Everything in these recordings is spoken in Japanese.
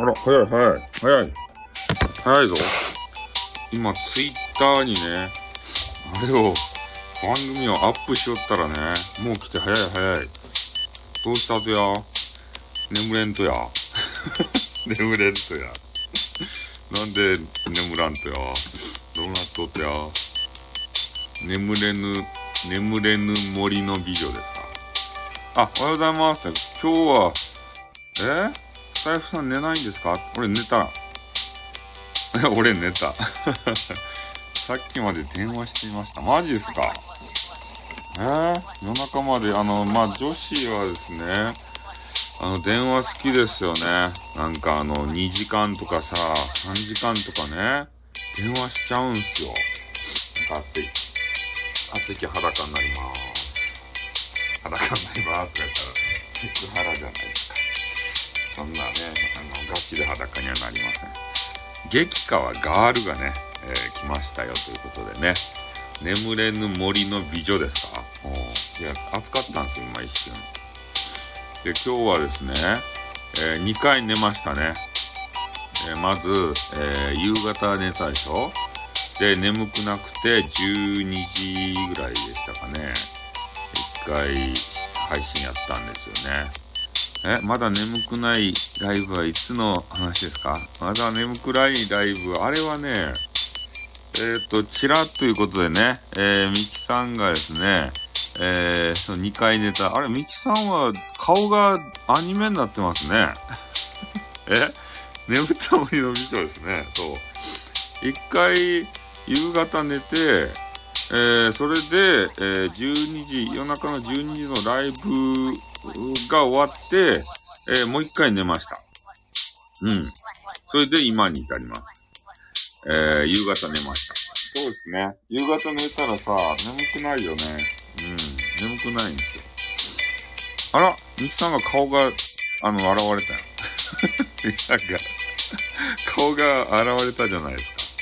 あら、早い早い。早い。早いぞ。今、ツイッターにね、あれを、番組をアップしよったらね、もう来て早い早い。どうしたとや？眠れんとや。眠れんとや。なんで眠らんとや？どうなっとってや？眠れぬ、眠れぬ森の美女ですか？あ、おはようございます。今日は、え？スタイフさん寝ないんですか？俺寝た。俺寝た。さっきまで電話していました。マジですか？えー、夜中まで、あの、まあ、女子はですね、あの、電話好きですよね。なんかあの、2時間とかさ、3時間とかね、電話しちゃうんすよ。なんか暑い。暑い日裸になります。裸になりますって言ったら、セクハラじゃないですか。そんなね、あの、ガチで裸にはなりません。激川ガールがね、えー、来ましたよということでね。眠れぬ森の美女ですか？おいや、暑かったんですよ、今一瞬。で、今日はですね、えー、2回寝ましたね。えー、まず、え、夕方寝たでしょ？で、眠くなくて12時ぐらいでしたかね。1回配信やったんですよね。え、まだ眠くないライブはいつの話ですか？まだ眠くないライブ、あれはね、えっ、ー、と、ちらっということでね、えー、ミキさんがですね、えー、その2回寝た。あれ、ミキさんは顔がアニメになってますね。え？眠った森の美女ですね。そう。1回夕方寝て、えー、それで、えー、12時、夜中の12時のライブが終わって、えー、もう一回寝ました。うん。それで今に至ります。えー、夕方寝ました。そうですね。夕方寝たらさ、眠くないよね。うん。眠くないんですよ。あら、ミキさんが顔が、あの、現れたよ。なんか、顔が現れたじゃないです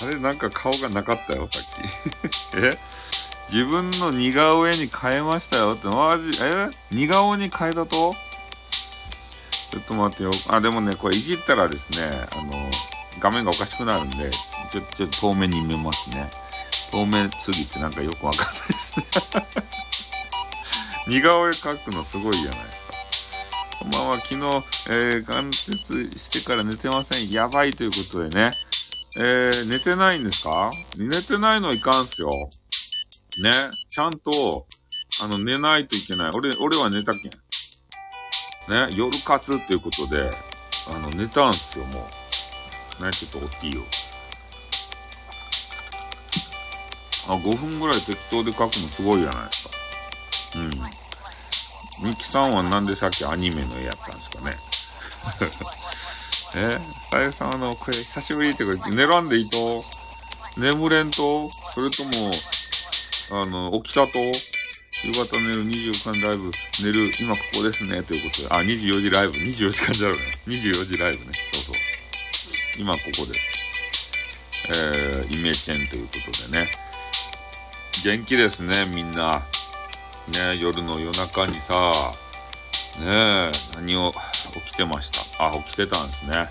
か。あれ、なんか顔がなかったよ、さっき。え？自分の似顔絵に変えましたよって、マジ、え？似顔に変えたと？ちょっと待ってよ。あ、でもね、これいじったらですね、あの、画面がおかしくなるんで、ちょっと、ちょっと遠目に見ますね。遠目すぎてなんかよくわかんないですね。似顔絵描くのすごいじゃないですか。こんばんは、昨日、えー、関節してから寝てません。やばいということでね。えー、寝てないんですか？寝てないのいかんすよ。ね、ちゃんと、あの、寝ないといけない。俺、俺は寝たけん。ね、夜活っていうことで、あの、寝たんすよ、もう。ね、ちょっと大きいよ。あ、5分ぐらい適当で書くのすごいじゃないですか。うん。ミキさんはなんでさっきアニメの絵やったんですかね。えさゆさんあの、これ久しぶりってか、寝らんでいいと？眠れんと？それとも、あの、起きたと、夕方寝る24時間ライブ、寝る、今ここですね、ということで、あ、24時ライブ、24時間じゃろうね。24時ライブね。そうそう。今ここです。えー、イメチェンということでね。元気ですね、みんな。ね夜の夜中にさ、ね、何を起きてました？あ、起きてたんですね。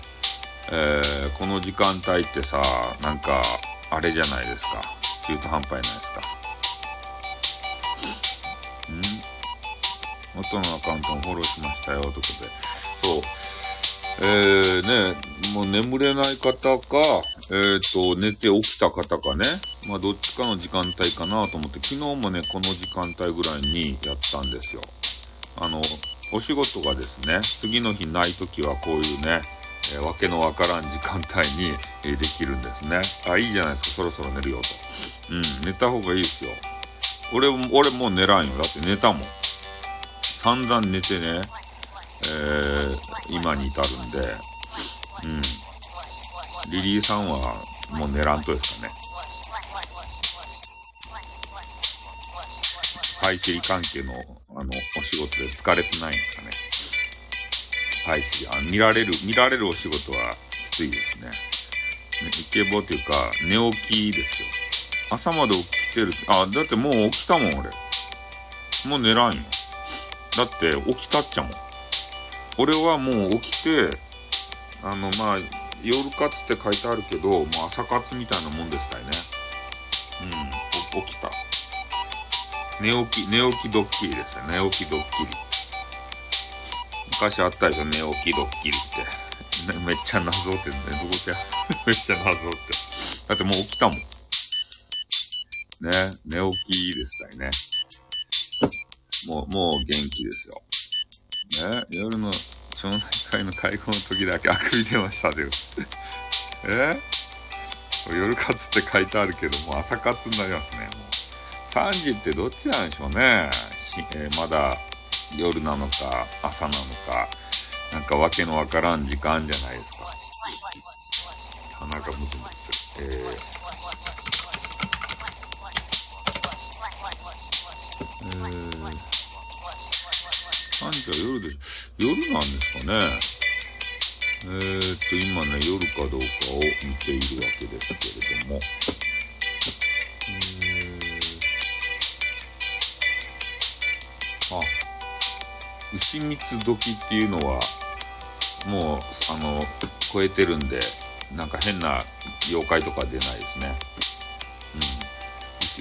えー、この時間帯ってさ、なんか、あれじゃないですか。中途半端じゃないですか。元のアカウントもフォローしましたよ、ということで。そう。えー、ね、もう眠れない方か、えっ、ー、と、寝て起きた方かね。まあ、どっちかの時間帯かなと思って、昨日もね、この時間帯ぐらいにやったんですよ。あの、お仕事がですね、次の日ない時はこういうね、えー、わけのわからん時間帯に、えー、できるんですね。あ、いいじゃないですか、そろそろ寝るよと。うん、寝た方がいいですよ。俺も、俺もう寝らんよ。だって寝たもん。散々寝てね、えー、今に至るんで、うん。リリーさんはもう寝らんとですかね。排水関係の、あの、お仕事で疲れてないんですかね。排水、あ見られる、見られるお仕事はきついですね。ねイケボというか、寝起きですよ。朝まで起きてる。あ、だってもう起きたもん、俺。もう寝らんよ。だって起きたっちゃもん。俺はもう起きて、あの、まあ、夜活って書いてあるけど、もう朝活みたいなもんでしたよね。うん、起きた。寝起き、寝起きドッキリですよ。寝起きドッキリ。昔あったでしょ、寝起きドッキリって。めっちゃ謎ってね、どこってめっちゃ謎って。だってもう起きたもん。ね、寝起きでしたね。もう、もう元気ですよ。ね、夜の町内会の会合の時だけあくび出ましたで。え？夜活って書いてあるけども、朝活になりますね。もう3時ってどっちなんでしょうね。えー、まだ夜なのか、朝なのか、なんかわけのわからん時間じゃないですか。なんかムズムズする。えーえー、3時は夜でしょ。夜なんですかね。えー、っと、今ね、夜かどうかを見ているわけですけれども。あ、牛蜜時っていうのは、もう、あの、超えてるんで、なんか変な妖怪とか出ないですね。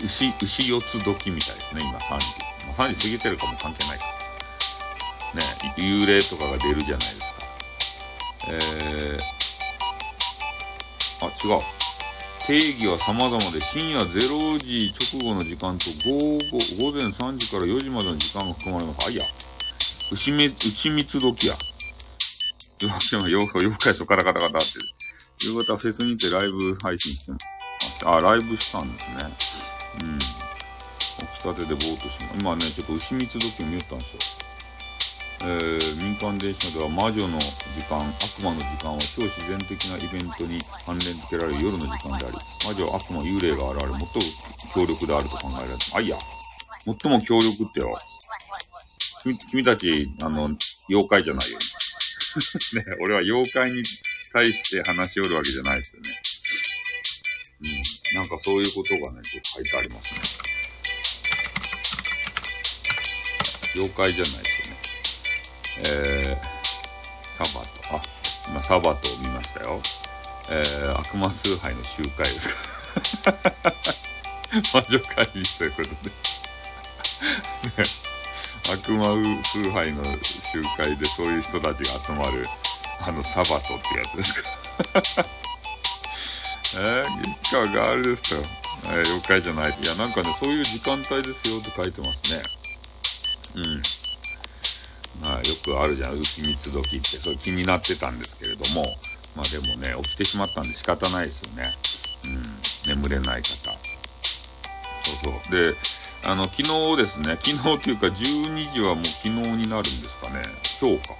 牛、牛四つ時みたいですね、今3時。まあ、3時過ぎてるかも関係ないか。ね、幽霊とかが出るじゃないですか。えー、あ、違う。定義は様々で深夜0時直後の時間と午後、午前3時から4時までの時間が含まれます。あ、いや。牛み、牛蜜時や。夜妖怪そからカタカタって。夕方フェスにてライブ配信してます。あ、ライブしたんですね。うん。起きたてでぼーっとして今ね、ちょっと牛蜜時を見よったんですよ。えー、民間電車では魔女の時間、悪魔の時間は超自然的なイベントに関連付けられる夜の時間であり、魔女、悪魔、幽霊が現れ、最も強力であると考えられる。あ、いや。最も強力ってよ。君君たち、あの、妖怪じゃないよ。ね、俺は妖怪に対して話しおるわけじゃないですよね。うん。なんかそういうことがね、ちょっと書いてありますね。妖怪じゃないですねえー、サバと、あ、今サバトを見ましたよ。えー、悪魔崇拝の集会ですか。魔女会議ということでね、悪魔崇拝の集会でそういう人たちが集まる、あの、サバトってやつですか。えー、激川があれですか。えー、妖怪じゃない。いや、なんかね、そういう時間帯ですよって書いてますね。うん。まあ、よくあるじゃん、浮き蜜時って、それ気になってたんですけれども、まあでもね、起きてしまったんで仕方ないですよね。うん、眠れない方。そうそう。で、あの、昨日ですね、昨日っていうか12時はもう昨日になるんですかね。今日か。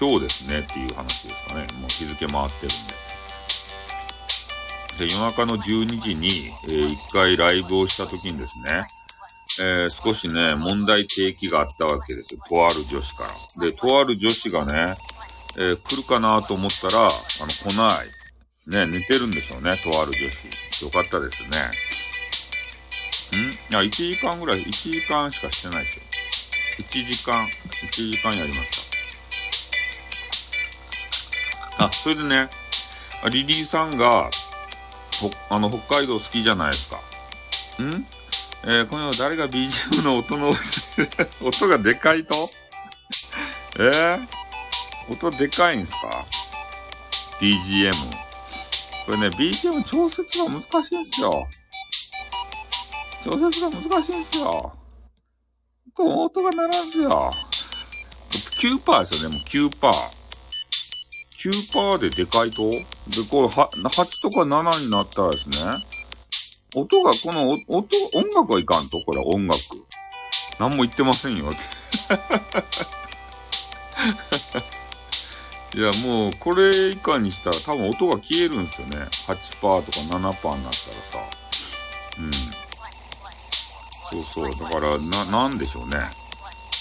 今日ですねっていう話ですかね。もう日付回ってるんで。で、夜中の12時に、えー、1回ライブをした時にですね、えー、少しね、問題提起があったわけですよ。とある女子から。で、とある女子がね、えー、来るかなと思ったら、あの、来ない。ね、寝てるんでしょうね、とある女子。よかったですね。ん？いや、1時間ぐらい、1時間しかしてないですよ。1時間、1時間やりました。あ、それでね、リリーさんが、ほ、あの、北海道好きじゃないですか。ん？えー、今夜は誰が BGM の音の音がでかいと？えー、音でかいんすか ?BGM。これね、BGM 調節が難しいんすよ。調節が難しいんすよ。この音が鳴らんすよ。9%ですよね、もう9%。9%ででかいと？で、これは、8とか7になったらですね、音が、この音、音楽はいかんと？これ音楽。何も言ってませんよ。いや、もう、これ以下にしたら多分音が消えるんですよね。8%とか7%になったらさ。うん。そうそう。だから、な、なんでしょうね。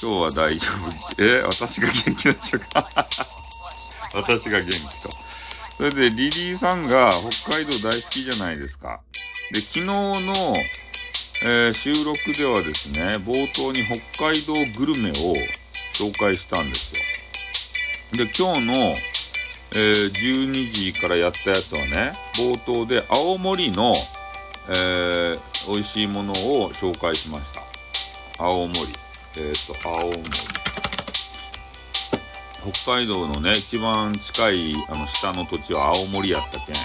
今日は大丈夫。え私が元気でしょうか？私が元気と。それで、リリーさんが北海道大好きじゃないですか。で、昨日の、えー、収録ではですね、冒頭に北海道グルメを紹介したんですよ。で、今日の、えー、12時からやったやつはね、冒頭で青森の、えー、美味しいものを紹介しました。青森。えっ、ー、と、青森。北海道のね、一番近い、あの、下の土地は青森やったけん、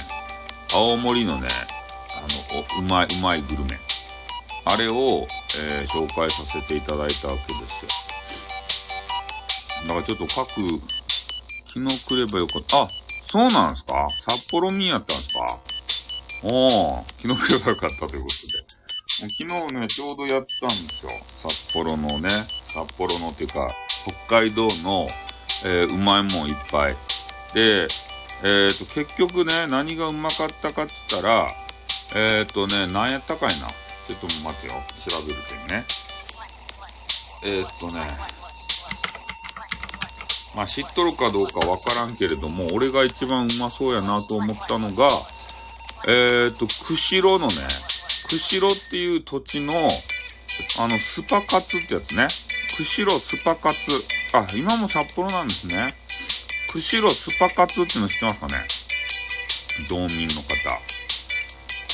青森のね、あの、うまい、うまいグルメ。あれを、えー、紹介させていただいたわけですよ。だからちょっと各、昨日来ればよかった。あ、そうなんですか？札幌民やったんですか？おー、昨日来ればよかったということで。昨日ね、ちょうどやったんですよ。札幌のね、札幌のっていうか、北海道の、えー、うまいもんいっぱい。で、えっ、ー、と、結局ね、何がうまかったかって言ったら、えっ、ー、とね、何やったかいな。ちょっと待ってよ。調べるけんね。えー、っとね。まあ知っとるかどうかわからんけれども、俺が一番うまそうやなと思ったのが、えー、っと、釧路のね、釧路っていう土地の、あの、スパカツってやつね。釧路スパカツ。あ、今も札幌なんですね。釧路スパカツっていうの知ってますかね？道民の方。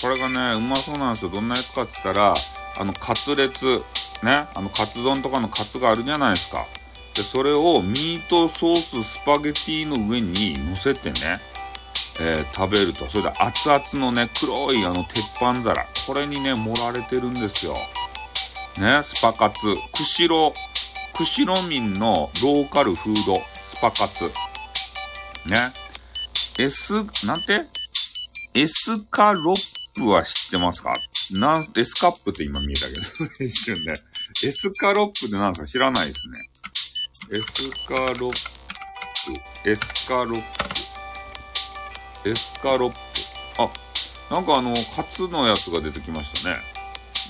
これがね、うまそうなんですよ。どんなやつかって言ったら、あの、カツレツ、ね、あの、カツ丼とかのカツがあるじゃないですか。で、それをミートソーススパゲティの上に乗せてね、えー、食べると。それで熱々のね、黒いあの鉄板皿。これにね、盛られてるんですよ。ね、スパカツ。釧路、釧路民のローカルフード、スパカツ。ね。S、なんて？エスカロップは知ってますか？なん、エスカップって今見えたけど一瞬ね。エスカロップって何ですか知らないですね。エスカロップ、エスカロップ、エスカロップ。あ、なんかあの、カツのやつが出てきましたね。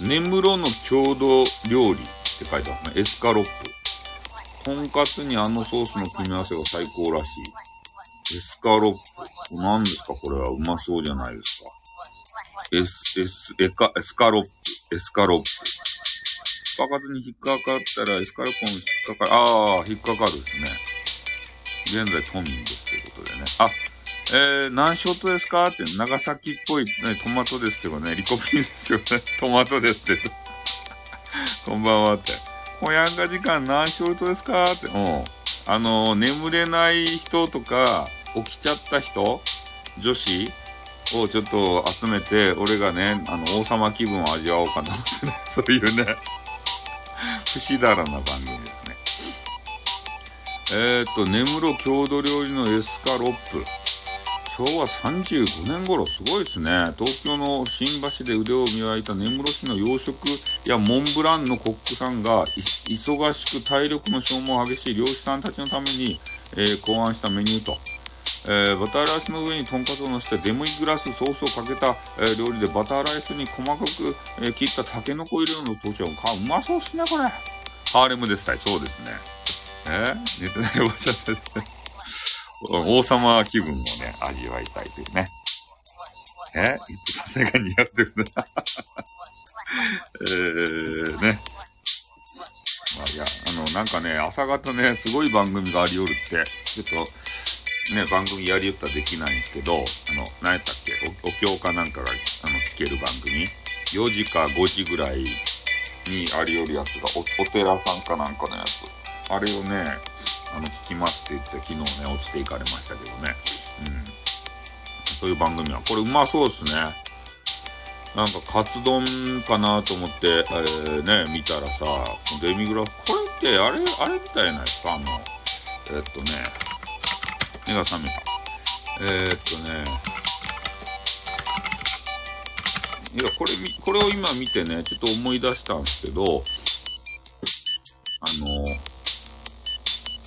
根室の郷土料理って書いてますね。エスカロップ。とんかつにあのソースの組み合わせが最高らしい。エスカロップ。何ですかこれはうまそうじゃないですか。エス、エス、エカ、エスカロップ、エスカロップ。パカツに引っかかったら、エスカロップも引っかかる。ああ、引っかかるですね。現在都民ですということでね。あ、えー、何ショットですかって、長崎っぽい、ね、トマトですけどね、リコピンですよね。トマトですって。こんばんはって。ほやんが時間何ショットですかって。うん。あの、眠れない人とか、起きちゃった人女子をちょっと集めて、俺がね、あの、王様気分を味わおうかなってね、そういうね、不死だらな番組ですね。えー、っと、根室郷土料理のエスカロップ。昭和35年頃、すごいですね。東京の新橋で腕を磨いた根室市の洋食やモンブランのコックさんが、忙しく体力の消耗激しい漁師さんたちのために、えー、考案したメニューと。えー、バターライスの上にとんかつを乗せてデミグラスソースをかけた、えー、料理でバターライスに細かく、え、切ったタケノコ入れの豆腐をかうまそうっすねこれハーレムですたいそうですねえ、寝てないおばちゃんですね王様気分をね味わいたいというね。え？さすが似合ってるな。えー、ね。まあ、いや、あの、なんかね、朝方ね、すごい番組がありよるって、ちょっと、ね、番組やりよったらできないんですけど、あの、何やったっけ？お、お経かなんかが、あの、聞ける番組 ?4 時か5時ぐらいにありよるやつがお、お寺さんかなんかのやつ。あれをね、あの、聞きますって言って昨日ね、落ちていかれましたけどね。うん。そういう番組は。これうまそうですね。なんかカツ丼かなと思って、えー、ね、見たらさ、デミグラス、これってあれ、あれみたいなやつかあの、え、っとね、目が覚めた。えー、っとね、いや、これ、これを今見てね、ちょっと思い出したんですけど、あの、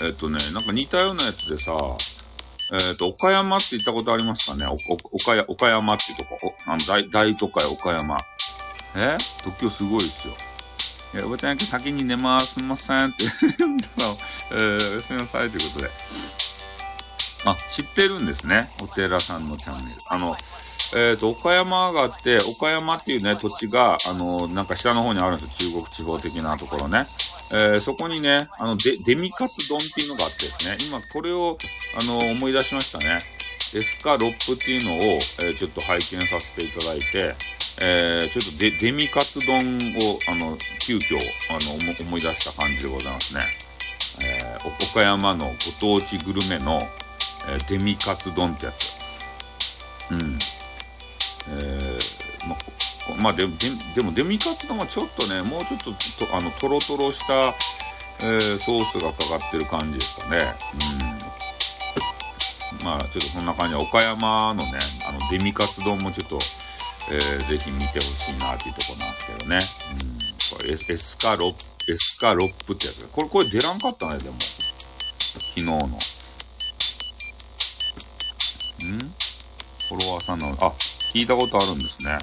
え、っとね、なんか似たようなやつでさ、え、っと、岡山って行ったことありますかね？岡山、岡山っていうとこ、あの大、大都会岡山。え？東京すごいですよ。いや、おばちゃん先に寝ます。すみませんって言うんだえー、おやすみなさいということで。あ、知ってるんですね。お寺さんのチャンネル。あの、えっ、ー、と、岡山があって、岡山っていうね、土地が、あの、なんか下の方にあるんですよ。中国地方的なところね。えー、そこにね、あのデ、デミカツ丼っていうのがあってですね、今これを、あの、思い出しましたね。エスカロップっていうのを、えー、ちょっと拝見させていただいて、えー、ちょっとデデミカツ丼を、あの、急遽、あの、思い出した感じでございますね。えー、岡山のご当地グルメの、えー、デミカツ丼ってやつ。うん。えー、ま、まあでも、でもデミカツ丼はちょっとね、もうちょっとと、あの、トロトロした、えー、ソースがかかってる感じですかね。うん。まあ、ちょっとそんな感じで、岡山のね、あの、デミカツ丼もちょっと、えー、ぜひ見てほしいなっていうとこなんですけどね。うん。これエス、エスカロップ、エスカロップってやつ。これ、これ出らんかったね、でも。昨日の。ん？フォロワーさんの、あ、聞いたことあるんですね。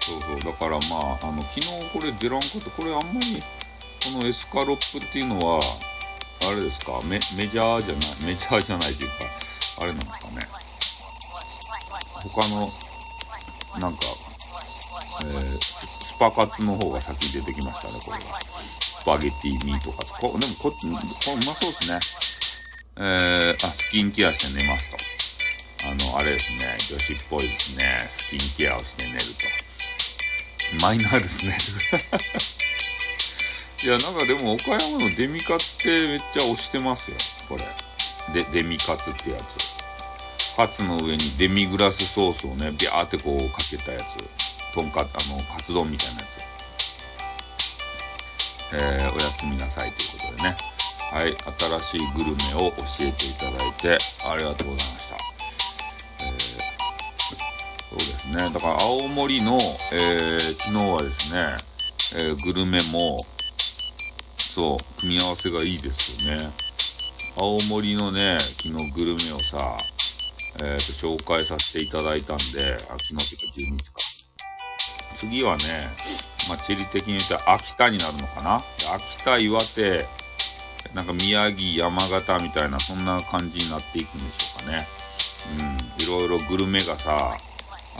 そうそう。だからまあ、あの、昨日これ出らんかった。これあんまり、このエスカロップっていうのは、あれですか？メ、メジャーじゃない、メジャーじゃないというか、あれなんですかね？他の、なんか、えー、スパカツの方が先に出てきましたね、これが。スパゲティミートカツ。こでもこ、これうまそうですね。えー、あ、スキンケアして寝ますと。あの、あれですね、女子っぽいですね。スキンケアをして寝ると。マイナーですね。いや、なんかでも岡山のデミカツってめっちゃ推してますよ。これ。で、デミカツってやつ。カツの上にデミグラスソースをね、ビャーってこうかけたやつ。とんか、あの、カツ丼みたいなやつ。えー、おやすみなさいということでね。はい、新しいグルメを教えていただいて、ありがとうございました。そうですね。だから青森の、えー、昨日はですね、えー、グルメも、そう、組み合わせがいいですよね。青森のね、昨日グルメをさ、えー、と紹介させていただいたんで、あ昨日っていうか12日か。次はね、まあ、地理的に言うと秋田になるのかな秋田、岩手、なんか宮城、山形みたいな、そんな感じになっていくんでしょうかね。うん、いろいろグルメがさ、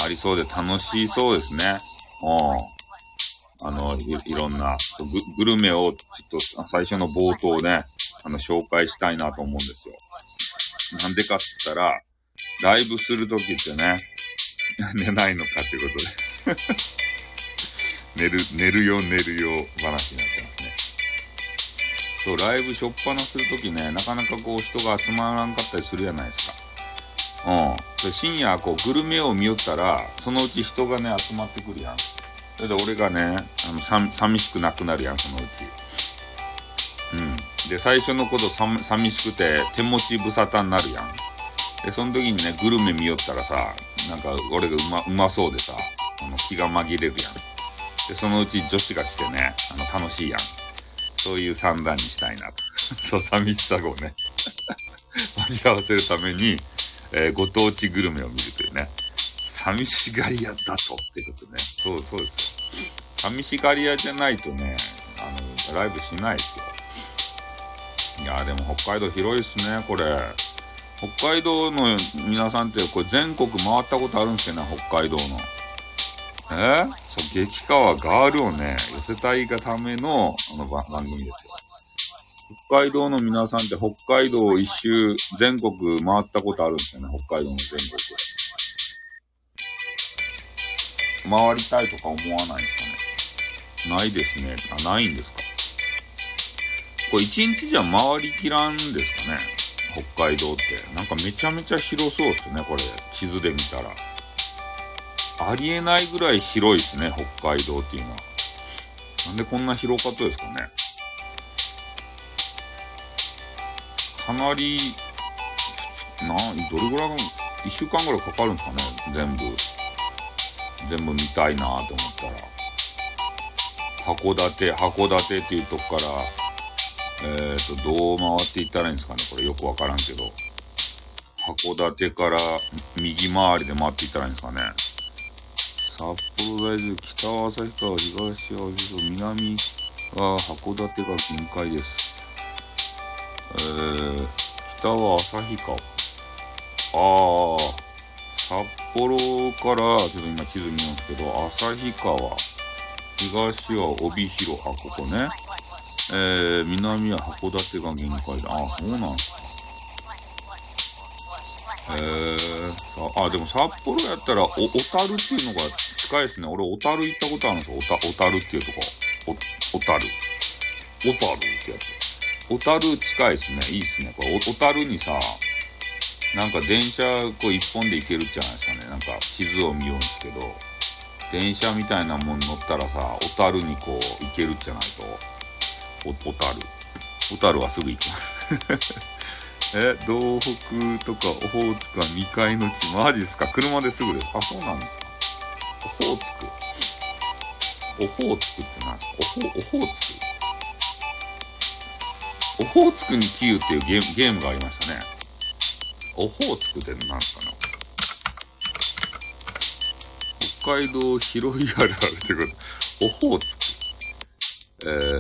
ありそうで楽しそうですね。うん。あの、いいろんなグ、グルメをちょっと最初の冒頭ね、あの、紹介したいなと思うんですよ。なんでかって言ったら、ライブするときってね、寝ないのかっていうことで 寝る、寝るよ、寝るよ話になってますね。そう、ライブしょっぱなするときね、なかなかこう人が集まらんかったりするじゃないですか。うん。深夜、こう、グルメを見よったら、そのうち人がね、集まってくるやん。それで俺がね、あの、さ寂しくなくなるやん、そのうち。うん。で、最初のことさ寂しくて、手持ち無沙汰になるやん。で、その時にね、グルメ見よったらさ、なんか、俺がうま、うまそうでさ、あの、気が紛れるやん。で、そのうち女子が来てね、あの、楽しいやん。そういう算段にしたいなと。そう、寂しさをね、味わわせるために、えー、ご当地グルメを見るというね。寂しがり屋だとってことね。そうそうですよ。寂しがり屋じゃないとね、あの、ライブしないですよ。いや、でも北海道広いですね、これ。北海道の皆さんって、これ全国回ったことあるんですよね、北海道の。えそう、激川ガールをね、寄せたいがための、あの番組ですよ。北海道の皆さんって北海道一周全国回ったことあるんですよね、北海道の全国。回りたいとか思わないんですかね。ないですね。あ、ないんですか？これ一日じゃ回りきらんですかね。北海道って。なんかめちゃめちゃ広そうですね、これ。地図で見たら。ありえないぐらい広いですね、北海道っていうのは。なんでこんな広かったですかね。かなり、な、どれぐらいの、1週間ぐらいかかるんですかね、全部。全部見たいなと思ったら。函館、函館っていうとこから、えっ、ー、と、どう回っていったらいいんですかね、これよくわからんけど。函館から右回りで回っていったらいいんですかね。札幌大豆、北は旭川、東は南は函館が近海です。えー、北は旭川。ああ、札幌から、ちょっと今地図見ますけど、旭川。東は帯広、あ、ここね。えー、南は函館が限界だ。あ、そうなんすか。えー、さあ、でも札幌やったら、お、小樽っていうのが近いですね。俺、小樽行ったことあるんですよ。小樽っていうとこ。小樽。小樽ってやつ。小樽近いですね。いいっすね。これ、小樽にさ、なんか電車、こう一本で行けるじゃないですかね。なんか地図を見ようんですけど、電車みたいなもん乗ったらさ、小樽にこう行けるじゃないと、小樽。小樽はすぐ行く。え、道北とかオホーツクは未開の地、マジですか？車ですぐです。あ、そうなんですかオホーツク。オホーツクって何ですか？オホ、オホーツク？オホーツクにキーウっていうゲーム、ゲームがありましたね。オホーツクって何すかな北海道広いあるあるってこと。オホーツク。えー、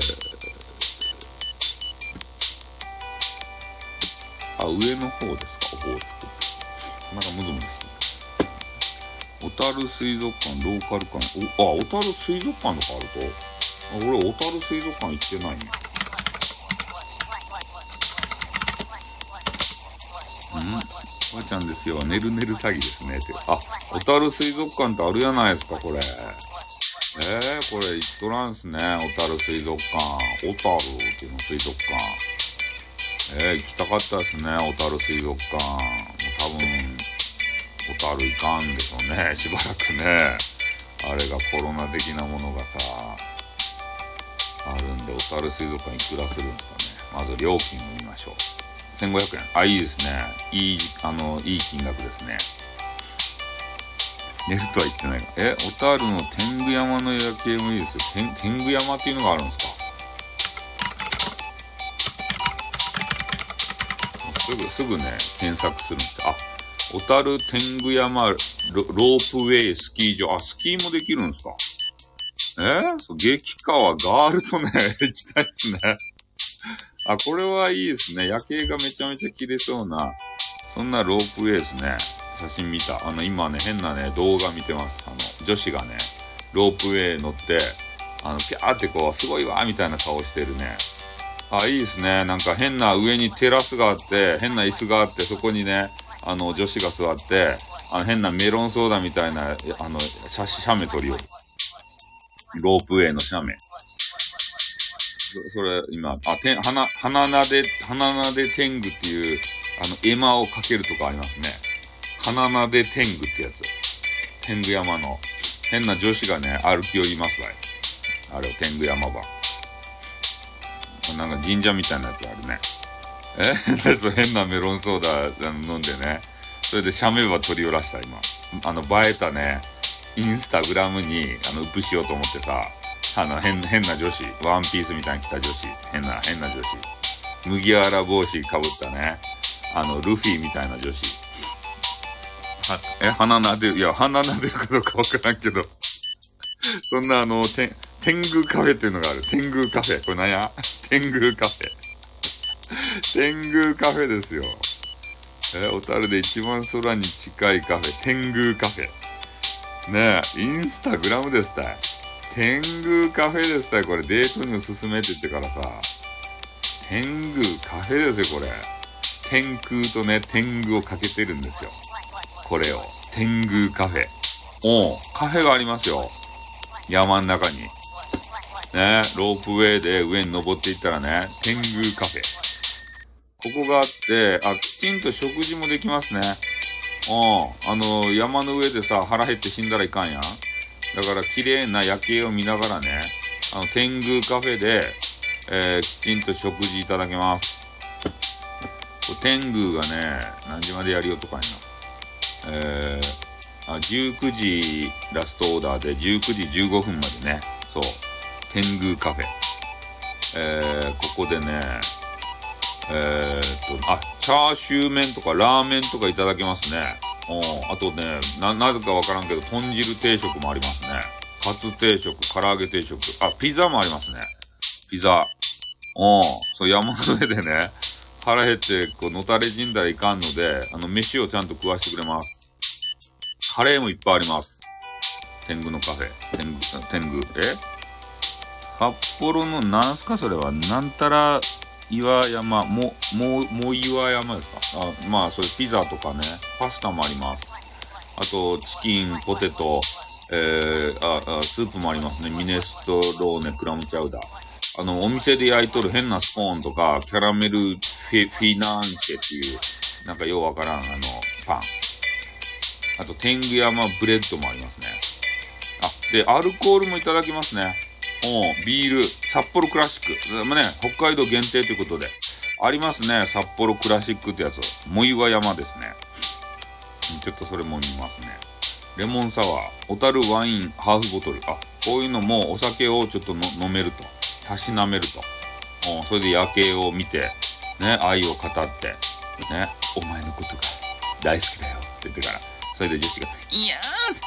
あ、上の方ですか、オホーツク。なんかムズムズして小樽水族館、ローカル館、お、あ、小樽水族館とかあると、あ俺、小樽水族館行ってないね。うんばちゃんですよ。ねるねる詐欺ですね。って。あ、小樽水族館ってあるやないですか、これ。えー、これ、行っとらんすね。小樽水族館。小樽っていうの水族館。えー、行きたかったですね。小樽水族館。多分、小樽行かんでしょうね。しばらくね。あれがコロナ的なものがさ、あるんで、小樽水族館いくらするんですかね。まず料金を見ましょう。1500円。あ、いいですね。いい、あの、いい金額ですね。寝るとは言ってないが。え、小樽の天狗山の夜景もいいですよ。天天狗山っていうのがあるんですか？すぐ、すぐね、検索するんです。あ、小樽天狗山ロロープウェイスキー場。あ、スキーもできるんですか？えそう激川ガールとね、行きたいですね。あ、これはいいですね。夜景がめちゃめちゃ綺麗そうな、そんなロープウェイですね。写真見た。あの、今ね、変なね、動画見てます。あの、女子がね、ロープウェイ乗って、あの、ピャーってこう、すごいわみたいな顔してるね。あ、いいですね。なんか変な上にテラスがあって、変な椅子があって、そこにね、あの、女子が座って、あの、変なメロンソーダみたいな、あの、写真写メ撮りを。ロープウェイの写メ。それ、今、あ、て、花、花名で、花名で天狗っていう、あの、絵馬をかけるとかありますね。花名で天狗ってやつ。天狗山の、変な女子がね、歩き寄りますわい。あれを天狗山場。なんか神社みたいなやつあるね。え？そう変なメロンソーダ飲んでね。それで写メば取り寄らした、今。あの、映えたね、インスタグラムに、あの、ウップしようと思ってさ、あの、変、変な女子、ワンピースみたいに着た女子、変な、変な女子。麦わら帽子かぶったね、あの、ルフィみたいな女子。は、え、鼻撫でる、いや、鼻撫でるかどうかわからんけど、そんなあの、天、天狗カフェっていうのがある。天狗カフェ。これ何や？天狗カフェ。天狗カフェですよ。え、小樽で一番空に近いカフェ、天狗カフェ。ねえ、インスタグラムですたい。天狗カフェですたい。これデートにおすすめって言ってからさ。天狗カフェですよ、これ。天空とね、天狗をかけてるんですよ。これを。天狗カフェ。おうカフェがありますよ。山ん中に。ね、ロープウェイで上に登っていったらね、天狗カフェ。ここがあって、あ、きちんと食事もできますね。うん。あの、山の上でさ、腹減って死んだらいかんやん。だから、綺麗な夜景を見ながらね、あの、天狗カフェで、えー、きちんと食事いただけます。天狗がね、何時までやるよとかいな。えー、あ、19時ラストオーダーで19時15分までね、そう、天狗カフェ。えー、ここでね、えー、っと、あ、チャーシュー麺とかラーメンとかいただけますね。うん、あとね、な、なぜかわからんけど、豚汁定食もありますね。カツ定食、唐揚げ定食。あ、ピザもありますね。ピザ。うん、そう、山の上でね、腹減って、こう、のたれ死んだらいかんので、あの、飯をちゃんと食わしてくれます。カレーもいっぱいあります。天狗のカフェ。天狗、天狗、え？札幌のなんすか？それはなんたら岩山ももも岩山ですか？あまあそれピザとかねパスタもありますあとチキンポテトえー、ああスープもありますねミネストローネクラムチャウダーあの、お店で焼いとる変なスコーンとか、キャラメルフィ、フィナンシェっていう、なんかようわからん、あの、パン。あと、天狗山ブレッドもありますね。あ、で、アルコールもいただきますね。おビール、札幌クラシック。まあね、北海道限定ということで。ありますね、札幌クラシックってやつ。も岩山ですね。ちょっとそれも見ますね。レモンサワー、小樽ワインハーフボトル。あ、こういうのもお酒をちょっと飲めると。たしなめると。それで夜景を見て、ね、愛を語って、ね、お前のことが大好きだよって言ってから、それで女子が、いやー、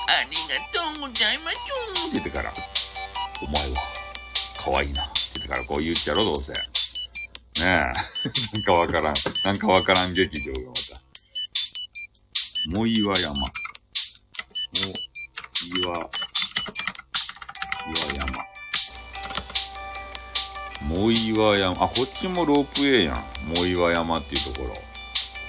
ありがとうございますって言ってから、お前は可愛いなって言ってからこう言っちゃろ、どうせ。ねえ。なんかわからん。なんかわからん劇場がまた。も岩山。も岩、岩山。藻岩山、あ、こっちもロープウェイやん。藻岩山っていうところ。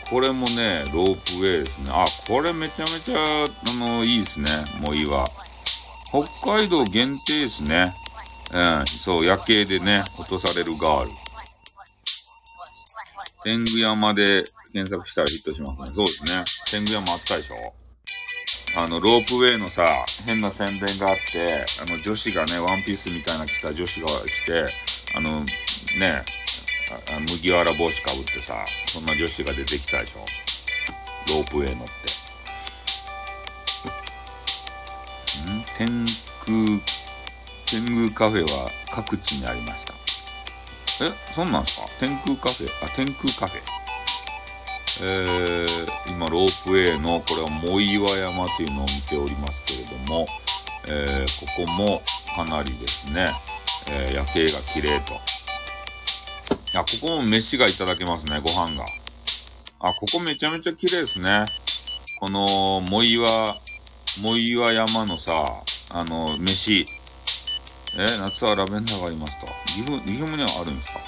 これもね、ロープウェイですね。あ、これめちゃめちゃ、あの、いいですね。藻岩。北海道限定ですね。うん、そう、夜景でね、落とされるガール。天狗山で検索したらヒットしますね。そうですね。天狗山あったでしょあの、ロープウェイのさ、変な宣伝があって、あの、女子がね、ワンピースみたいな着た女子が来て、あの、ね、麦わら帽子かぶってさ、そんな女子が出てきたでしょ。ロープウェイ乗って。天空、天狗カフェは各地にありました。え、そんなんすか？天空カフェ？あ、天空カフェ。えー、今、ロープウェイの、これは藻岩山というのを見ておりますけれども、えー、ここもかなりですね、えー、夜景が綺麗と。あ、ここも飯がいただけますね、ご飯が。あ、ここめちゃめちゃ綺麗ですね。この、藻岩、藻岩山のさ、あの、飯。え、夏はラベンダーがありますと。岐阜、岐阜にはあるんですか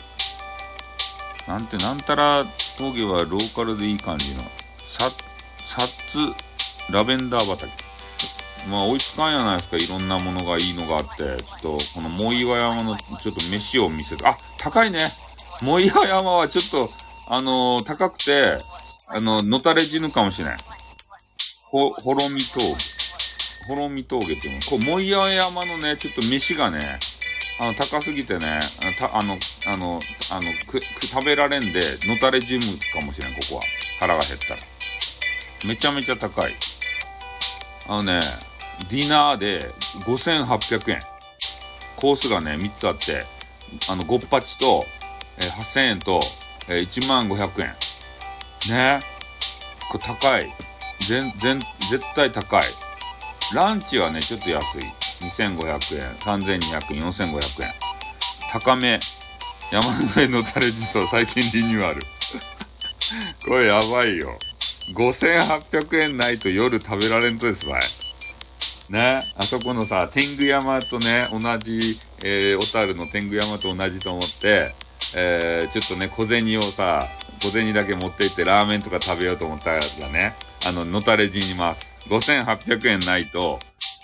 なんて、なんたら峠はローカルでいい感じの、さ、さつ、ラベンダー畑。まあ、追いつかんやないですか。いろんなものがいいのがあって。ちょっと、この藻岩山の、ちょっと飯を見せて、あ、高いね。藻岩山はちょっと、あのー、高くて、あの、のたれ死ぬかもしれない。ほ、ほろみ峠。ほろみ峠っていうの。こう、藻岩山のね、ちょっと飯がね、あの、高すぎてね、た、あの、あの、あの、く、く、食べられんで、のたれ死ぬかもしれん、ここは。腹が減ったら。めちゃめちゃ高い。あのね、ディナーで5800円。コースがね、3つあって、あの、ゴッパチと、えー、8000円と、えー、1万500円。ねこれ高い。全、全、絶対高い。ランチはね、ちょっと安い。2500円、3200円、4500円。高め。山の上のタレジソ最近リニューアル。これやばいよ。5800円ないと夜食べられんとですわい。ね、あそこのさ、天狗山とね、同じ、えー、小樽の天狗山と同じと思って、えー、ちょっとね、小銭をさ、小銭だけ持って行ってラーメンとか食べようと思ったらね、あの、のたれ死にます。5800円ないと、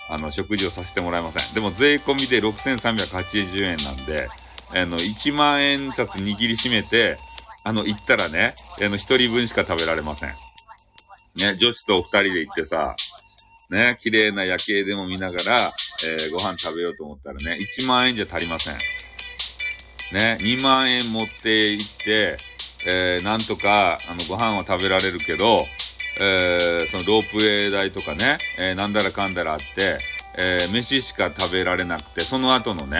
あの、食事をさせてもらえません。でも、税込みで6380円なんで、あの、1万円札握りしめて、あの、行ったらね、あの、1人分しか食べられません。ね、女子と2人で行ってさ、ね、綺麗な夜景でも見ながら、えー、ご飯食べようと思ったらね、1万円じゃ足りません。ね、2万円持って行って、えー、なんとか、あの、ご飯は食べられるけど、えー、そのロープウェイ代とかね、えー、なんだらかんだらあって、えー、飯しか食べられなくて、その後のね、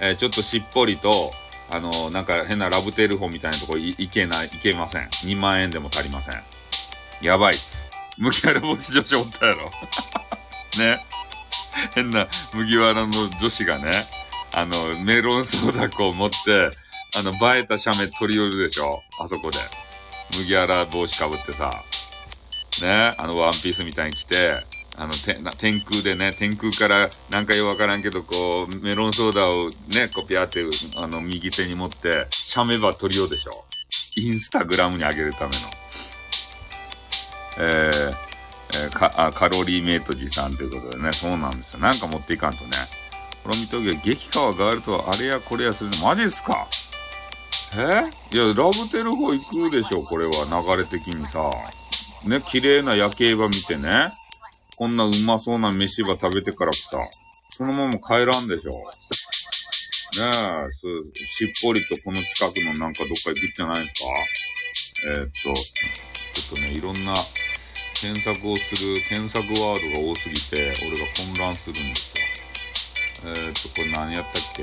えー、ちょっとしっぽりと、あのー、なんか変なラブテールホみたいなとこ行けない、行けません。2万円でも足りません。やばいっす。麦わら帽子女子おったやろ。ね。変な麦わらの女子がね、あの、メロンソーダ粉を持って、あの、映えた写メ取り寄るでしょあそこで。麦わら帽子かぶってさ。ね。あの、ワンピースみたいに着て、あの、てな天空でね、天空からなんかよくわからんけど、こう、メロンソーダをね、こうピャーって、あの、右手に持って、シャメば取りようでしょ。インスタグラムに上げるための。えー、えー、かあカロリーメイト持参ということでね、そうなんですよ。なんか持っていかんとね。この見ときは激川ガールとはあれやこれやするの、マジっすか？え？いや、ラブテル方行くでしょ、これは、流れ的にさ。ね、綺麗な夜景場見てね。こんなうまそうな飯ば食べてからさ、そのまま帰らんでしょ。ねえ、しっぽりとこの近くのなんかどっか行くんじゃないですか？えー、っと、ちょっとね、いろんな検索をする、検索ワードが多すぎて、俺が混乱するんですよ。えー、っと、これ何やったっけ？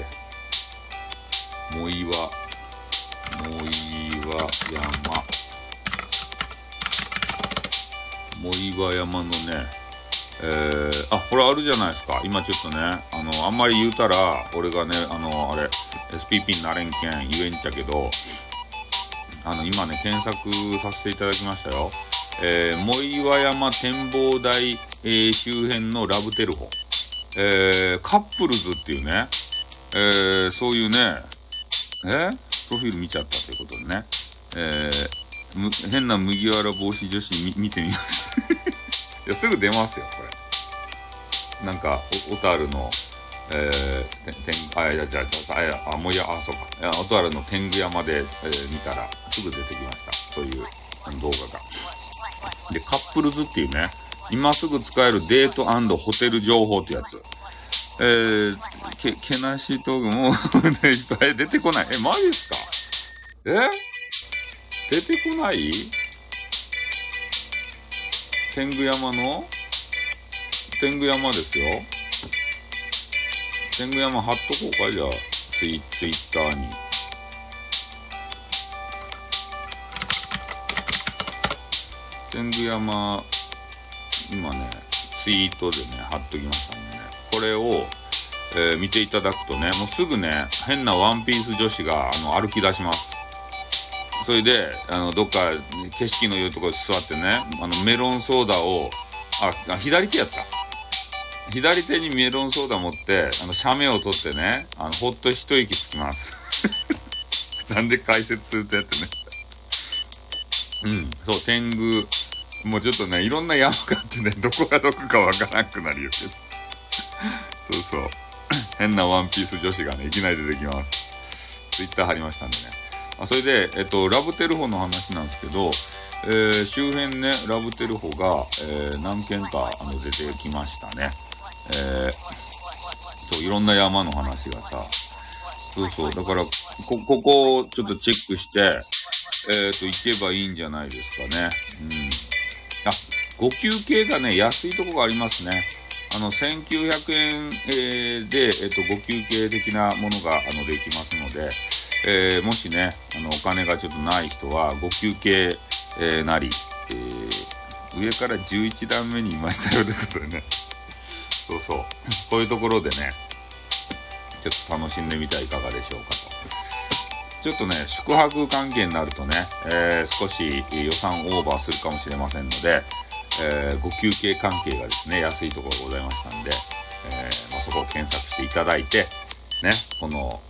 もいわ、もいわ山。もいわ山のね、えー、あ、これあるじゃないですか。今ちょっとね、あの、あんまり言うたら、俺がね、あの、あれ、SPP になれんけん言えんちゃけど、あの、今ね、検索させていただきましたよ。えー、藻岩山展望台、えー、周辺のラブテルホ。えー、カップルズっていうね、えー、そういうね、えー、プロフィール見ちゃったということでね、えー、む変な麦わら帽子女子み見てみます。いや、すぐ出ますよ、これ。なんか、小樽の、えー、てん、あ、いや、じゃあ、じゃあ、あ、もういや、あ、そうか。小樽の天狗山で、えー、見たら、すぐ出てきました。そういう動画が。で、カップルズっていうね、今すぐ使えるデートホテル情報ってやつ。えー、け、けなし道具も、いっぱい出てこない。え、マジっすか？え？出てこない？天狗山の？天狗山ですよ。天狗山貼っとこうか、じゃあ、ツイツイッターに。天狗山、今ね、ツイートでね、貼っときましたんでね。これを、えー、見ていただくとね、もうすぐね、変なワンピース女子が、あの、歩き出します。それで、あの、どっか景色の良いところに座ってね、あの、メロンソーダを、あ、左手やった。左手にメロンソーダ持って、あの、写メを取ってね、あの、ほっと一息つきます。なんで解説するとやってね。うん、そう、天狗。もうちょっとね、いろんな山があってね、どこがどこかわからなくなるよけど。そうそう。変なワンピース女子がね、いきなり出てきます。ツイッター貼りましたんでね。あそれで、えっと、ラブテルホの話なんですけど、えー、周辺ね、ラブテルホが、えー、何件かあの出てきましたね。えー、そう、いろんな山の話がさ、そうそう、だから、こ、ここをちょっとチェックして、えっ、ー、と、行けばいいんじゃないですかね。うん。あ、5級系がね、安いとこがありますね。あの、1900円、えー、で、えっ、ー、と、5級系的なものが、あの、できますので、えー、もしね、あの、お金がちょっとない人は、ご休憩、えー、なり、えー、上から11段目にいましたよということでね。そうそう。こういうところでね、ちょっと楽しんでみてはいかがでしょうかと。ちょっとね、宿泊関係になるとね、え、少し予算オーバーするかもしれませんので、えー、ご休憩関係がですね、安いところがございましたんで、え、まあ、そこを検索していただいて、ね、この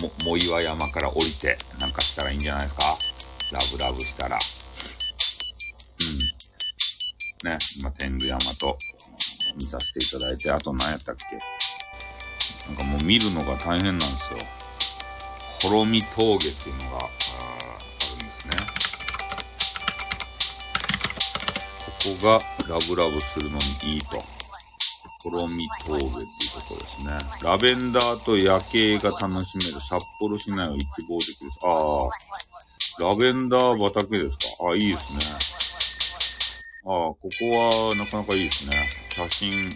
も、も岩山から降りて、なんかしたらいいんじゃないですか？ラブラブしたら。うん。ね、今、天狗山と見させていただいて、あと何やったっけ？なんかもう見るのが大変なんですよ。滅み峠っていうのが、ああるんですね。ここがラブラブするのにいいと。幌見峠っていうところですね。ラベンダーと夜景が楽しめる札幌市内を一望できる。ああ、ラベンダー畑ですか。あいいですね。ああ、ここはなかなかいいですね。写真、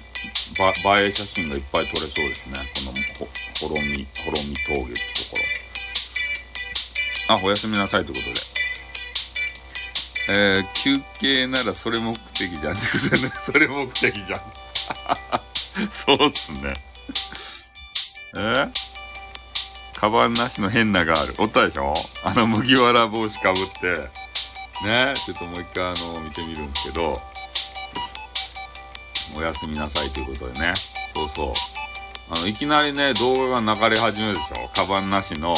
ば、映え写真がいっぱい撮れそうですね。この、ほ、ろみ、ほろみ峠ってところ。あ、おやすみなさいということで。えー、休憩ならそれ目的じゃん。それ目的じゃん。そうっすね。え？カバンなしの変なガール。おったでしょ？あの麦わら帽子かぶって。ね？ちょっともう一回あの、見てみるんですけど。おやすみなさいということでね。そうそう。あの、いきなりね、動画が流れ始めるでしょ？カバンなしの、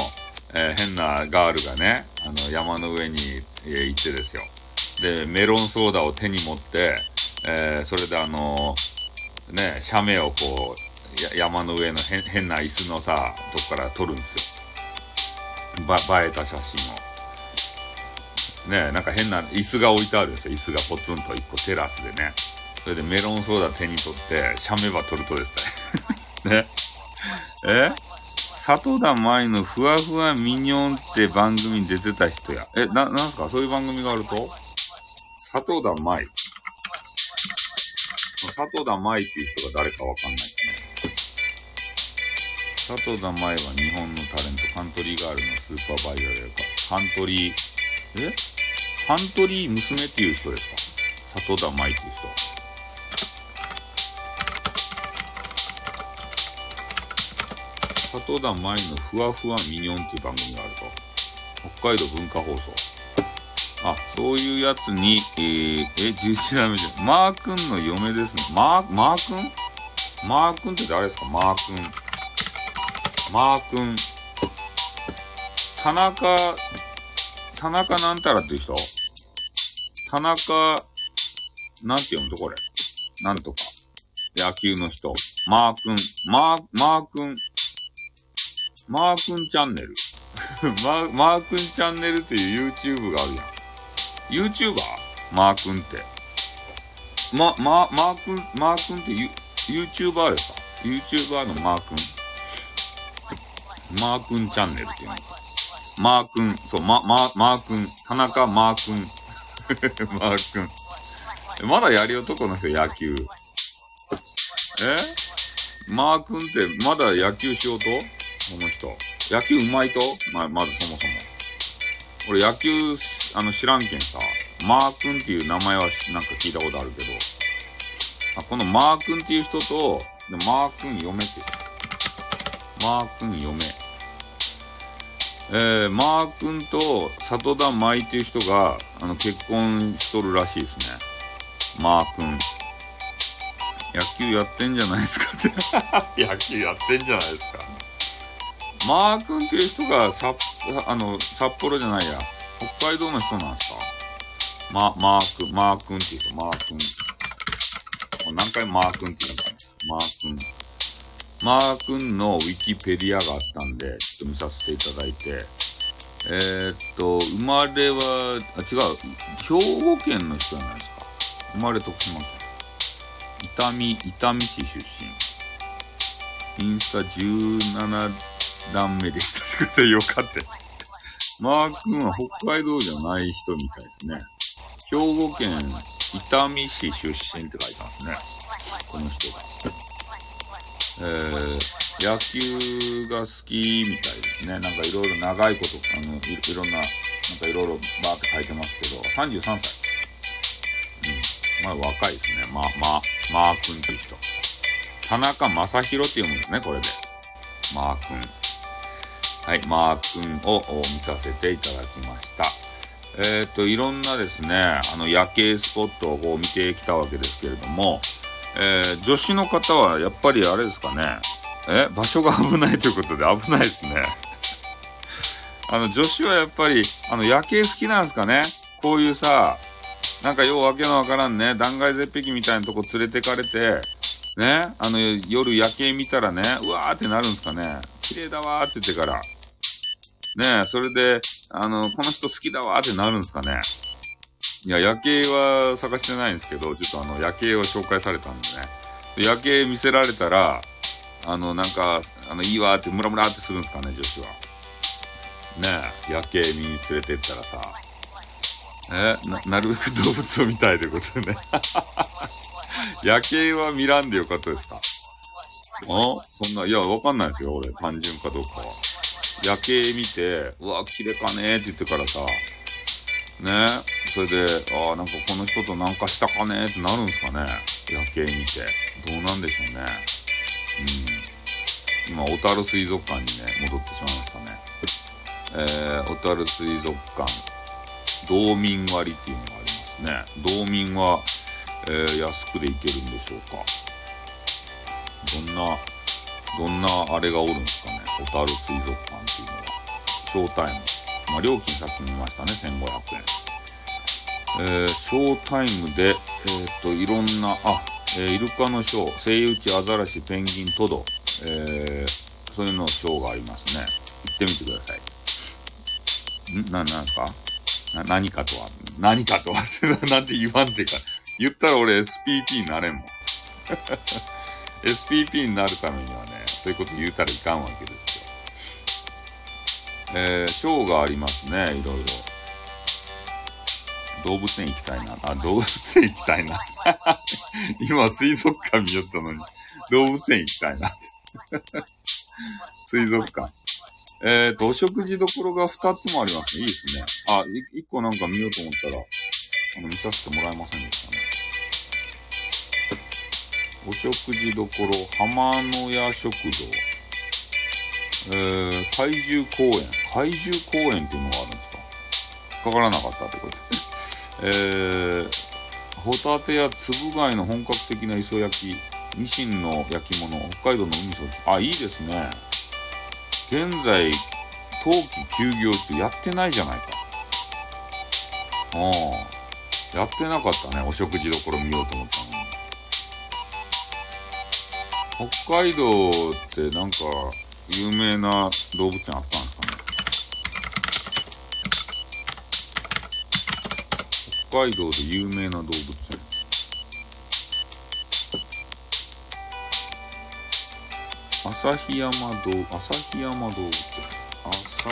えー、変なガールがね、あの、山の上に、えー、行ってですよ。で、メロンソーダを手に持って、えー、それであのね、写メをこう、山の上の変な椅子のさ、とこから撮るんですよ。ば、映えた写真を。ねえなんか変な椅子が置いてあるんですよ。椅子がポツンと一個テラスでね。それでメロンソーダ手に取って、写メば撮るとですね。ね。え？里田舞のふわふわミニョンって番組に出てた人や。え、な、なんすか？そういう番組があると？里田舞。里田舞っていう人が誰かわかんないですね。里田舞は日本のタレント、カントリーガールのスーパーバイザーであるか、カントリー、えカントリー娘っていう人ですか？里田舞っていう人。里田舞のふわふわミニョンっていう番組があると。北海道文化放送。あ、そういうやつに、えー、え、11代目じゃん。マー君の嫁ですね。マー、マー君？マー君って誰ですか？マー君。マー君。田中、田中なんたらって人？田中、なんて読むとこれ？なんとか。野球の人。マー君。マー、マー君。マー君チャンネル。マー、マー君チャンネルっていう YouTube があるやん。YouTuber? マー君って。ま、ま、マー君、マー君ってユ YouTuber ですか ?YouTuber のマー君。マー君チャンネルっていうの。マー君、そう、ま、ま、マー君、田中マー君。マー君。まだやり男の人野球。え？マー君ってまだ野球しようと？この人。野球うまいと？ま、まずそもそも。俺野球あの、知らんけんさ、マー君っていう名前はなんか聞いたことあるけど、あこのマー君っていう人と、でマー君嫁ってマー君嫁。えー、マー君と里田舞っていう人が、あの、結婚しとるらしいですね。マー君。野球やってんじゃないですかって 野球やってんじゃないですか。マー君っていう人が、さ、あの、札幌じゃないや。北海道の人なんですか？ま、マーク、マー君って言うと、マー君。何回マー君って言うのかなマー君。マー君のウィキペディアがあったんで、ちょっと見させていただいて、えー、っと、生まれは、あ、違う、兵庫県の人じゃないですか。生まれ徳島県。伊丹、伊丹市出身。インスタ17段目でした。っ てよかった。マー君は北海道じゃない人みたいですね。兵庫県伊丹市出身って書いてますね。この人が。えー、野球が好きみたいですね。なんかいろいろ長いこと、あのい、いろんな、なんかいろいろバーって書いてますけど、33歳。うん。まあ若いですね。ま、ま、マー君っていう人。田中正宏って読むんですね、これで。マー君。はい、マー君を見させていただきました。えっ、ー、と、いろんなですね、あの、夜景スポットをこう見てきたわけですけれども、えー、女子の方はやっぱりあれですかね、え、場所が危ないということで危ないですね。あの、女子はやっぱり、あの、夜景好きなんですかね？こういうさ、なんかようわけのわからんね、断崖絶壁みたいなとこ連れてかれて、ね、あの、夜夜景見たらね、うわーってなるんですかね？綺麗だわーって言ってから。ねえそれで、あの、この人好きだわーってなるんですかね。いや、夜景は探してないんですけど、ちょっとあの、夜景を紹介されたんでね。夜景見せられたら、あの、なんか、あの、いいわーってムラムラってするんですかね、女子は。ねえ夜景見に連れてったらさ、えな、なるべく動物を見たいということでね。夜景は見らんでよかったですか？あそんな、いや、わかんないですよ、俺。単純かどうかは。夜景見て、うわ、綺麗かねって言ってからさ、ね、それで、ああ、なんかこの人となんかしたかねってなるんですかね。夜景見て。どうなんでしょうね。うん。今、小樽水族館にね、戻ってしまいましたね。えー、小樽水族館、道民割っていうのがありますね。道民は、えー、安くでいけるんでしょうか。どんな、どんなあれがおるんですかね。小樽水族館っていうのは。ショータイム。まあ、料金さっき見ましたね。1500円。えー、ショータイムで、えっ、と、いろんな、あ、えー、イルカのショー、セイウチ、アザラシ、ペンギン、トド、えー、そういうのショーがありますね。行ってみてください。ん？な、なんか？な、何かとは、何かとは？なんて言わんてか。言ったら俺 SPP になれんもん。SPP になるためにはね、そういうこと言うたらいかんわけですよ。えー、ショーがありますね、いろいろ。動物園行きたいな。あ、動物園行きたいな。今水族館見よったのに、動物園行きたいな。水族館。えーと、お食事どころが2つもありますね。いいですね。あ、1個なんか見ようと思ったら、あの、見させてもらえませんでしたね。お食事どころ、浜野屋食堂。えー、怪獣公園。怪獣公園ってい。うのがあるんですか引っかからなかったってことですえー、ホタテや粒貝の本格的な磯焼き、ニシンの焼き物、北海道の海そあ、い。い。ですね。現在、冬季休業中やってない。じゃない。か。ああ。やってなかったね。お食事どころ見ようと思ったの。北海道ってなんか、有名な動物園あったんですかね？北海道で有名な動物園。旭山動、旭山動物園。朝、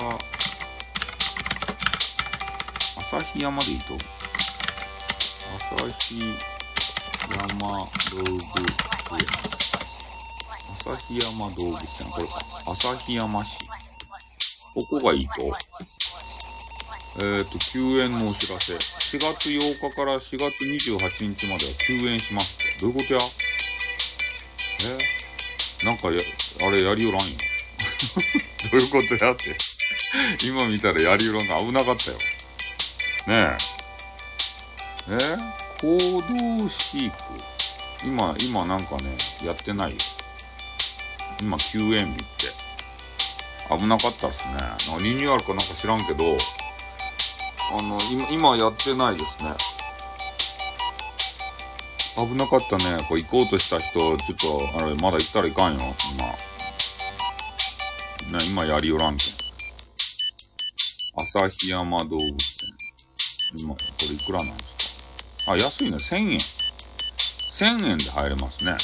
旭山でいいと旭山動物園。旭山動物園。これ。旭山市。ここがいいとえっ、ー、と、休園のお知らせ。4月8日から4月28日までは休園しますって。どういうことや？え？なんかや、あれやりよらんよ。どういうことやって。今見たらやりよらんが危なかったよ。ねえ。え？行動飼育。今、今なんかね、やってないよ。今休園日って。危なかったっすね。なんかリニューアルかなんか知らんけど、あの、今、今やってないですね。危なかったね。こう行こうとした人、ちょっと、あれ、まだ行ったらいかんよ、今。ね、今やりよらんけん。旭山動物園。今、これいくらなんですか？あ、安いね。1000円。1000円で入れますね。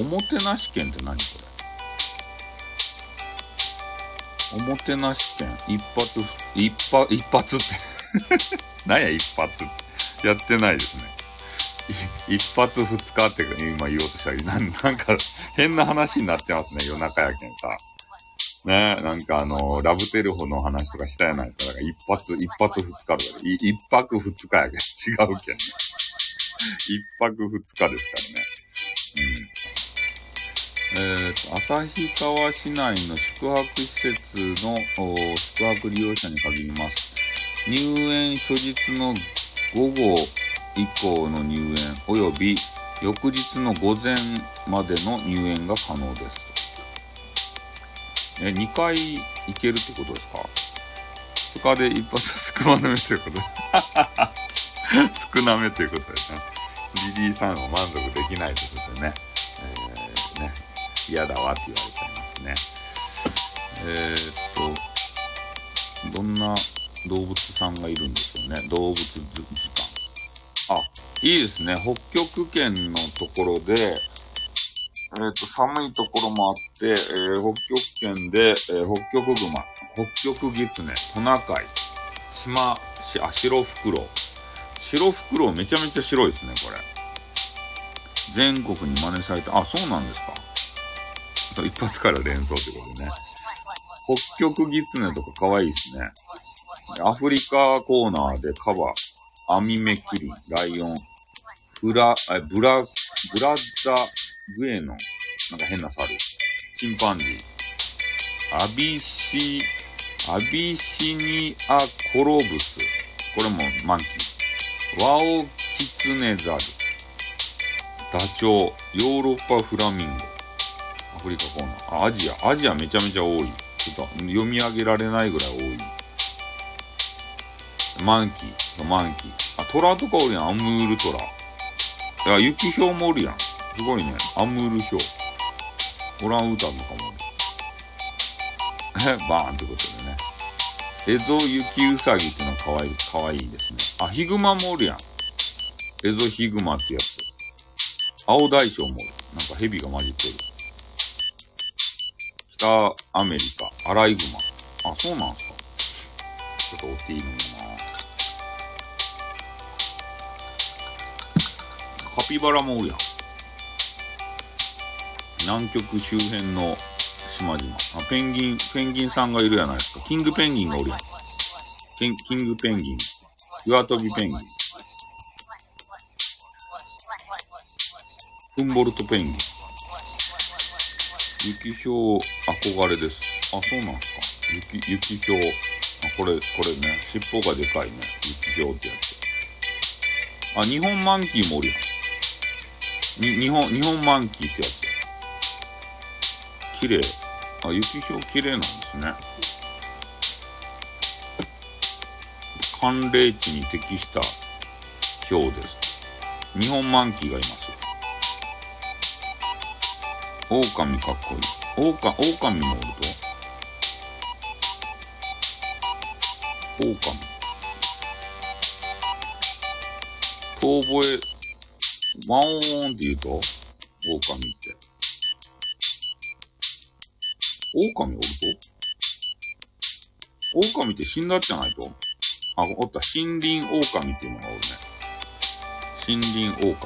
おもてなし券って何これ？おもてなし券。一発、一発、一発って 何や一発って。やってないですね。一発二日って今言おうとしたけど、なんか変な話になってますね、夜中やけんさ。ねえなんかあの、ラブテルホの話とかしたやないか。だから一発、一発二日とかで、一泊二日やけん。違うけんね。一泊二日ですからね。うん。えっ、ー、と、旭川市内の宿泊施設の宿泊利用者に限ります。入園初日の午後以降の入園及び翌日の午前までの入園が可能です。え、2回行けるってことですか ?2 日で一発少なめということ少なめということですね。リリーさんは満足できないということでね。えー、ね。嫌だわって言われちゃいますね。えー、っと、どんな動物さんがいるんでしょうね。動物図鑑。あ、いいですね。北極圏のところで、えっ、と、寒いところもあって、えー、北極圏で、えー、北極熊、北極狐、トナカイ、島、あ、白フクロウ。白フクロウめちゃめちゃ白いですね、これ。全国に真似されて、あ、そうなんですか。一発から連想ってことね。北極狐とか可愛いですね。アフリカコーナーでカバー。アミメキリン、ライオン、フラ、え、ブラ、ブラザグエノ。ン、なんか変な猿、チンパンジー、アビシ、アビシニアコロブス、これもマンキー、ワオキツネザル、ダチョウ、ヨーロッパフラミンゴ、アフリカコーナー、アジア、アジアめちゃめちゃ多い。ちょっと読み上げられないぐらい多い。マンキー、マンキー。あ、トラとかおるやん、アムールトラ。いや、雪ヒョウもおるやん。すごいね。アムールヒョウ。オランウータンとかもおる。バーンってことでね。エゾユキウサギってのはかわいい、かわいいですね。あ、ヒグマもおるやん。エゾヒグマってやつ。青大将もおる。なんかヘビが混じってる。北アメリカ、アライグマ。あ、そうなんすか。ちょっと追っていいのかな。カピバラもおるやん。南極周辺の島々。あ、ペンギン、ペンギンさんがいるやないですか。キングペンギンがおるやん。キンキングペンギン。岩飛びペンギン。フンボルトペンギン。雪ひょう憧れです。あ、そうなんすか。雪、雪ひょう。あ、これ、これね。尻尾がでかいね。雪ひょうってやつ。あ、日本マンキーもおるやん。に、日本、日本マンキーってやつ。綺麗。あ、雪ひょう綺麗なんですね。寒冷地に適したひょうです。日本マンキーがいます。狼かっこいい。オオカ、狼もおると狼。遠吠え、ワンオーンって言うと狼って。狼おると狼って死んだっちゃないとあ、おった。森林狼っていうのがおるね。森林狼。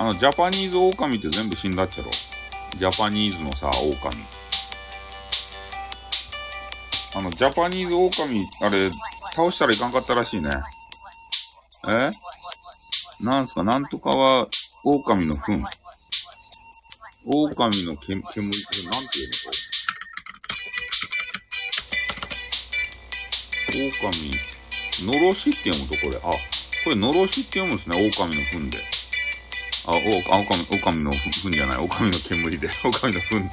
あの、ジャパニーズ狼って全部死んだっちゃろ。ジャパニーズのさ、狼。あの、ジャパニーズ狼、あれ、倒したらいかんかったらしいね。え？なんすか、なんとかは、狼の糞。狼のけ、煙、これなんていうのこれ？狼、のろしって読むとこれ、あ、これのろしって読むんですね、狼の糞で。あ、お、あ、おかみ、おかみの糞じゃない、おかみの煙で、おかみの糞で。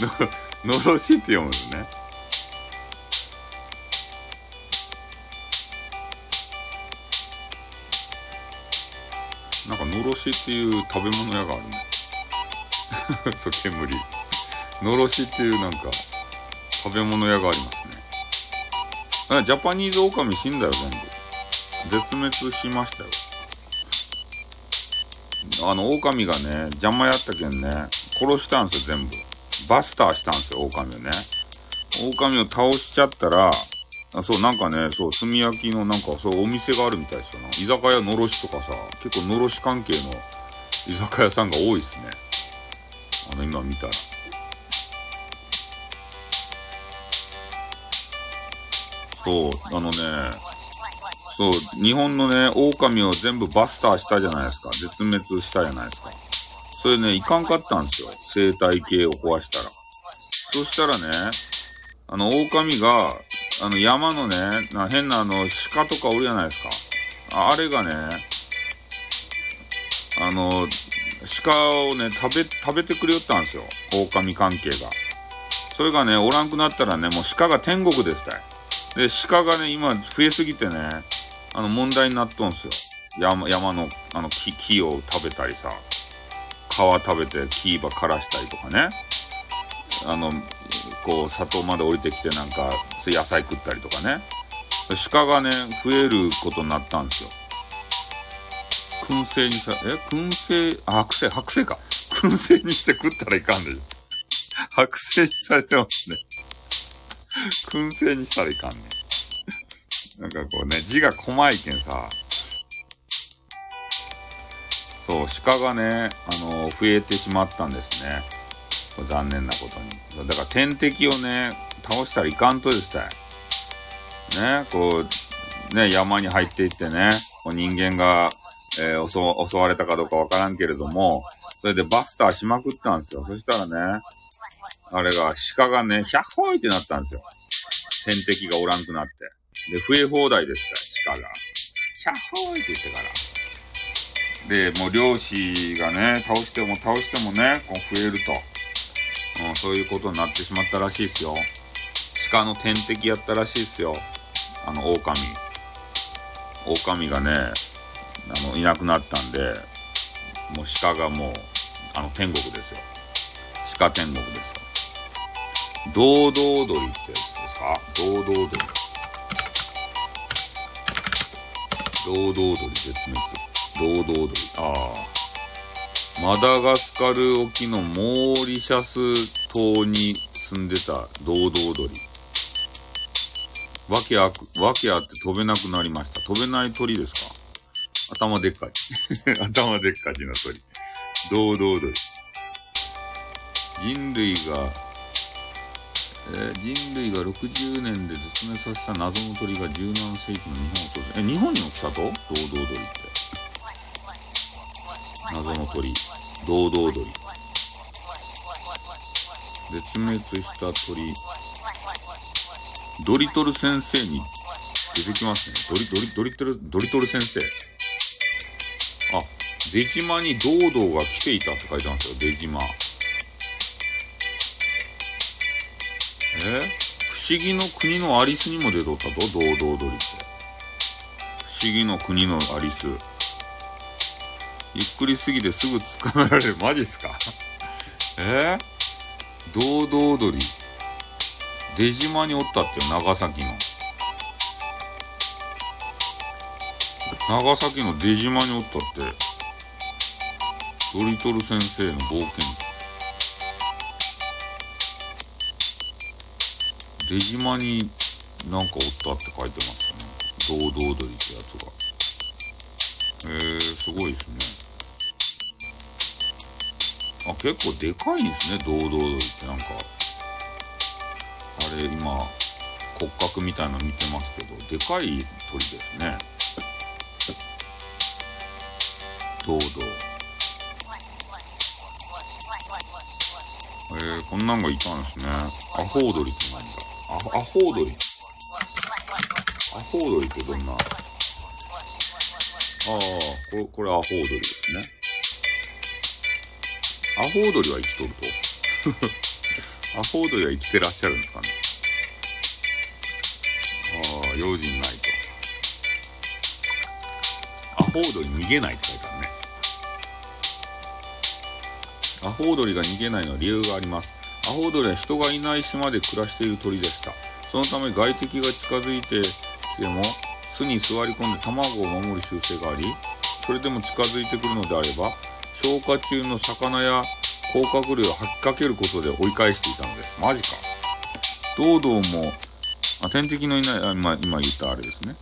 の、のろしって読むんですね。なんか、のろしっていう食べ物屋があるね。そう、煙。のろしっていうなんか、食べ物屋がありますね。ジャパニーズオオカミ死んだよ、全部。絶滅しましたよ。あの、狼がね、邪魔やったけんね、殺したんすよ、全部。バスターしたんすよ、狼をね。狼を倒しちゃったら、あそう、なんかね、そう、炭焼きのなんか、そう、お店があるみたいですよな。居酒屋のろしとかさ、結構のろし関係の居酒屋さんが多いですね。あの、今見たら。そう、あのね、そう、日本のね、狼を全部バスターしたじゃないですか。絶滅したじゃないですか。それね、いかんかったんですよ。生態系を壊したら。そしたらね、あの、狼が、あの、山のね、な変なあの、鹿とかおるじゃないですか。あれがね、あの、鹿をね、食べ、食べてくれよったんですよ。狼関係が。それがね、おらんくなったらね、もう鹿が天国ですたい。で、鹿がね、今増えすぎてね、あの、問題になっとんすよ。山、山の、あの、木、木を食べたりさ、皮食べて木ば枯らしたりとかね。あの、こう、里まで降りてきてなんか、野菜食ったりとかね。鹿がね、増えることになったんですよ。燻製にさ、え？燻製、あ、白製、白製か。燻製にして食ったらいかんでしょ。白製にされてますね。燻製にしたらいかんね。なんかこうね、字が細いけんさ、そう、鹿がね、あの、増えてしまったんですね。残念なことに。だから天敵をね、倒したらいかんとですたい。ね、こう、ね、山に入っていってね、こう人間が、えー、襲われたかどうかわからんけれども、それでバスターしまくったんですよ。そしたらね、あれが、鹿がね、100ほいってなったんですよ。天敵がおらんくなって。で、増え放題でした、鹿が。100ほいって言ってから。で、もう漁師がね、倒しても倒してもね、こう増えると。うん、そういうことになってしまったらしいですよ。鹿の天敵やったらしいですよ。あの、狼。狼がね、あの、いなくなったんで、もう鹿がもう、あの、天国ですよ。鹿天国ですよ。堂々鳥ってやつですか？堂々鳥。堂々鳥絶滅。堂々鳥。ああ。マダガスカル沖のモーリシャス島に住んでた堂々鳥。わけあく、わけあって飛べなくなりました。飛べない鳥ですか？頭でっかい。頭でっかちな鳥。堂々鳥。人類が、えー、人類が60年で絶滅させた謎の鳥が17世紀の日本を訪れ、え、日本にも来たと？堂々鳥って。謎の鳥。堂々鳥。絶滅した鳥。ドリトル先生に出てきますね。ドリ、ドリ、ドリトル、ドリトル先生。あ、出島に堂々が来ていたって書いてますよ、出島。え？不思議の国のアリスにも出とったと堂々鳥って。不思議の国のアリス。ゆっくりすぎてすぐ捕まえられる。マジっすか？え？堂々鳥。出島におったってよ、長崎の。長崎の出島におったって。ドリトル先生の冒険出島になんかおったって書いてますね。堂々鳥ってやつが。へえー、すごいですね。あ、結構でかいんですね、堂々鳥ってなんか。あれ、今、骨格みたいなの見てますけど、でかい鳥ですね。堂々。えー、こんなんがいたんですね。アホウドリってなんだ。アホ、アホウドリ。アホウドリってどんな？ああ、これ、これアホウドリですね。アホウドリは生きとると。アホウドリは生きてらっしゃるんですかね。ああ、用心ないと。アホウドリ逃げないって書いてあるね。アホウドリが逃げないのは理由があります。アホウドリは人がいない島で暮らしている鳥でした。そのため外敵が近づいてきても巣に座り込んで卵を守る習性があり、それでも近づいてくるのであれば、消化中の魚や甲殻類を吐きかけることで追い返していたのです。マジか。堂々も、あ、天敵のいない、あ今、今言ったあれですね。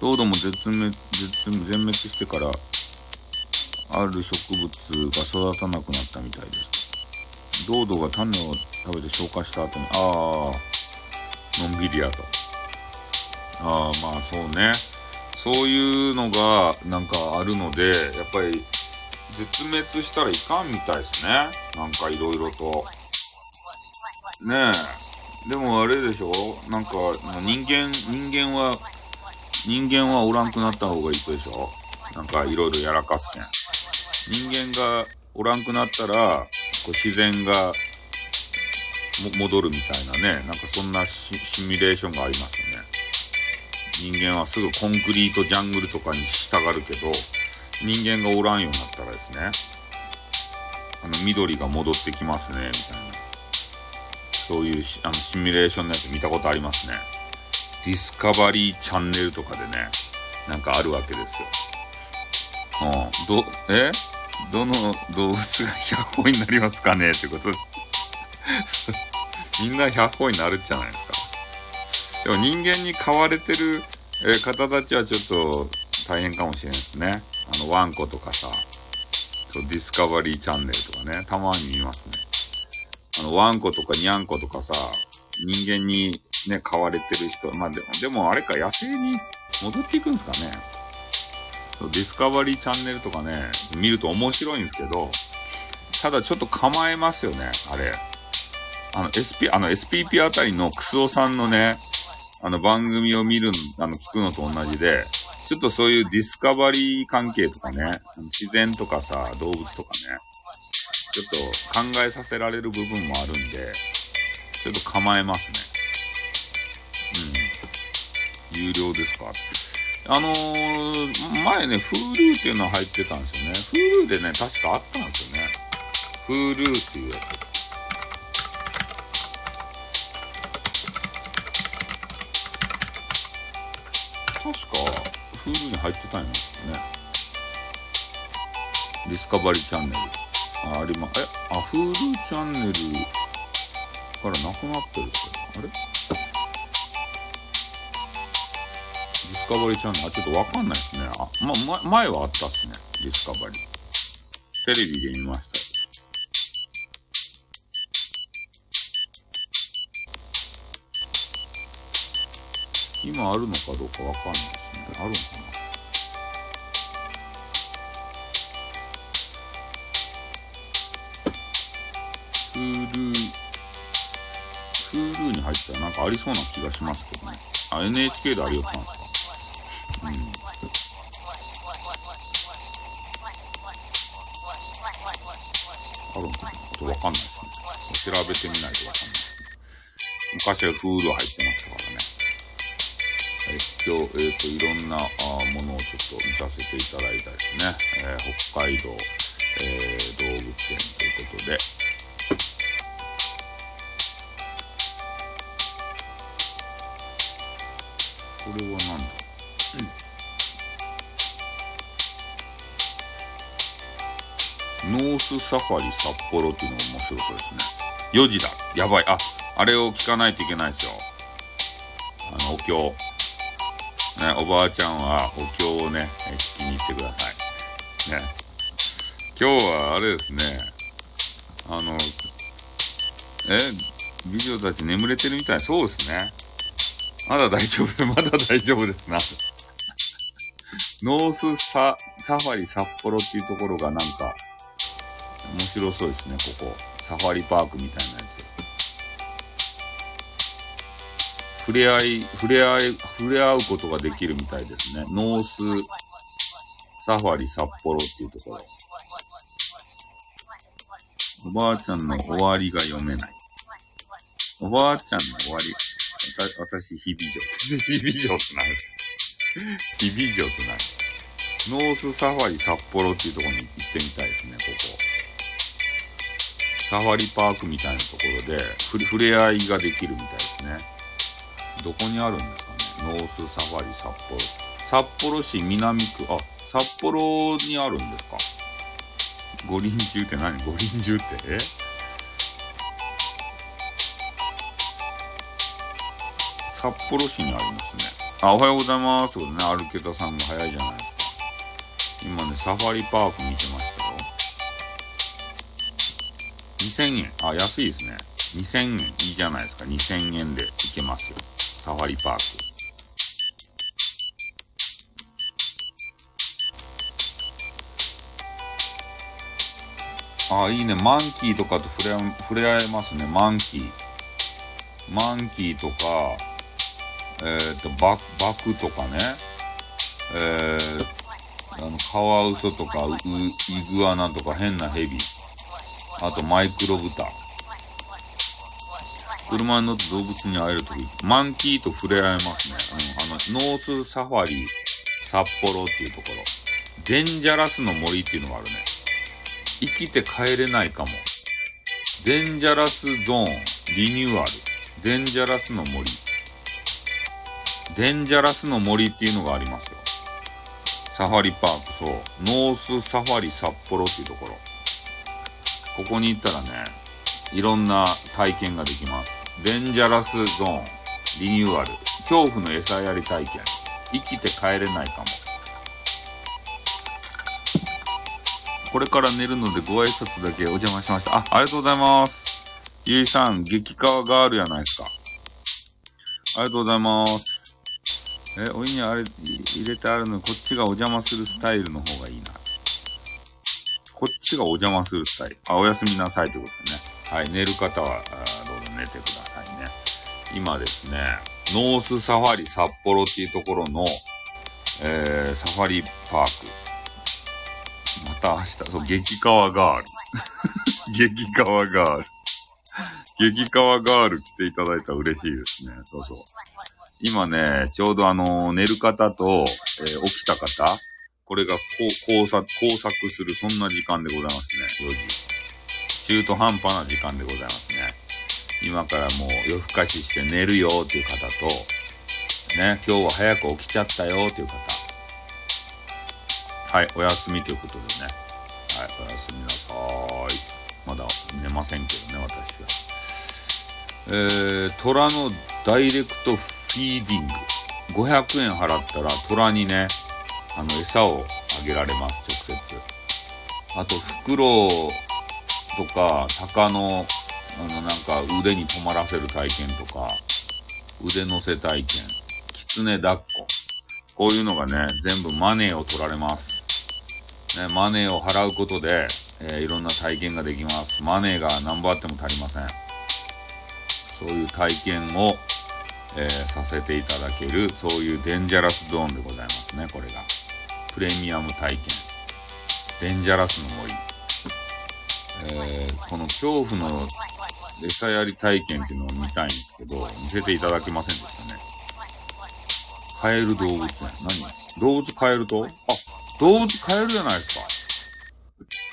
堂々も絶滅、絶全滅してから、ある植物が育たなくなったみたいです。堂々が種を食べて消化した後に、ああ、のんびりやと。ああ、まあそうね。そういうのがなんかあるので、やっぱり絶滅したらいかんみたいですね。なんかいろいろと。ねえ。でもあれでしょ？なんか人間、人間は、人間はおらんくなった方がいいでしょ？なんかいろいろやらかすけん。人間がおらんくなったら、こう自然が戻るみたいなね、なんかそんなシミュレーションがありますよね。人間はすぐコンクリートジャングルとかに従うけど、人間がおらんようになったらですね、あの、緑が戻ってきますね、みたいな。そういうあのシミュレーションのやつ見たことありますね。ディスカバリーチャンネルとかでね、なんかあるわけですよ。うん、ど、え？どの動物が100歩になりますかねってこと みんな100歩になるじゃないですか。でも人間に飼われてる、え方たちはちょっと大変かもしれないですね。あの、ワンコとかさ、ディスカバリーチャンネルとかね、たまに見ますね。あの、ワンコとかニャンコとかさ、人間にね、飼われてる人、まあでも、でもあれか、野生に戻っていくんですかね。ディスカバリーチャンネルとかね、見ると面白いんですけど、ただちょっと構えますよね、あれ。あの、SP、あの、SPP あたりのクスオさんのね、あの、番組を見る、あの、聞くのと同じで、ちょっとそういうディスカバリー関係とかね、自然とかさ、動物とかね、ちょっと考えさせられる部分もあるんで、ちょっと構えますね。うん。有料ですかあのー、前ね、Hulu っていうのは入ってたんですよね。Hulu でね、確かあったんですよね。Hulu っていうやつ。確か、Hulu に入ってたんですよね。ディスカバリーチャンネル。あ、ありま、え、あ、Hulu チャンネルからなくなってるってあれ？ィスカバリーチャンネル、あ、ちょっとわかんないですね。あ、ま、ま、前はあったっすね。ディスカバリー。テレビで見ました。今あるのかどうかわかんないですね。あるのかなフール、Hulu に入ったらなんかありそうな気がしますけどね。あ、NHK でありよったんですうん。あるのちょっとわかんないですね。調べてみないとわかんない。昔は Hulu 入ってましたからね。はい、今日、えっ、と、いろんなあものをちょっと見させていただいたですね。えー北海道、えー動物園ということで、これは何だ、ノースサファリ札幌っていうのが面白そうですね。4時だ。やばい。あ、あれを聞かないといけないですよ。あの、お経。ね、おばあちゃんはお経をね、聞きに行ってください。ね。今日はあれですね。あの、え、美女たち眠れてるみたい。そうですね。まだ大丈夫、まだ大丈夫ですな。ノースサ、サファリ札幌っていうところがなんか、面白そうですね、ここ。サファリパークみたいなやつ。触れ合い、触れ合い、触れ合うことができるみたいですね。ノースサファリ札幌っていうところ。おばあちゃんの終わりが読めない。おばあちゃんの終わり。わた私、日々女。日々女ってなる。々女ってなる。ノースサファリ札幌っていうところに行ってみたいですね、ここ。サファリパークみたいなところで、ふ触れ合いができるみたいですね。どこにあるんですかね。ノースサファリ札幌。札幌市南区、あ、札幌にあるんですか。五輪中って何？五輪中って？え札幌市にありますね。あ、おはようございます。ということでね、歩けたさんが早いじゃないですか。今ね、サファリパーク見てましたよ。2000円。あ、安いですね。2000円。いいじゃないですか。2000円で行けますよ。サファリパーク。あ、いいね。マンキーとかと触れ触れ合えますね。マンキー。マンキーとか、えっ、と、ババクとかね。えー、あの、カワウソとか、う、イグアナとか変なヘビ。あと、マイクロブタ。車に乗って動物に会えるとき、マンキーと触れ合えますね。うん、あの、ノースサファリ札幌っていうところ。デンジャラスの森っていうのがあるね。生きて帰れないかも。デンジャラスゾーン、リニューアル。デンジャラスの森。デンジャラスの森っていうのがありますよ。サファリパーク、そう。ノースサファリ札幌っていうところ。ここに行ったらね、いろんな体験ができます。デンジャラスゾーン、リニューアル。恐怖の餌やり体験。生きて帰れないかも。これから寝るのでご挨拶だけお邪魔しました。あ、ありがとうございます。ゆいさん、激川ガールやないですか。ありがとうございます。え、お湯にあれ入れてあるのに、こっちがお邪魔するスタイルの方がいいな。こっちがお邪魔するスタイル。あ、おやすみなさいということね。はい、寝る方は、どうぞ寝てくださいね。今ですね、ノースサファリ札幌っていうところの、えー、サファリパーク。また明日、そう、激川ガール。激川ガール。激川ガール来ていただいたら嬉しいですね。そうそう。今ね、ちょうどあの、寝る方と、えー、起きた方、これがこう交錯、交錯する、そんな時間でございますね。4時。中途半端な時間でございますね。今からもう夜更かしして寝るよっていう方と、ね、今日は早く起きちゃったよっていう方。はい、お休みということでね。はい、おやすみなさーい。まだ寝ませんけどね、私は。えー、虎のダイレクトフィーディング。500円払ったら虎にね、あの、餌をあげられます、直接。あと、フクロウとか、鷹の、あの、なんか腕に止まらせる体験とか、腕乗せ体験、狐抱っこ。こういうのがね、全部マネーを取られます。ね、マネーを払うことで、えー、いろんな体験ができます。マネーが何ぼあっても足りません。そういう体験を、えー、させていただける、そういうデンジャラスゾーンでございますね、これが。プレミアム体験。デンジャラスの森。えー、この恐怖の餌やり体験っていうのを見たいんですけど、見せていただけませんでしたね。カエル動物園。何？動物カエルとあ、動物カエルじゃないですか。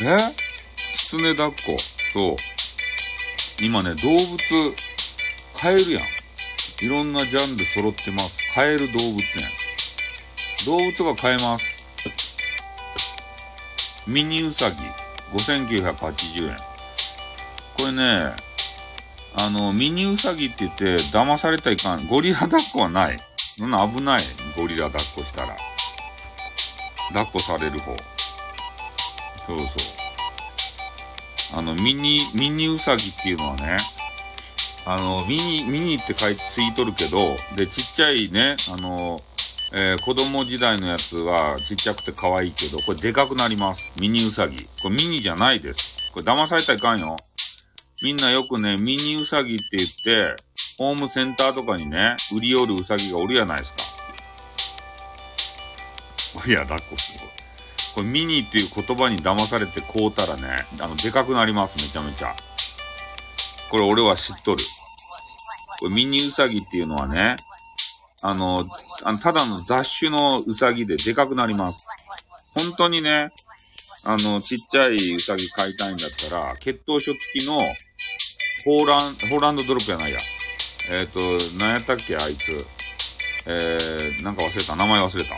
え？キツネ抱っこ。そう。今ね、動物、カエルやん。いろんなジャンル揃ってます。カエル動物園。動物が買えます。ミニウサギ、5980円。これね、あの、ミニウサギって言って騙されたいかん。ゴリラ抱っこはない。そんな危ない。ゴリラ抱っこしたら。抱っこされる方。そうそう。あの、ミニ、ミニウサギっていうのはね、あの、ミニ、ミニって書いついとるけど、で、ちっちゃいね、あの、えー、子供時代のやつはちっちゃくて可愛いけど、これでかくなります。ミニウサギ。これミニじゃないです。これ騙されたらいかんよ。みんなよくね、ミニウサギって言って、ホームセンターとかにね、売り寄るウサギがおるやないですか。いや、抱っこする。これミニっていう言葉に騙されて買うたらね、あの、でかくなります、めちゃめちゃ。これ俺は知っとる。これミニウサギっていうのはね、あの、あのただの雑種のウサギででかくなります。本当にね、あの、ちっちゃいウサギ飼いたいんだったら、血統書付きの、ホーラン、ホーランドドロップやないや。えっ、ー、と、何やったっけ、あいつ。えー、なんか忘れた。名前忘れた。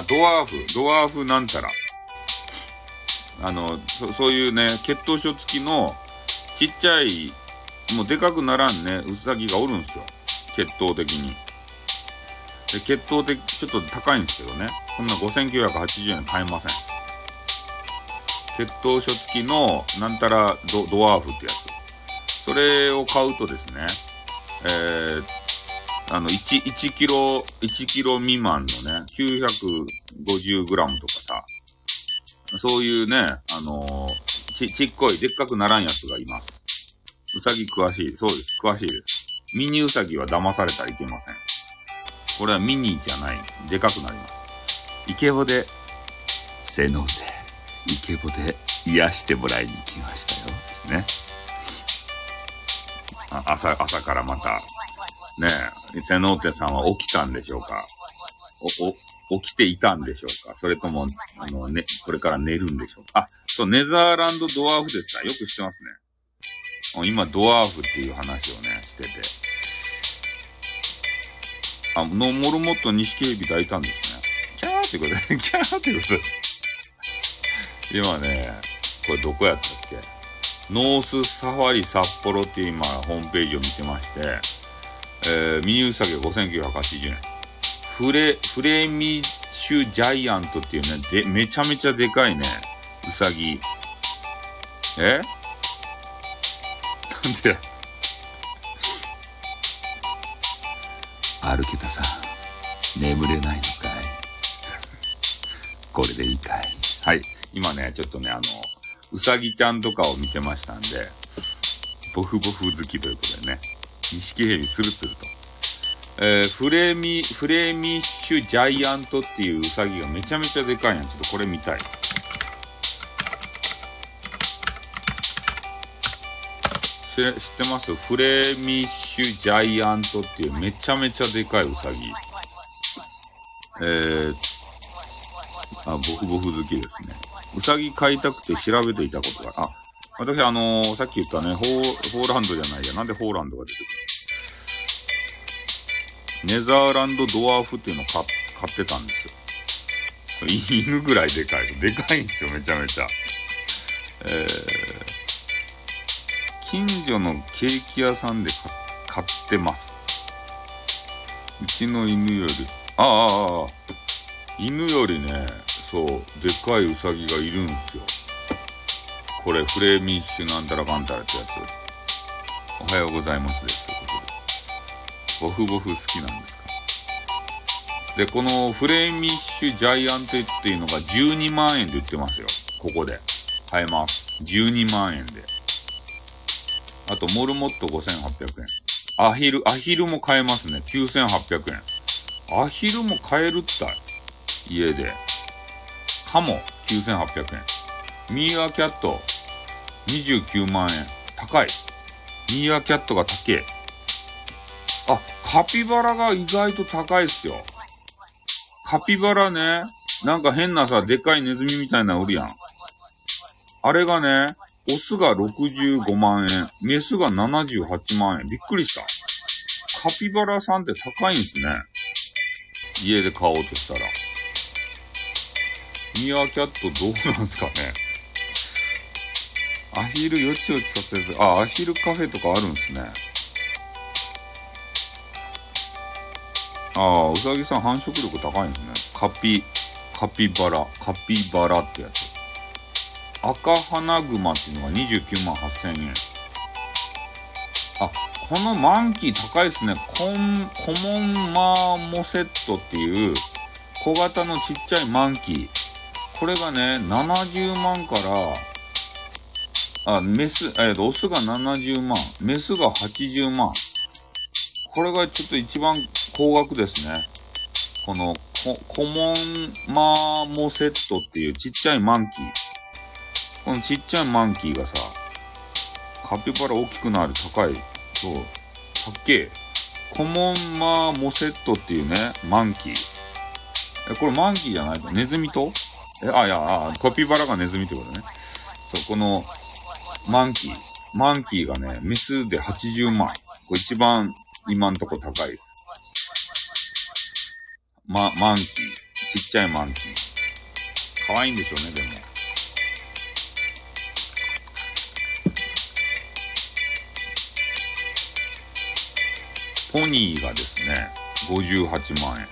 あ、ドワーフ、ドワーフなんたら。あの、そそういうね、血統書付きの、ちっちゃい、もうでかくならんね、ウサギがおるんですよ。血統的に。で、血統的、ちょっと高いんですけどね。こんな5980円買えません。血統書付きの、なんたらドドワーフってやつ。それを買うとですね、えー、あの、1、1キロ、1キロ未満のね、950グラムとかさ、そういうね、あのー、ち、ちっこい、でっかくならんやつがいます。うさぎ詳しい。そうです。詳しいです。ミニウサギは騙されたらいけません。これはミニじゃない。でかくなります。イケボで、せので、イケボで癒してもらいに来ましたよ。ね。朝、朝からまた、ねえ、瀬能手さんは起きたんでしょうかお、お、起きていたんでしょうかそれとも、あの、ね、これから寝るんでしょうかあ、そう、ネザーランドドワーフですかよく知ってますね。今、ドワーフっていう話をね、してて。あ、の、モルモット錦蛇抱いたんですね。キャーってことで、キャーってことで。今ね、これどこやったっけ？ノースサファリ札幌って今、ホームページを見てまして、えー、ミニウサギ5980円。フレ、フレミシュジャイアントっていうね、で、めちゃめちゃでかいね、ウサギ。え？んで歩けたさ眠れないのかい。これでいいかい。はい。今ねちょっとねあのうさぎちゃんとかを見てましたんでボフボフ好きということでね。錦蛇ツルツルと。えー、フレミ、フレミッシュジャイアントっていうウサギがめちゃめちゃでかいや。ん。ちょっとこれ見たい。知ってますフレミッシュジャイアントっていうめちゃめちゃでかいウサギ。えー、あ、ボフボフ好きですね。ウサギ飼いたくて調べていたことが、あ、私あのー、さっき言ったね、ホー、ホーランドじゃないや。なんでホーランドが出てくるネザーランドドワーフっていうのを買ってたんですよ。犬ぐらいでかい。でかいんですよ、めちゃめちゃ。えー、近所のケーキ屋さんで買ってます。うちの犬より、ああ、犬よりね、そう、でかいウサギがいるんすよ。これ、フレーミッシュなんたらかんたらってやつ。おはようございますです。ということで。ボフボフ好きなんですか？で、このフレーミッシュジャイアントっていうのが12万円で売ってますよ。ここで。買えます。12万円で。あと、モルモット5800円。アヒル、アヒルも買えますね。9800円。アヒルも買えるった。家で。カモ、9800円。ミーアキャット、29万円。高い。ミーアキャットが高え。あ、カピバラが意外と高いっすよ。カピバラね、なんか変なさ、でかいネズミみたいなのおるやん。あれがね、オスが65万円、メスが78万円。びっくりした。カピバラさんって高いんですね。家で買おうとしたら。ミアキャットどうなんすかね。アヒルよちよちさせて、あ、アヒルカフェとかあるんですね。ああ、うさぎさん繁殖力高いんですね。カピ、カピバラ、カピバラってやつ。赤花熊っていうのが29万8000円。あ、このマンキー高いですね。コン、コモンマーモセットっていう小型のちっちゃいマンキー。これがね、70万から、あ、メス、えっ、と、オスが70万、メスが80万。これがちょっと一番高額ですね。このコ、コモンマーモセットっていうちっちゃいマンキー。このちっちゃいマンキーがさ、カピバラ大きくなる高い。そう。かっけえ。コモンマーモセットっていうね、マンキー。え、これマンキーじゃないのネズミとえ、あ、いや、あ、カピバラがネズミってことね。そう、この、マンキー。マンキーがね、メスで80万。これ一番今んとこ高いです。ま、マンキー。ちっちゃいマンキー。可愛いんでしょうね、でも。ポニーがですね、58万円。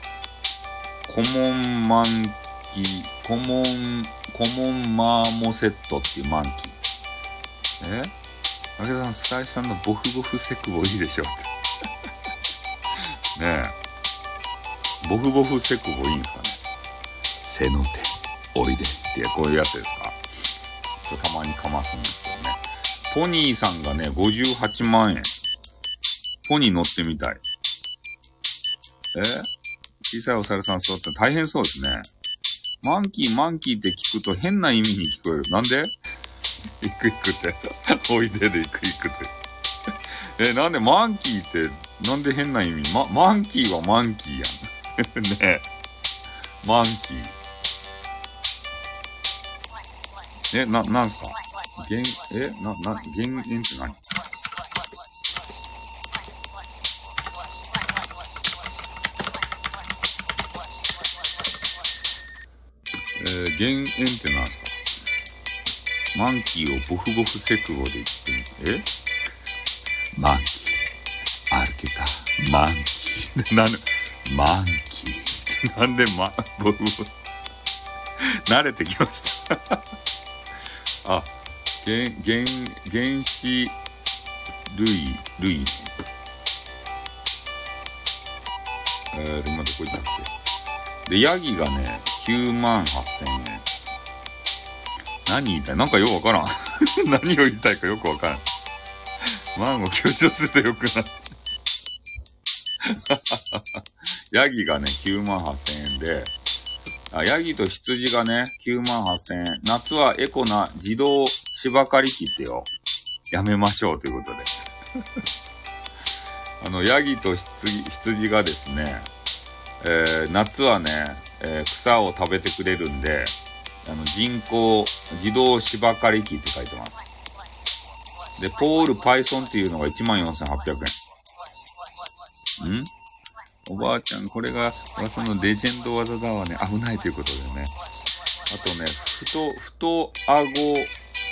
コモンマンキー、コモン、コモンマーモセットっていうマンキー。え？武田さん、スタイさんのボフボフセクボいいでしょって ねえ。ボフボフセクボいいんですかね。背の手、おいでっていう、こういうやつですかちょっと。たまにかますんですけどね。ポニーさんがね、58万円。ポニー乗ってみたい。え？小さいお猿さん座って大変そうですね。マンキー、マンキーって聞くと変な意味に聞こえる。なんで？行く行くって。おいでで行く行くって。え、なんでマンキーって、なんで変な意味？ま、マンキーはマンキーやん。ねえ。マンキー。え、な、なんすか？減、え、な、な、減塩って何？えー、減塩って何すかマンキーをボフボフセク語で言ってみて、えマンキー。歩けた。マンキー。なんで、マンキー。なんでマ、ボフボフ。慣れてきましたあ、原、原、原子類、類。えー、今どこ行ったっけで、ヤギがね、9万8000円。何言いたい？なんかよくわからん。何を言いたいかよくわからん。マンゴー強調するとよくない。ヤギがね、9万8000円で、あ、ヤギと羊がね、9万8000円。夏はエコな自動芝刈り機ってよ。やめましょうということで。あの、ヤギと羊羊がですね、えー、夏はね、えー、草を食べてくれるんで、あの、人工自動芝刈り機って書いてます。で、ポールパイソンっていうのが14,800円。ん？おばあちゃん、これが技のレジェンド技だわね。危ないということでね。あとね、ふと、ふと、あご、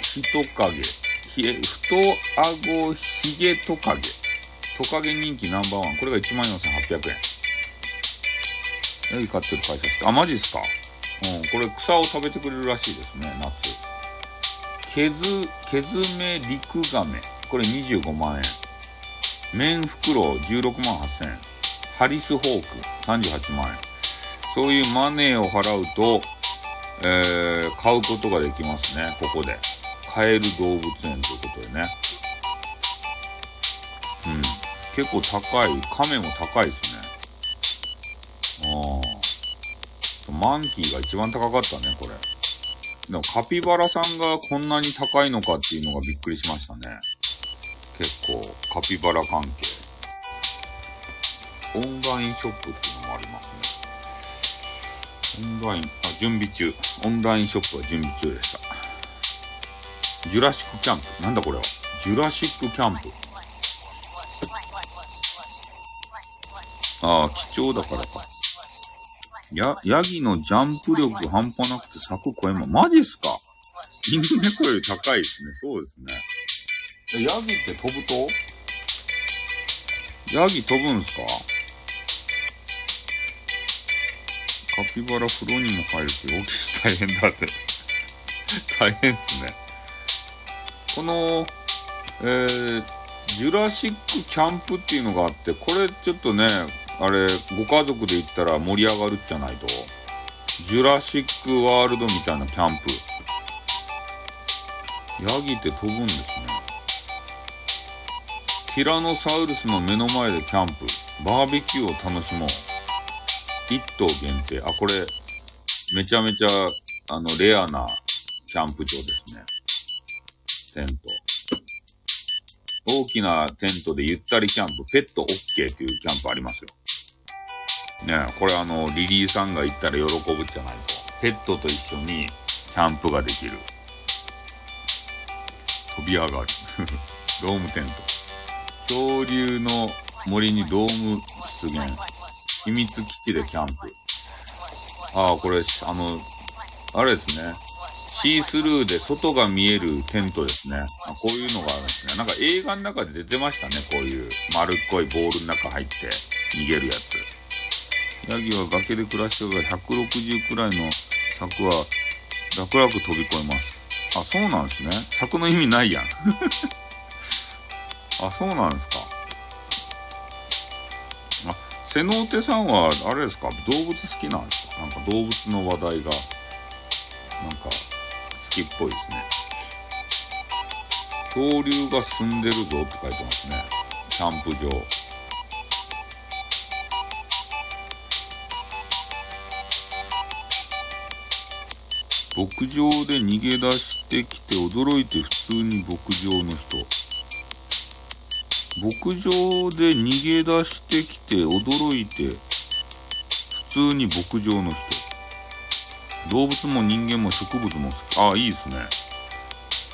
ひとかげ。ひえ、ふと、あご、ひげトカゲ。トカゲ人気ナンバーワン。これが14,800円。ヤギ飼ってる会社って。あ、マジっすか？うん。これ草を食べてくれるらしいですね、夏。ケズ、ケズメ陸亀。これ25万円。麺袋16万8000円。ハリスホーク38万円。そういうマネーを払うと、えー、買うことができますね、ここで。買える動物園ということでね。うん。結構高い。亀も高いですね。ああ。マンキーが一番高かったね、これ。でもカピバラさんがこんなに高いのかっていうのがびっくりしましたね。結構、カピバラ関係。オンラインショップっていうのもありますね。オンライン、あ、準備中。オンラインショップは準備中でした。ジュラシックキャンプ。なんだこれは。ジュラシックキャンプ。ああ、貴重だからか。や、ヤギのジャンプ力半端なくて咲く声も、マジっすか？犬猫より高いですね。そうですね。ヤギって飛ぶと？ヤギ飛ぶんすか？カピバラ風呂にも入るし、大きし大変だって。大変っすね。この、えー、ジュラシックキャンプっていうのがあって、これちょっとね、あれ、ご家族で行ったら盛り上がるじゃないと。ジュラシックワールドみたいなキャンプ。ヤギって飛ぶんですね。ティラノサウルスの目の前でキャンプ。バーベキューを楽しもう。1頭限定。あ、これ、めちゃめちゃ、あの、レアなキャンプ場ですね。テント。大きなテントでゆったりキャンプ、ペット OK っていうキャンプありますよ。ねこれあの、リリーさんが行ったら喜ぶじゃないと。ペットと一緒にキャンプができる。飛び上がる。ドームテント。恐竜の森にドーム出現。秘密基地でキャンプ。ああ、これ、あの、あれですね。シースルーで外が見えるテントですね。あこういうのがあるんですね。なんか映画の中で出てましたね。こういう丸っこいボールの中入って逃げるやつ。ヤギは崖で暮らしてるが160くらいの柵は楽々飛び越えます。あ、そうなんですね。柵の意味ないやん。あ、そうなんですか。あ、瀬能手さんは、あれですか、動物好きなんですか？なんか動物の話題が、なんか、きっぽいですね。恐竜が住んでるぞって書いてますね。キャンプ場。牧場で逃げ出してきて驚いて普通に牧場の人。牧場で逃げ出してきて驚いて普通に牧場の人。動物も人間も植物も好き。ああ、いいですね。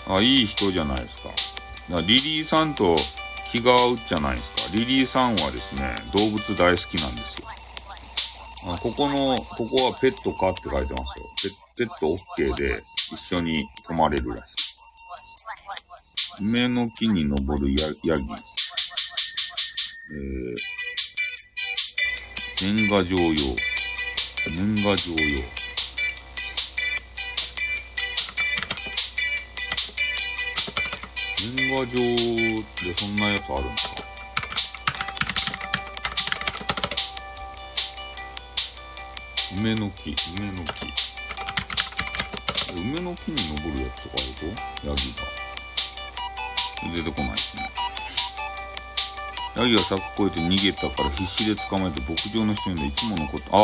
ああいい人じゃないですか。かリリーさんと気が合うじゃないですか。リリーさんはですね、動物大好きなんですよ。あここの、ここはペットかって書いてますよ。ペット OK で一緒に泊まれるらしい。梅の木に登るヤヤギ。えー、年賀状用。年賀状用。年賀状でそんなやつあるんですか梅の木、梅の木。梅の木に登るやつとかあるとヤギが。出てこないですね。ヤギが柵越えて逃げたから必死で捕まえて牧場の人にいつも残った。あ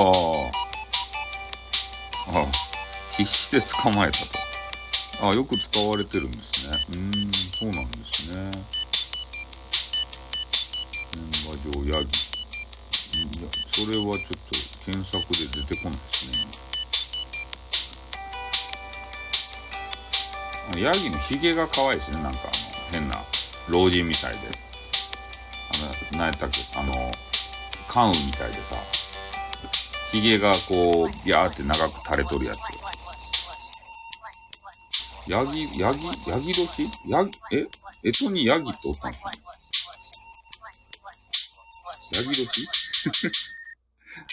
あ。ああ。必死で捕まえたと。あ、よく使われてるんですね。うん、そうなんですね。年賀状ヤギ。いや、それはちょっと検索で出てこないですね。ヤギのヒゲが可愛いですね。なんかあの、変な、老人みたいで。あの、何やったっけ、あの、関羽みたいでさ、ヒゲがこう、ビャーって長く垂れとるやつ。ヤギ、ヤギ、ヤギ年？ヤギ、え？えとにヤギっておったんすかヤギ年？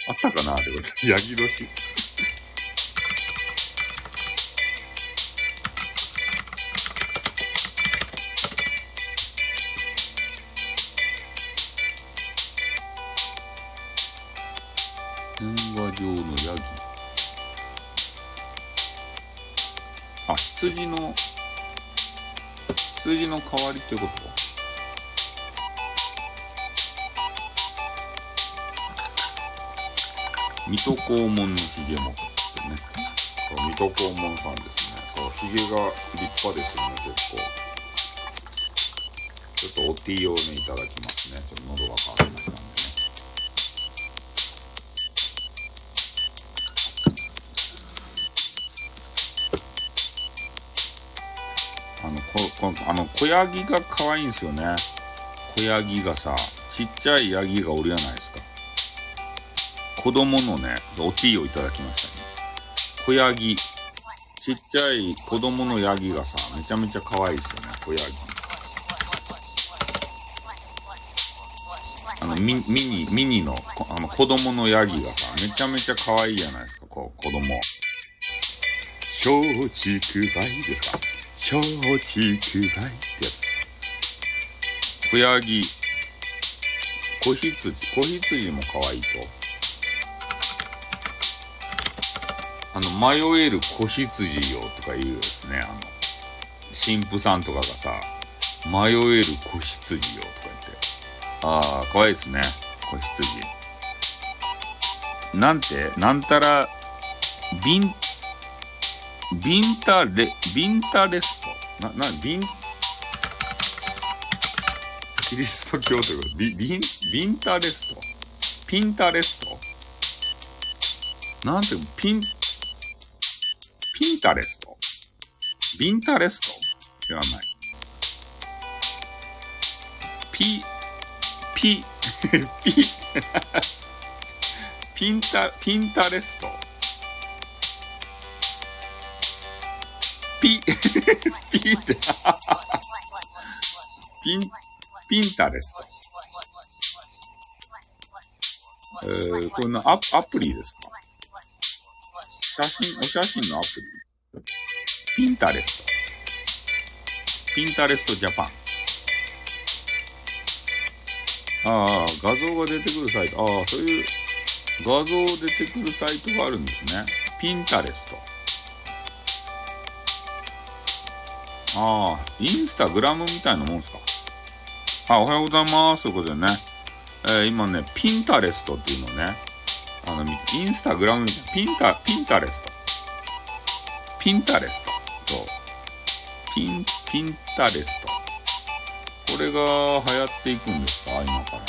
あったかな？ってこと。ヤギ年？年賀状の羊の、羊の代わりってこと水戸黄門のひげもってね。水戸黄門さんですね。そう、ひげが立派ですよね、結構。ちょっとおティーをね、いただきますね。ちょっと喉が渇きましたあの、小ヤギが可愛いんですよね。小ヤギがさ、ちっちゃいヤギがおるやないですか。子供のね、おティーをいただきましたね。小ヤギ。ちっちゃい子供のヤギがさ、めちゃめちゃ可愛いですよね、小ヤギ。あの、ミミニ、ミニの、あの、子供のヤギがさ、めちゃめちゃ可愛いじゃないですか、こう、子供。松竹梅ですか松竹梅ってやつ。小ヤギ、子羊、子羊も可愛いと。あの、迷える子羊よとか言うですね。あの、神父さんとかがさ、迷える子羊よとか言って。ああ、可愛いですね。子羊。なんて、なんたら、ビン、ビンタレ、ビンタレス。な、な、ビン、キリスト教ということ？ビ、ビン、ビンタレスト？ピンタレスト？なんていうの？ピン、ピンタレスト？ビンタレスト？知らない。ピ、ピ、ピ、ピンタ、ピンタレスト？ピ、ピって、ピン、ピンタレスト。えー、これのアアプリですか？写真、お写真のアプリピンタレスト。ピンタレストジャパン。ああ、画像が出てくるサイト。ああ、そういう画像出てくるサイトがあるんですね。ピンタレスト。ああ、インスタグラムみたいなもんすか？あ、おはようございます。ということでね。えー、今ね、ピンタレストっていうのね。あの、インスタグラムみたいな。ピンタ、ピンタレスト。ピンタレスト。そう。ピン、ピンタレスト。これが流行っていくんですか？今から。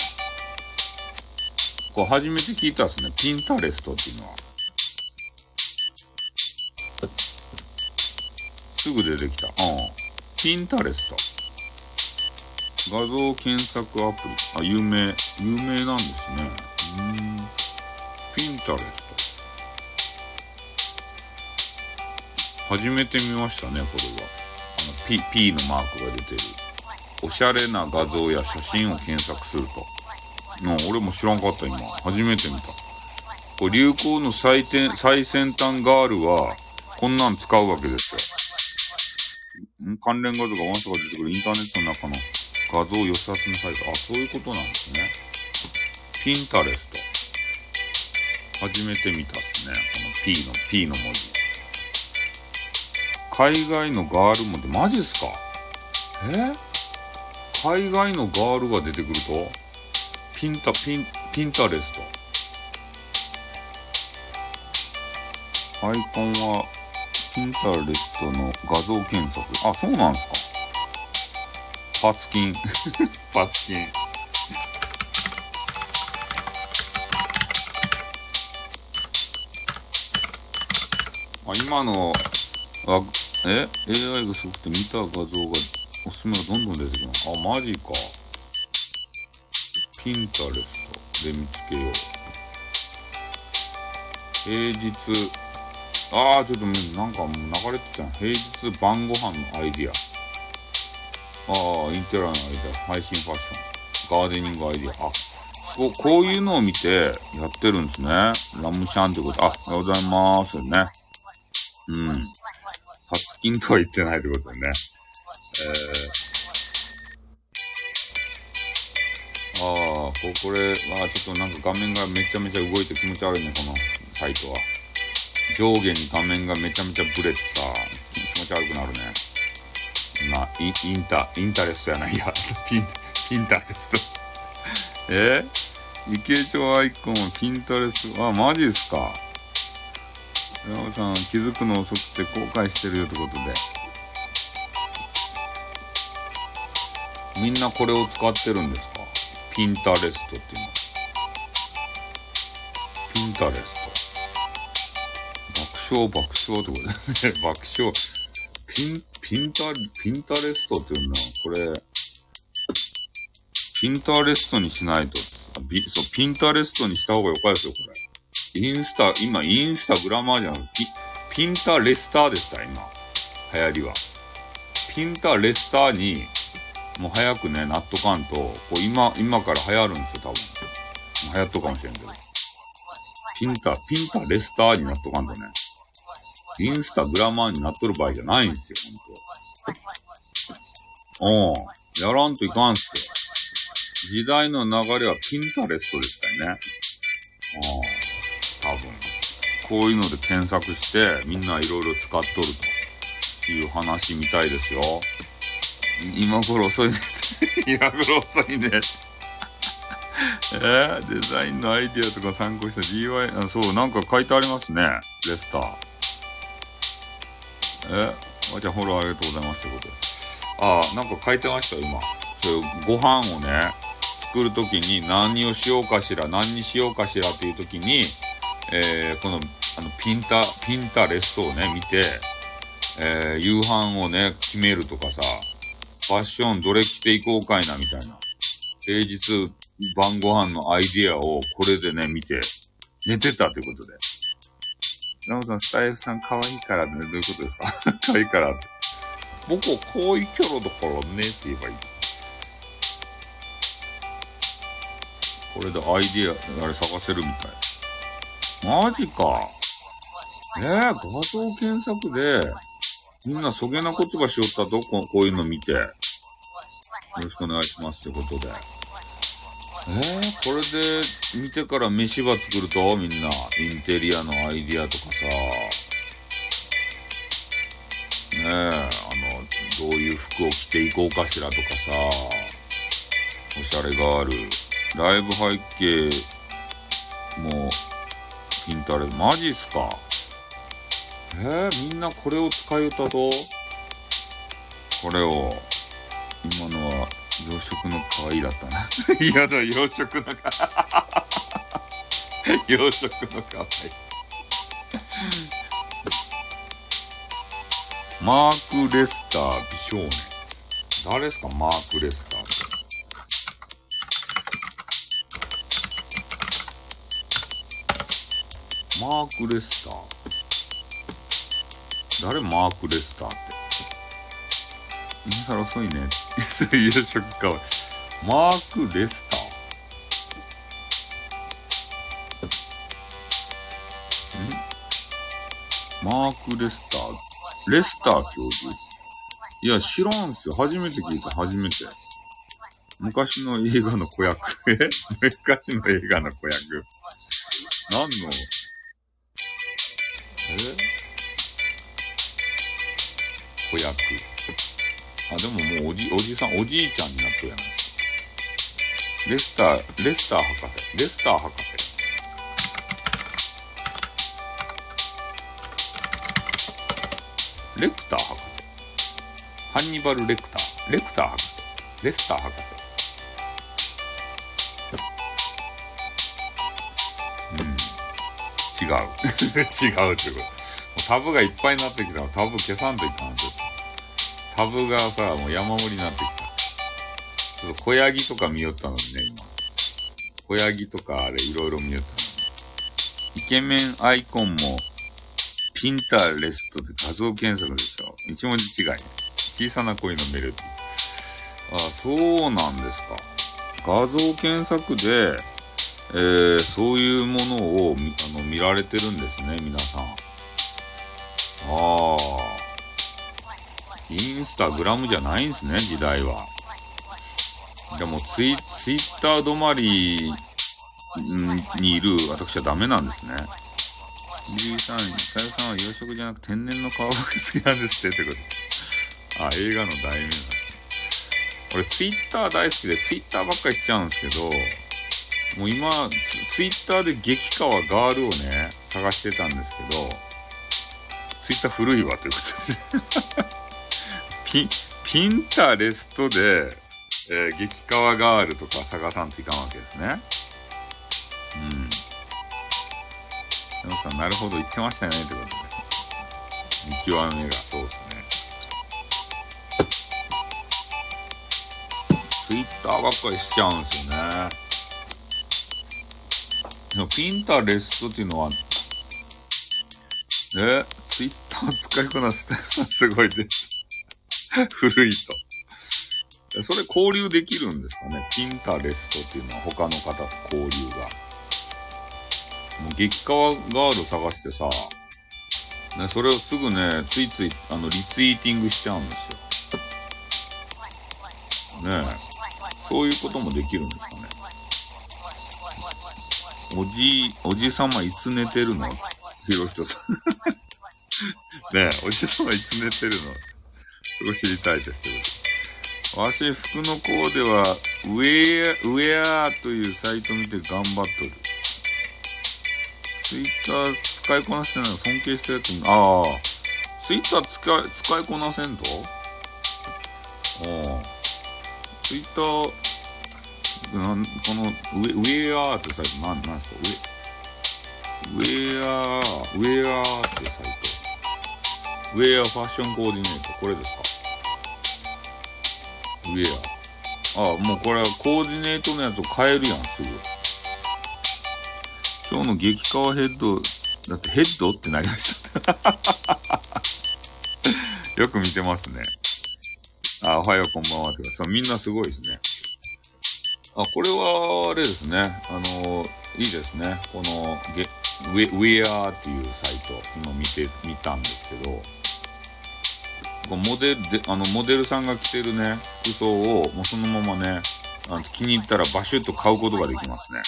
これ初めて聞いたですね。ピンタレストっていうのは。すぐ出てきた。うん。ピンタレスト。画像検索アプリ。あ、有名。有名なんですね。うん。ピンタレスト。初めて見ましたね、これは。あの、P、P のマークが出てる。おしゃれな画像や写真を検索すると。うん、俺も知らんかった、今。初めて見た。これ流行の最最先端ガールは、こんなん使うわけですよ。関連画像がワンサが出てくるインターネットの中の画像寄せ集めサイト。あ、そういうことなんですね。ピンタレスト。初めて見たっすね。この P の、P の文字。海外のガールもで、マジっすか？え？海外のガールが出てくると？ピンタ、ピン、ピンタレスト。アイコンは、ピンタレストの画像検索。あ、そうなんですか。パツキン。パツキン。あ、今の、あ、え ?AI がすごくて見た画像が、おすすめがどんどん出てきます。あ、マジか。ピンタレストで見つけよう。平日、ああ、ちょっとなんかもう流れてた平日晩ご飯のアイディア。ああ、インテラのアイディア。配信ファッション。ガーデニングアイディア。あ、こう、こういうのを見てやってるんですね。ラムシャンってこと。あ、おはようございますよね。うん。発金とは言ってないってことね。えー、ああ、ここれはちょっとなんか画面がめちゃめちゃ動いて気持ち悪いね、このサイトは。上下に画面がめちゃめちゃブレてさ、気持ち悪くなるね。まあ、インタ、インタレストやないや。ピン、ピンタレスト。え？ー、池上アイコンピンタレスト、あ、マジですか。山本さん、気づくの遅くて後悔してるよってことで。みんなこれを使ってるんですか？ピンタレストっていうの。ピンタレスト。爆笑爆笑ってことですね。爆笑。ピン、ピンタ、ピンタレストっていうのは、これ、ピンタレストにしないと、ビそう、ピンタレストにした方がよかですよ、これ。インスタ、今、インスタグラマーじゃん。ピ、ピンタレスターでした、今。流行りは。ピンタレスターに、もう早くね、なっとかんと、こう今、今から流行るんですよ、多分。流行っとかもしれんけど。ピンタ、ピンタレスターになっとかんとね。インスタグラマーになっとる場合じゃないんですよ、ほんと。うん。やらんといかんって。時代の流れはピンタレストでしたよね。うん。多分。こういうので検索して、みんないろいろ使っとるという話みたいですよ。今頃遅いね。今頃遅いね。えー、デザインのアイディアとか参考した DY、あそう、なんか書いてありますね。レスター。えあ、じゃあフォローありがとうございますってことで。ああ、なんか書いてました、今。そういうご飯をね、作るときに何をしようかしら、何にしようかしらっていうときに、えー、この、あの、ピンタ、ピンタレストをね、見て、えー、夕飯をね、決めるとかさ、ファッションどれ着ていこうかいな、みたいな。平日晩ご飯のアイディアをこれでね、見て、寝てたってことで。ナオさん、スタイフさん可愛いからね、どういうことですか？可愛いからって。僕は可愛いうキャラだからねって言えばいい。これでアイディア、あれ探せるみたい。マジか。えー、画像検索で、みんなそげな言葉しよったとここういうの見て。よろしくお願いしますってことで。えー、これで見てから飯場作るとみんな、インテリアのアイディアとかさ。ねえ、あの、どういう服を着ていこうかしらとかさ。おしゃれがある。ライブ背景もピンタレマジっすかえー、みんなこれを使い歌と？これを、今のは洋食の可愛いだったな。嫌だ、洋食の可愛い。洋食の可愛い。マーク・レスター美少年。誰ですかマーク・レスター。マーク・レスター誰マーク・レスターって？今更遅いね。夕食かわマーク・レスターん？マーク・レスターレスター教授？いや、知らんすよ。初めて聞いた、初めて。昔の映画の子役。え 昔の映画の子役。何の？え？子役。あ、でももうおじ、おじさん、おじいちゃんになってるやないか。レスター、レスター博士。レスター博士。レクター博士。ハンニバル・レクター。レクター博士。レスター博士。うん。違う。違うってこと。タブがいっぱいになってきたらタブ消さんといかん。タブがさ、もう山盛りになってきた。ちょっと小ヤギとか見よったのにね、今。小ヤギとかあれいろいろ見よったのに。イケメンアイコンも、ピンターレストで画像検索でしょ。一文字違いね。小さな恋のメロディー。あ、そうなんですか。画像検索で、えー、そういうものを見あの見られてるんですね、皆さん。ああ。インスタグラムじゃないんですね、時代は。でもツイ、ツイッター止まりにいる私はダメなんですね。ゆうさん、さゆさんは洋食じゃなく天然の皮が好きなんですってってこと。あ、映画の題名だ。俺ツイッター大好きでツイッターばっかりしちゃうんですけど、もう今、ツイッターで激川ガールをね、探してたんですけど、ツイッター古いわということでピ、ピンタレストで、えー、激川ガールとか探さんといかんわけですね。うん。山さん、なるほど言ってましたよね、ってことで。見極めが、そうですね。ツイッターばっかりしちゃうんですよね。でも、ピンタレストっていうのは、ね、ツイッター使いこなすってすごいです 古いと。それ交流できるんですかね？ピンタレストっていうのは他の方と交流が。もう激川ガール探してさ、ね、それをすぐね、ついつい、あの、リツイーティングしちゃうんですよ。ねえ。そういうこともできるんですかね？おじ、おじさまいつ寝てるの？ひろひとさん。ねえ、おじさまいつ寝てるの？そこ知りたいですけど。わし、服のコーデは、ウェア、ウェアというサイト見て頑張っとる。ツイッター使いこなしてないの尊敬したやつに、ああ、ツイッター使い、使いこなせんとああ。ツイッター、なんこのウェ、ウェアーってサイト、なん、なんですか？ウェ、ウェアー、ウェアーってサイト。ウェアファッションコーディネート、これですか？ウェア。ああ、もうこれはコーディネートのやつを変えるやん、すぐ。今日の激川ヘッド、だってヘッドってなりました。よく見てますね。あ、おはよう、こんばんはっ。てか、みんなすごいですね。あ、これは、あれですね。あの、いいですね。この、ゲ、ウェ、ウェアっていうサイト、今見て、見たんですけど、モデルで、あの、モデルさんが着てるね、服装を、もうそのままね、あの気に入ったらバシュッと買うことができますね。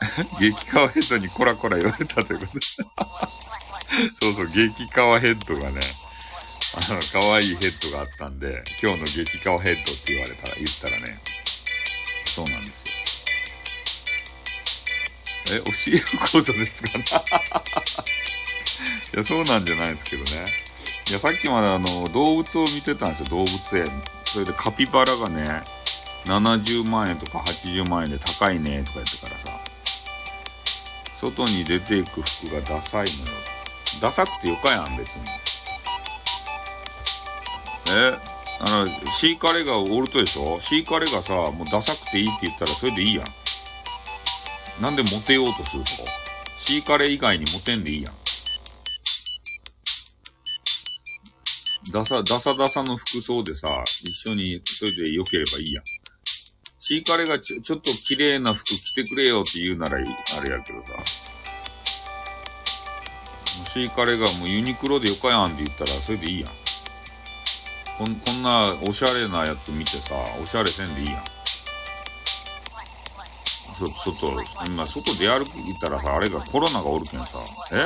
激川ヘッドにコラコラ言われたということ。そうそう、激川ヘッドがね、あの、可愛いヘッドがあったんで、今日の激川ヘッドって言われたら、言ったらね、そうなんですよ。え、教えることですかね いや、そうなんじゃないですけどね。いや、さっきまであの、動物を見てたんですよ、動物園。それでカピバラがね、70万円とか80万円で高いねとか言ってからさ、外に出ていく服がダサいのよ。ダサくてよかやん、別に。えあの、シーカレーがおるとでしょ？シーカレーがさ、もうダサくていいって言ったらそれでいいやん。なんでモテようとすると？シーカレー以外にモテんでいいやん。ダサ、ダサダサの服装でさ、一緒にそれで良ければいいやん。シーカレがちょちょっと綺麗な服着てくれよって言うならいい、あれやけどさ。シーカレがもうユニクロでよかやんって言ったらそれでいいやん。こんこんなおしゃれなやつ見てさ、おしゃれせんでいいやん。そ、外、今外出歩いたらさ、あれがコロナがおるけんさ。え？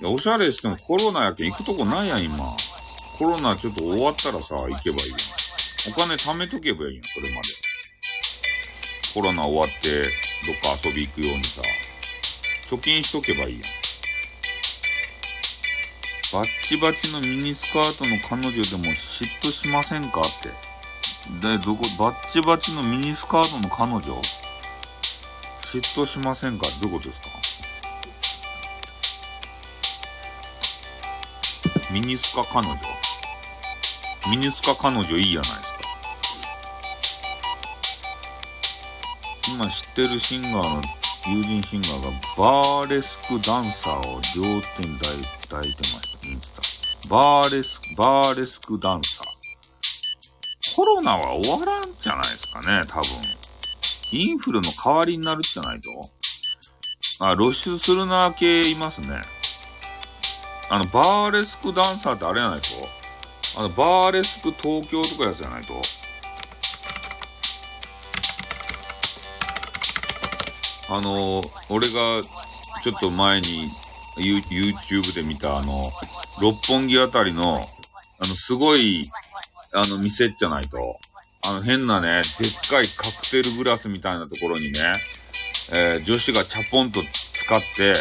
いや、おしゃれしてもコロナやけん行くとこないやん、今。コロナちょっと終わったらさ、行けばいいやん。お金貯めとけばいいやん、それまで。コロナ終わって、どっか遊び行くようにさ、貯金しとけばいいやん。バッチバチのミニスカートの彼女でも嫉妬しませんかって。で、どこ、バッチバチのミニスカートの彼女？嫉妬しませんか？どういうことですか？ミニスカ彼女？ミニスカ彼女いいじゃないですか。今知ってるシンガーの友人シンガーがバーレスクダンサーを両手に抱い抱いてました。インスタ。バーレスク、バーレスクダンサー。コロナは終わらんじゃないですかね、多分。インフルの代わりになるじゃないと。あ、露出するな系いますね。あの、バーレスクダンサーってあれじゃないと。あの、バーレスク東京とかやつじゃないと？あの、俺がちょっと前に YouTube で見たあの、六本木あたりの、あの、すごい、あの、店じゃないと。あの、変なね、でっかいカクテルグラスみたいなところにね、えー女子がチャポンと使って、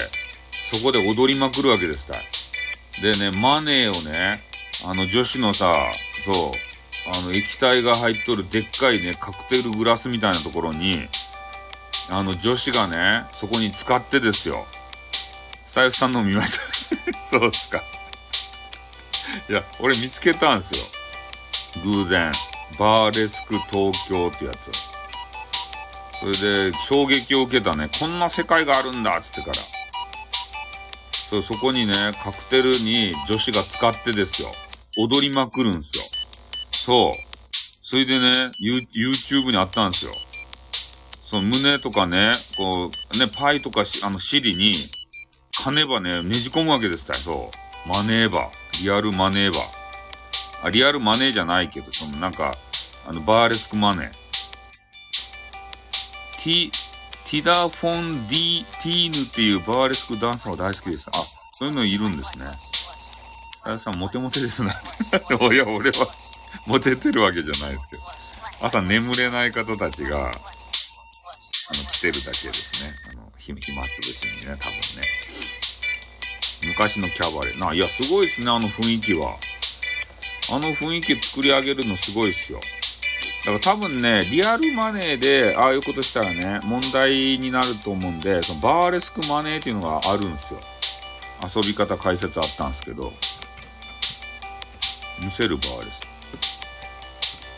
そこで踊りまくるわけですたい。でね、マネーをね、あの女子のさ、そう、あの液体が入っとるでっかいね、カクテルグラスみたいなところに、あの女子がね、そこに使ってですよ。スタイフさんの見ました？そうっすか。いや、俺見つけたんですよ。偶然。バーレスク東京ってやつ。それで、衝撃を受けたね。こんな世界があるんだっつってから。そう、そこにね、カクテルに女子が使ってですよ。踊りまくるんすよ。そう。それでね、YouTube にあったんですよ。そう、胸とかね、こう、ね、パイとかし、あの、尻に、金ばね、ねじ込むわけですたよ。そう。マネーバー。リアルマネーバー。あ、リアルマネーじゃないけど、そのなんか、あの、バーレスクマネー。ティ、ティダ・フォン・ディ・ティーヌっていうバーレスクダンサーが大好きです。あ、そういうのいるんですね。あやさん、モテモテですなって。いや、俺は、モテてるわけじゃないですけど。朝眠れない方たちが、あの、来てるだけですね。あの、暇つぶしにね、多分ね。昔のキャバレー。な、いや、すごいですね、あの雰囲気は。あの雰囲気作り上げるのすごいですよ。だから多分ね、リアルマネーで、ああいうことしたらね、問題になると思うんで、そのバーレスクマネーっていうのがあるんですよ。遊び方解説あったんですけど。見せるバーレス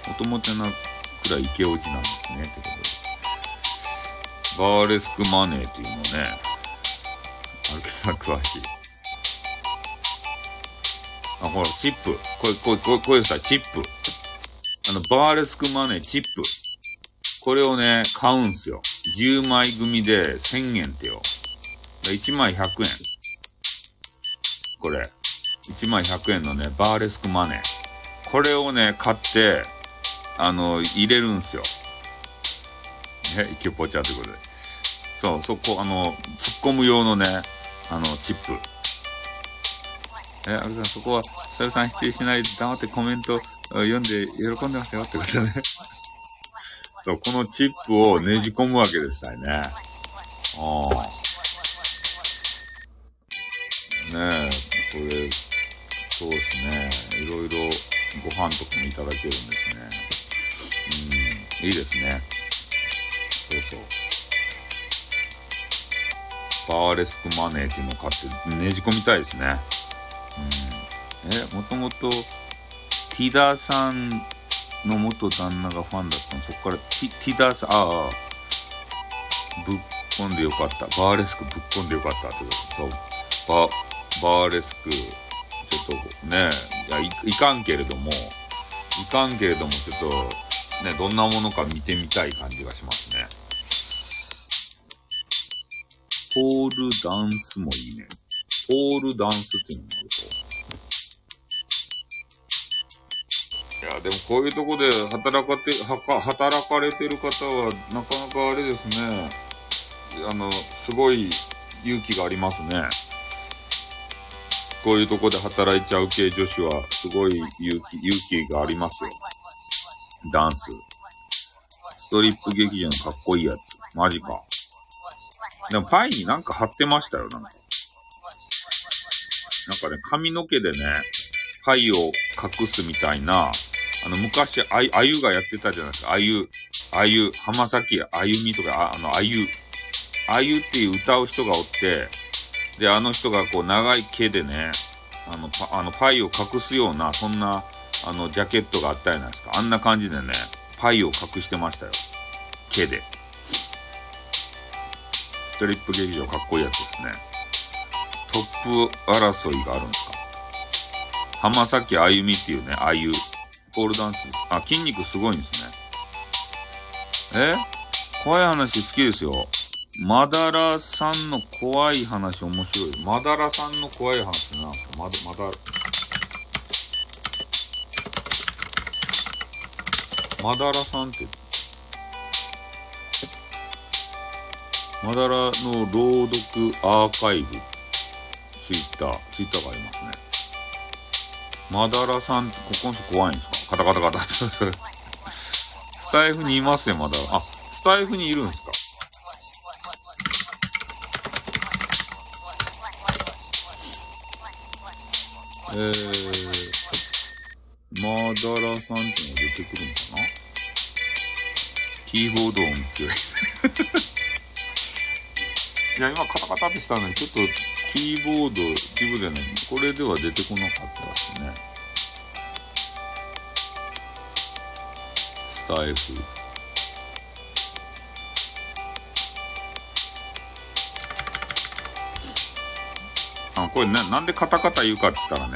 ク。もともとなくらいイケオジなんですね、ってことで。バーレスクマネーっていうのね、アルケさ詳しい。あ、ほら、チップ。これ、これ、これ、これさ、チップ。あの、バーレスクマネー、チップ。これをね、買うんすよ。10枚組で1000円ってよ。1枚100円。これ。1枚100円のね、バーレスクマネー。これをね、買って、あの、入れるんすよ。ね、イケポチャということで。そう、そこ、あの、突っ込む用のね、あの、チップ。え、あるさん、そこは、サルさん否定しないで黙ってコメント読んで喜んでますよってことね。そう、このチップをねじ込むわけですからね。ああ。ねえ、これ、そうですね。いろいろご飯とかもいただけるんですね。うん、いいですね。そうそう。パーレスクマネーっていうのを買ってねじ込みたいですね。うん。え、もともと、ティダさんの元旦那がファンだったの、そこから、ティティダさん、ああ、ぶっ込んでよかった。バーレスクぶっ込んでよかったってこと。そう。バ、バーレスク、ちょっとね、いやい、いかんけれども、いかんけれども、ちょっと、ね、どんなものか見てみたい感じがしますね。ポールダンスもいいね。ポールダンスっていうのもあると。いや、でもこういうとこで働かて、はか、働かれてる方は、なかなかあれですね。あの、すごい勇気がありますね。こういうとこで働いちゃう系女子は、すごい勇気、勇気がありますよ。ダンス。ストリップ劇場のかっこいいやつ。マジか。でもパイになんか貼ってましたよ、なんか。なんかね、髪の毛でね、パイを隠すみたいな、あの、昔、あゆ、あゆがやってたじゃないですか。あゆ、あゆ、浜崎あゆみとか、ああの、あゆ、あゆっていう歌う人がおって、で、あの人がこう、長い毛でね、あの、パあのパイを隠すような、そんな、あの、ジャケットがあったじゃないですか。あんな感じでね、パイを隠してましたよ。毛で。ストリップ劇場かっこいいやつですね。トップ争いがあるんですか浜崎あゆみっていうね、あゆ。ポールダンス。あ、筋肉すごいんですね。え？怖い話好きですよ。マダラさんの怖い話面白い。マダラさんの怖い話って何すかまだ、まだ、マダラさんって、マダラの朗読アーカイブ、ツイッター、ツイッターがありますね。マダラさんって、ここの人怖いんですか？カタカタカタ。スタイフにいますよ、マダラ。あ、スタイフにいるんですか？えー、マダラさんっていうのが出てくるのかな？キーボード音強い。いや、今カタカタってしたのに、ちょっとキーボード、キーボードじゃない、これでは出てこなかったですね。スタイフ。これね、なんでカタカタ言うかって言ったらね、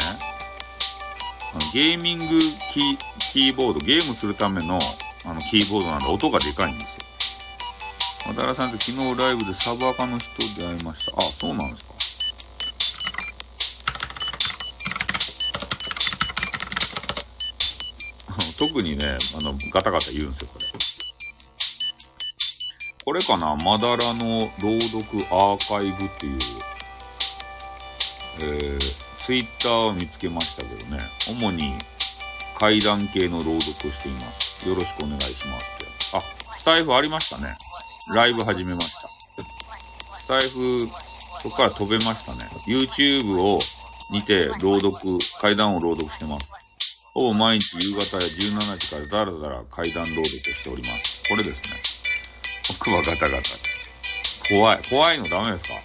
あのゲーミングキーキーボード、ゲームするためのあのキーボードなんで音がでかいんですよ。渡良さんって昨日ライブでサブアカの人出会いました。あ、そうなんですか。特にね、あの、ガタガタ言うんですよ、これ。これかなまだらの朗読アーカイブっていう、ー、ツイッターを見つけましたけどね。主に階段系の朗読をしています。よろしくお願いしますって。あ、スタイフありましたね。ライブ始めました。スタイフ、そこから飛べましたね。YouTube を見て朗読、階段を朗読してます。ほぼ毎日夕方や17時からだらだら階段朗読をしております。これですね。奥はガタガタ。怖い。怖いのダメですか？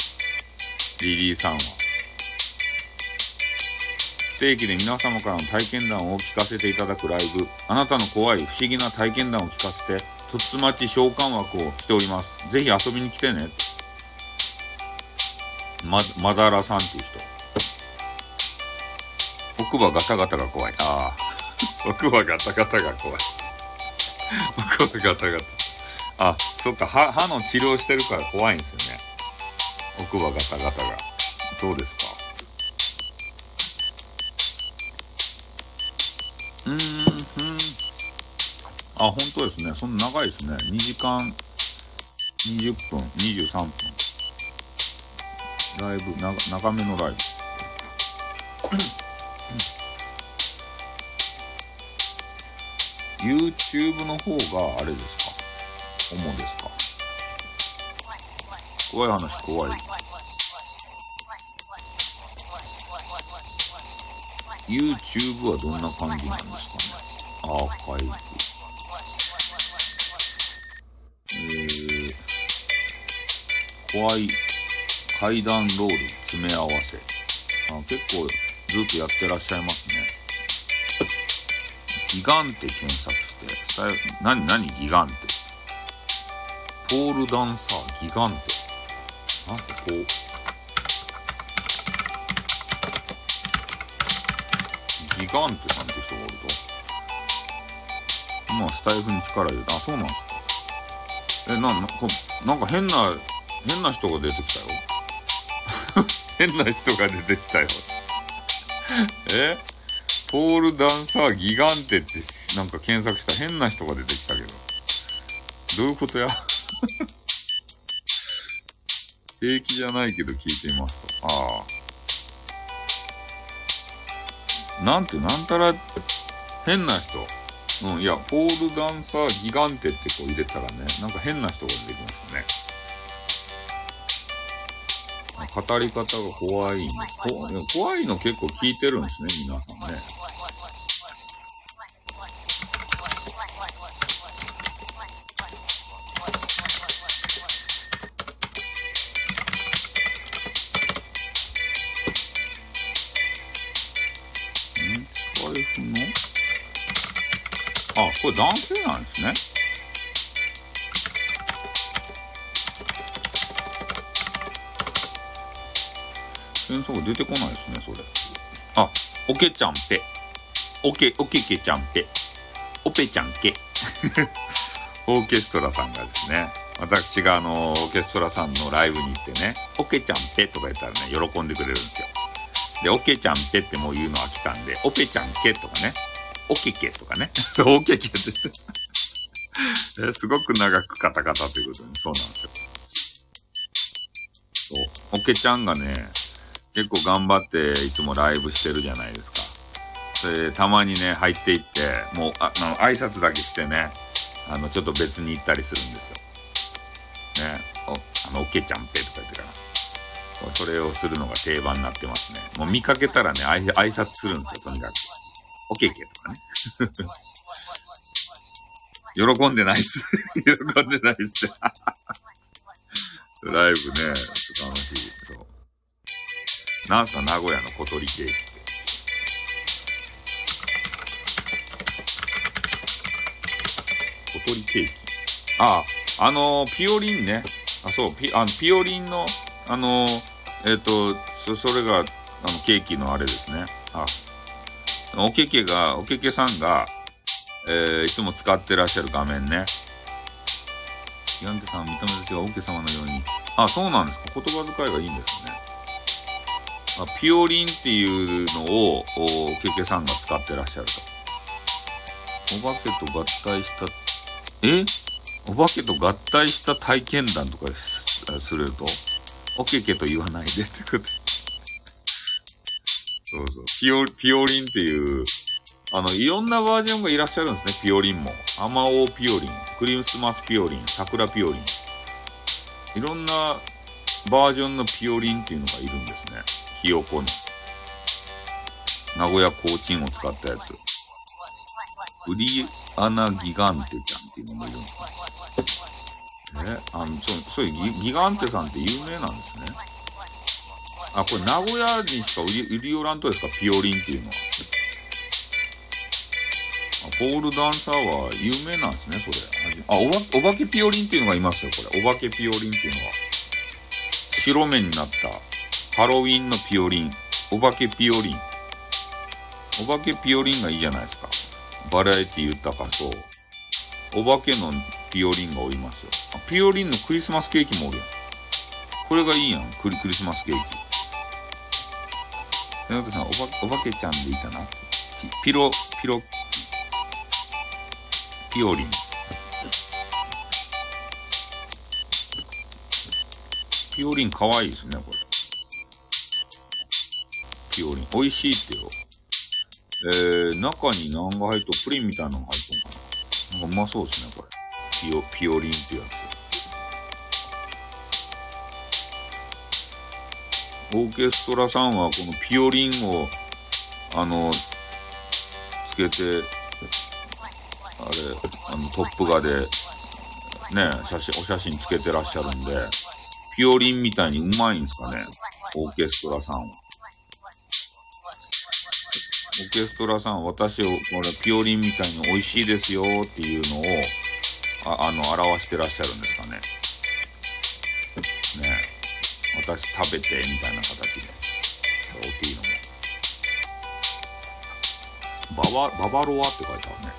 リリーさんは。定期で皆様からの体験談を聞かせていただくライブ。あなたの怖い不思議な体験談を聞かせて、とつまち召喚枠をしております。ぜひ遊びに来てね。ま、まだらさんっていう人。奥歯ガタガタが怖い。ああ。奥歯ガタガタが怖い。奥歯ガタガタ。あ、そっか、歯、歯の治療してるから怖いんですよね。奥歯ガタガタが。そうですうん、うん。あ、本当ですね。そんな長いですね。2時間20分、23分。ライブ、長めのライブ。YouTube の方があれですか？主ですか？怖い話怖い。YouTube はどんな感じなんですか？ねアーカイブ。えー、怖い階段ロール詰め合わせ。あ結構ずっとやってらっしゃいますね。ギガンテ検索して、何、何ギガンテ？ポールダンサーギガンテ。なんかこう、ガンテさんって人がおると。まあ、スタイフに力入れて、あ、そうなんですか。え、なん、な、こなんか変な、変な人が出てきたよ。変な人が出てきたよ。え？ポールダンサーギガンテってなんか検索した変な人が出てきたけど。どういうことや？平気じゃないけど聞いてみますと。ああ。なんて、なんたら、変な人。うん、いや、ポールダンサーギガンテってこう入れたらね、なんか変な人が出てきましたね。語り方が怖い怖いの結構聞いてるんですね、皆さんね。これ男性なんですね。戦争出てこないですね、それ。あ、おけちゃんぺ。おけ、おけけちゃんぺ。おぺちゃんけ。オーケストラさんがですね、私があの、オーケストラさんのライブに行ってね、オケちゃんぺとか言ったらね、喜んでくれるんですよ。で、オケちゃんぺってもう言うのは来たんで、オペちゃんけとかね、オケケとかね、そう、オケケって すごく長くカタカタということで、そうなんですよ。そう、オケちゃんがね、結構頑張っていつもライブしてるじゃないですか。で、たまにね、入っていって、もう、あの、挨拶だけしてね、あの、ちょっと別に行ったりするんですよ。ね、お、あの、オケちゃんぺとか言ってから。それをするのが定番になってますね。もう見かけたらね、挨拶するんですよ、とにかく。オケケとかね。喜んでないっす。喜んでないっす。ライブね、楽しい。そう。なんすか、名古屋の小鳥ケーキって。小鳥ケーキ。ああ、あのー、ピオリンね。あ、そう、ピ、あの、ピオリンの、あのー、えっ、ー、と、そ、それが、あの、ケーキのあれですね。あ、おけけが、おけけさんが、えー、いつも使ってらっしゃる画面ね。ヤンケさん、見た目ですが、おけ様のように。あ、そうなんですか。言葉遣いがいいんですね。あ、ピオリンっていうのを、おけけさんが使ってらっしゃると。お化けと合体した、え？お化けと合体した体験談とかすると、おけけと言わないでってこと。そうそう。ピオ、ピオリンっていう、あの、いろんなバージョンがいらっしゃるんですね、ピオリンも。アマオピオリン、クリスマスピオリン、桜ピオリン。いろんなバージョンのピオリンっていうのがいるんですね。ひよこの。名古屋コーチンを使ったやつ。ウリアナギガンテちゃんっていうのもいるんですね。えあの、そう、そういうギギガンテさんって有名なんですね。あ、これ名古屋にしか売り売り寄らんとですか？ピオリンっていうのは。ポールダンサーは有名なんですね、それ。あ、おば、お化けピオリンっていうのがいますよ、これ。お化けピオリンっていうのは。白目になったハロウィンのピオリン。お化けピオリン。お化けピオリンがいいじゃないですか。バラエティ豊かそう。お化けのピオリンがおりますよ。あ、ピオリンのクリスマスケーキもおるやん。これがいいやん。クリクリスマスケーキ。瀬本さん、おば、お化けちゃんでいいかな？ピピロ、ピロ、ピオリン。ピオリンかわいいですね、これ。ピオリン。美味しいってよ。えー、中に何が入っと、プリンみたいなのが入っとんかな？なんかうまそうですね、これ。ピオ、ピオリンってやつ。オーケストラさんはこのピオリンを、あの、つけて、あれ、あの、トップ画で、ね、写真、お写真つけてらっしゃるんで、ピオリンみたいにうまいんですかね、オーケストラさんは。オーケストラさん、私を、これ、ピオリンみたいに美味しいですよっていうのを、ああの、表してらっしゃるんですか。ね私食べて、みたいな形で。大きいのも。ババ、バロアって書いてあるね。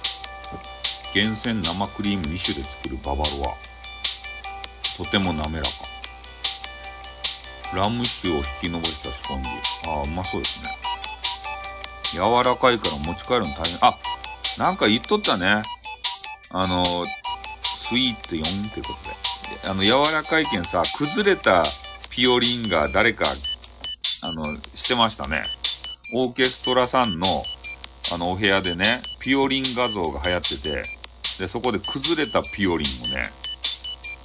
厳選生クリーム2種で作るババロア。とても滑らか。ラム酒を引き伸ばしたスポンジ。ああ、うまそうですね。柔らかいから持ち帰るの大変。あ、なんか言っとったね。あの、スイート4ってことで。あの、柔らかいけんさ、崩れたピオリンが誰か、あの、してましたね。オーケストラさんの、あの、お部屋でね、ピオリン画像が流行ってて、で、そこで崩れたピオリンをね、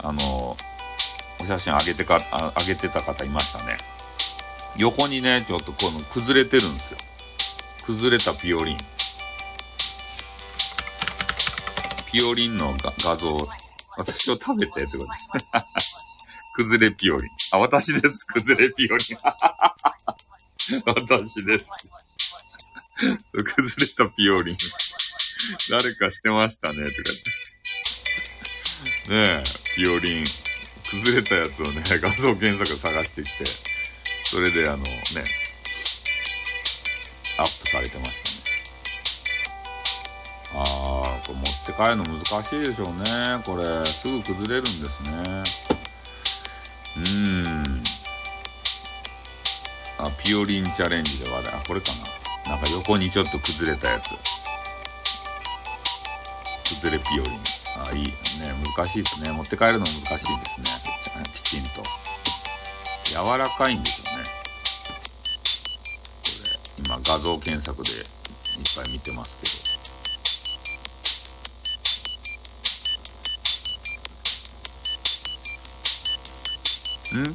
あの、お写真上げてか、あげてた方いましたね。横にね、ちょっとこの崩れてるんですよ。崩れたピオリン。ピオリンの画像、私を食べてってことです崩れピオリン。あ、私です。崩れピオリン。私です。崩れたピオリン。誰かしてましたね、とかって。ねえ、ピオリン。崩れたやつをね、画像検索探してきて、それであのね、アップされてましたね。ああ、これ持って帰るの難しいでしょうね。これ、すぐ崩れるんですね。うん。あ、ピオリンチャレンジで話題。あ、これかな。なんか横にちょっと崩れたやつ。崩れピオリン。あ、いい。ね、難しいですね。持って帰るの難しいですね。きちんと。柔らかいんですよね。これ、今画像検索でいっぱい見てますけど。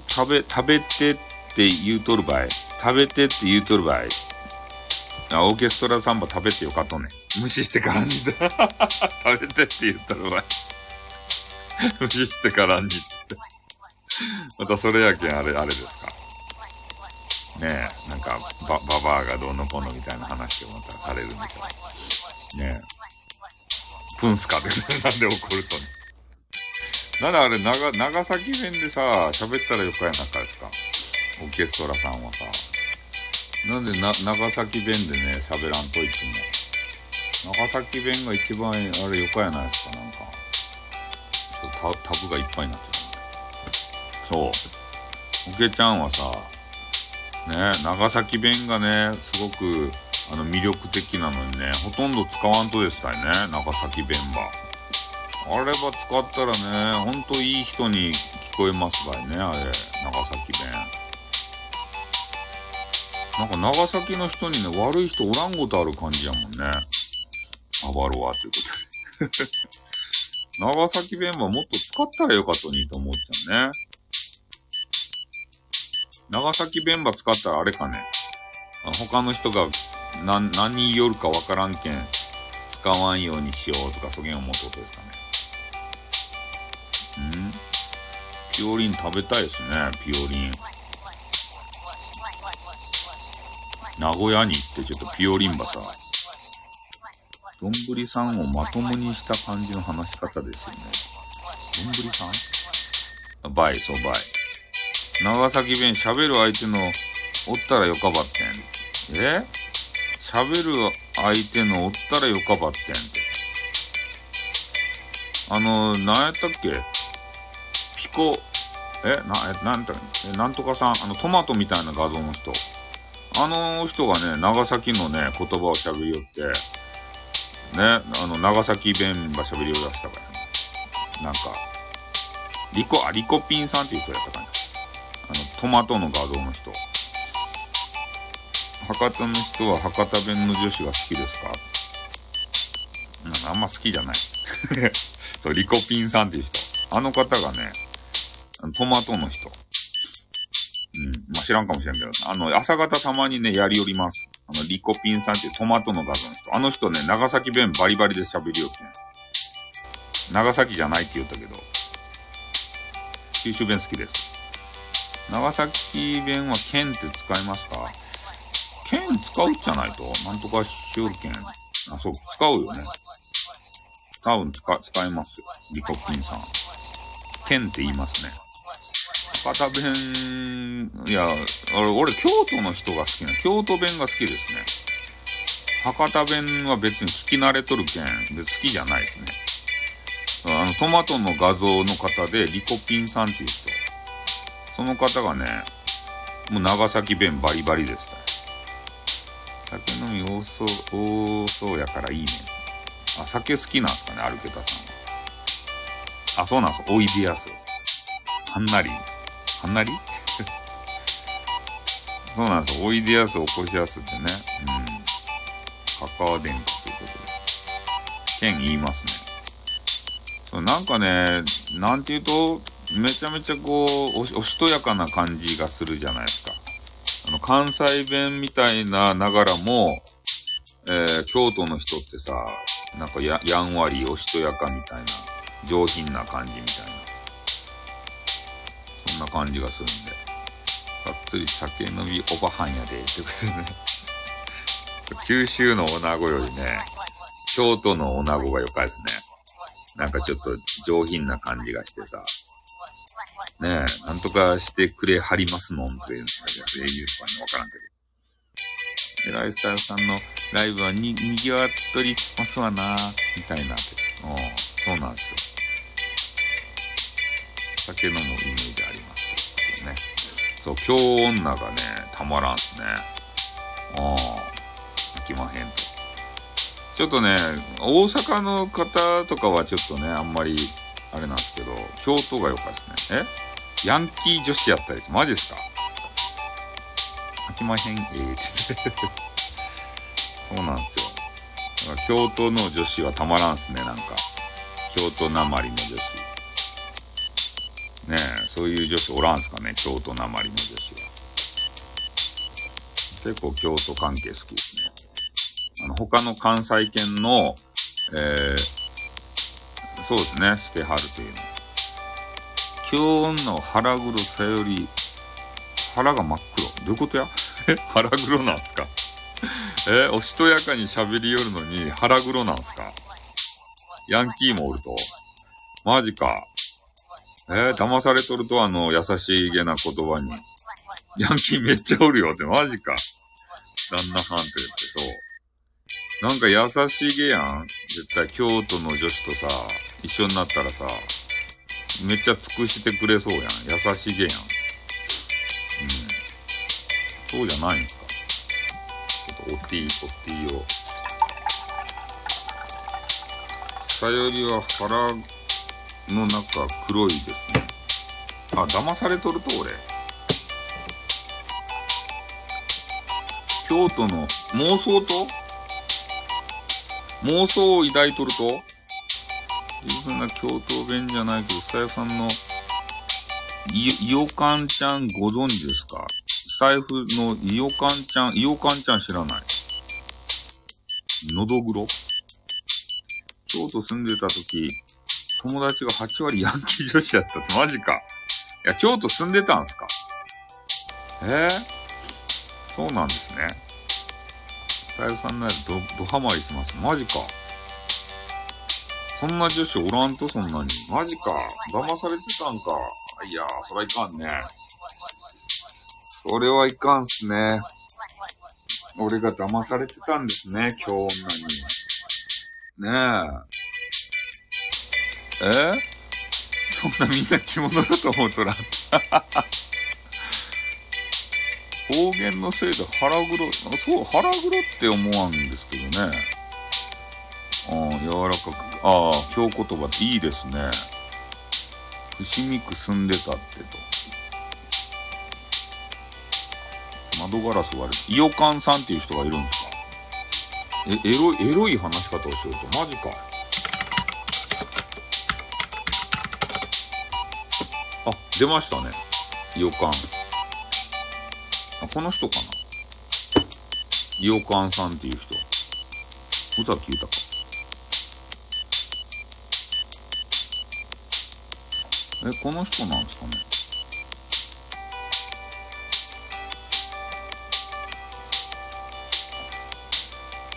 食べ、食べてって言うとる場合。食べてって言うとる場合。あ、オーケストラサンバ食べてよかとね。無視してからに。食べてって言ったらばい。無視してからにって。またそれやけん、あれ、あれですか。ねえ、なんか、ば、ばばあがどうのこうのみたいな話をまたされるみたいな。ねえ。プンスかってなんで怒るとね。なんであれ、長、長崎弁でさ、喋ったらよかやなかですか？オーケストラさんはさ。なんでな、長崎弁でね、喋らんといつも。長崎弁が一番、あれよかやないですか、なんか。ちょっとタブがいっぱいになってた。そう。おけちゃんはさ、ね、長崎弁がね、すごく、あの、魅力的なのにね、ほとんど使わんとですたいね、長崎弁ば。あれば使ったらね、ほんといい人に聞こえますばいね、あれ。長崎弁。なんか長崎の人にね、悪い人おらんことある感じやもんね。あばろわ、ということで。長崎弁はもっと使ったらよかったにと思っちゃうね。長崎弁ば使ったらあれかね。他の人が何、何言いよるかわからんけん、使わんようにしようとか、そげん思うことですかね。んピオリン食べたいですね、ピオリン。名古屋に行ってちょっとピオリンバさ、丼さんをまともにした感じの話し方ですよね。丼さん？バイ、そうバイ。長崎弁喋る相手のおったらよかばってん。え？喋る相手のおったらよかばってんって。あの、何やったっけ？コ、え、な、なんて、え、なんとかさん、あの、トマトみたいな画像の人。あの人がね、長崎のね、言葉を喋りよって、ね、あの、長崎弁ば喋りようだしたからね。なんか、リコ、あ、リコピンさんっていう人やったかな。あの、トマトの画像の人。博多の人は博多弁の女子が好きですか？なんかあんま好きじゃない。そう、リコピンさんっていう人。あの方がね、トマトの人。うん。まあ、知らんかもしれんけど、あの、朝方たまにね、やりよります。あの、リコピンさんっていうトマトの画像の人。あの人ね、長崎弁バリバリで喋りよってん。長崎じゃないって言ったけど、九州弁好きです。長崎弁は剣って使いますか？剣使うじゃないと？なんとかしよる剣。あ、そう、使うよね。多分使、使いますよ。リコピンさん。剣って言いますね。博多弁、いや、俺、俺、京都の人が好きな、京都弁が好きですね。博多弁は別に聞き慣れとるけん、で好きじゃないですね。あの、トマトの画像の方で、リコピンさんっていう人。その方がね、もう長崎弁バリバリでした。酒飲み多そう、多そうやからいいね。あ、酒好きなんすかね、アルケタさんは。あ、そうなんすかおいでやす。はんなり。はんなり？そうなんですおいでやす起こしやすってね。うん。カカア殿下ということで。剣言いますね。そうなんかね、なんて言うと、めちゃめちゃこう、おおしとやかな感じがするじゃないですか。あの、関西弁みたいなながらも、えー、京都の人ってさ、なんかや、やんわりおしとやかみたいな、上品な感じみたいな。な感じがするんで。がっつり酒飲みおばはんやで、ってことでね。九州の女子よりね、京都の女子がよかですね。なんかちょっと上品な感じがしてさ。ねえ、なんとかしてくれはりますもんっていうのが、英雄とかにわからんけど。で、ライスタイルさんのライブはに、賑わっとりますわなみたいな。うん、そうなんですよ。酒飲むイメージ。そう、京女がね、たまらんすね。うん。飽きまへんと。ちょっとね、大阪の方とかはちょっとね、あんまり、あれなんですけど、京都が良かったですね。え？ヤンキー女子やったりマジですか？飽きまへん？えー、そうなんですよ。だから京都の女子はたまらんすね、なんか。京都なまりの女子。ねえ、そういう女子おらんすかね、京都なまりの女子は。結構京都関係好きですね。あの、他の関西圏の、えー、そうですね、してはるというの。京女腹黒さより、腹が真っ黒。どういうことや？腹黒なんすか？え？おしとやかに喋りよるのに腹黒なんすか？ヤンキーもおるとマジか。えー、騙されとるとあの、優しげな言葉に。ヤンキーめっちゃおるよって、マジか。旦那さんって言ってそう。なんか優しげやん絶対京都の女子とさ、一緒になったらさ、めっちゃ尽くしてくれそうやん。優しげやん。うん。そうじゃないんすかちょっとおっていい、おっていいよ。さよりは腹の中黒いですね。あ、騙されとると俺。京都の妄想と？妄想を抱いとると、いうふうな京都弁じゃないけど、スタイフさんの、い、いよかんちゃんご存知ですか？スタイフのいよかんちゃん、いよかんちゃん知らない。のどぐろ？京都住んでた時、友達が8割ヤンキー女子やったってマジか。いや、京都住んでたんすかえー、そうなんですね。かよさんのやつド、ドハマりします。マジか。そんな女子おらんと、そんなに。マジか。騙されてたんか。いやー、そらいかんね。それはいかんっすね。俺が騙されてたんですね、今日女に。ねえ。え？そんなみんな着物だと思うとらん。方言のせいで腹黒、そう、腹黒って思わんですけどね。ああ、柔らかく、ああ、京言葉っていいですね。伏見区住んでたってと。窓ガラス割れて、イオカンさんっていう人がいるんですか？え、エロい、エロい話し方をしようと。マジか。あ、出ましたね。イオカン。あ、この人かなイオカンさんっていう人。宇崎豊か。え、この人なんですかね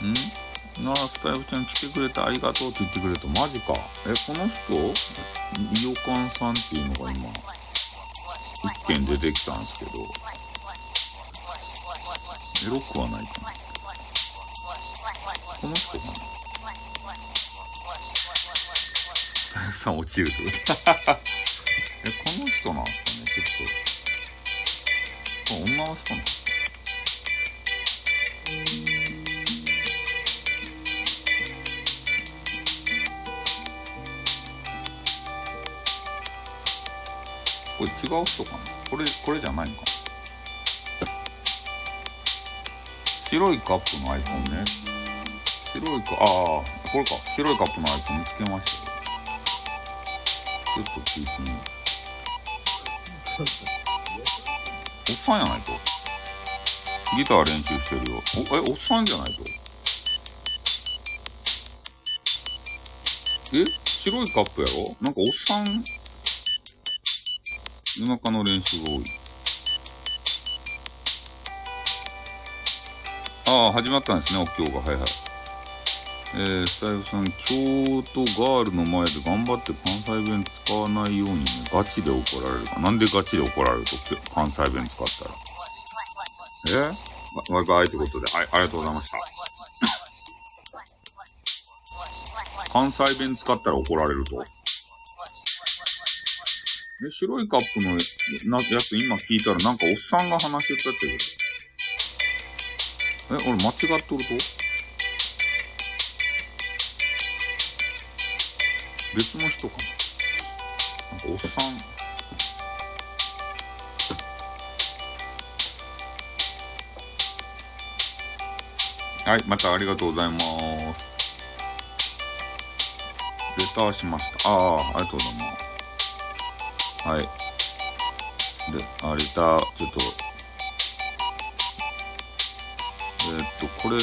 ん？なあ、スタイフちゃん来てくれてありがとうって言ってくれた。マジか。え、この人？イオカンさんっていうのが今、一件出てきたんですけど、エロくはないかな。この人かな？大夫さん落ちるってこと え、この人なんですかねちょっと。女の人なんですかこれ違う人かな？これ、これじゃないのか白いカップのアイコンね。白いか、ああ、これか。白いカップのアイコン見つけましたよ。ちょっと聞いてみよう。おっさんやないと。ギター練習してるよ。お、え、おっさんじゃないと。え？白いカップやろ？なんかおっさん、夜中の練習が多い。ああ、始まったんですね、今日が。はいはい。えー、スタイフさん、京都ガールの前で頑張って関西弁使わないようにね、ガチで怒られるか。なんでガチで怒られると、関西弁使ったら。え？バイバイってことで、はい、ありがとうございました。関西弁使ったら怒られると。え、白いカップのなやつ今聞いたらなんかおっさんが話してたってけど。え、俺間違っとると？別の人かな？なんかおっさん。はい、またありがとうございます。レターしました。ああ、ありがとうございます。はい。で、あ、レター、ちょっと、え、っと、これ、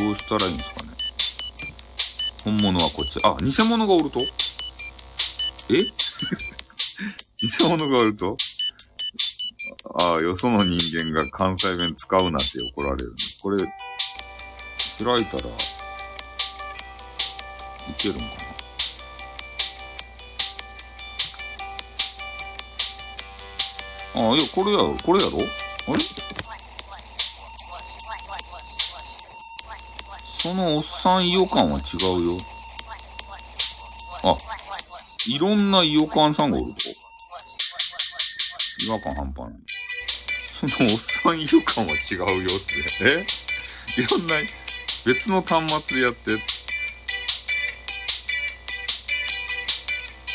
どうしたらいいんですかね。本物はこっち。あ、偽物がおると？え？偽物がおると？ああ、よその人間が関西弁使うなって怒られる。これ、開いたら、いけるんかな？あ、いや、これや、これやろ？あれ？そのおっさん予感は違うよ。あ、いろんな予感さんがおると違和感半端ない。そのおっさん予感は違うよって。え？いろんな別の端末でやって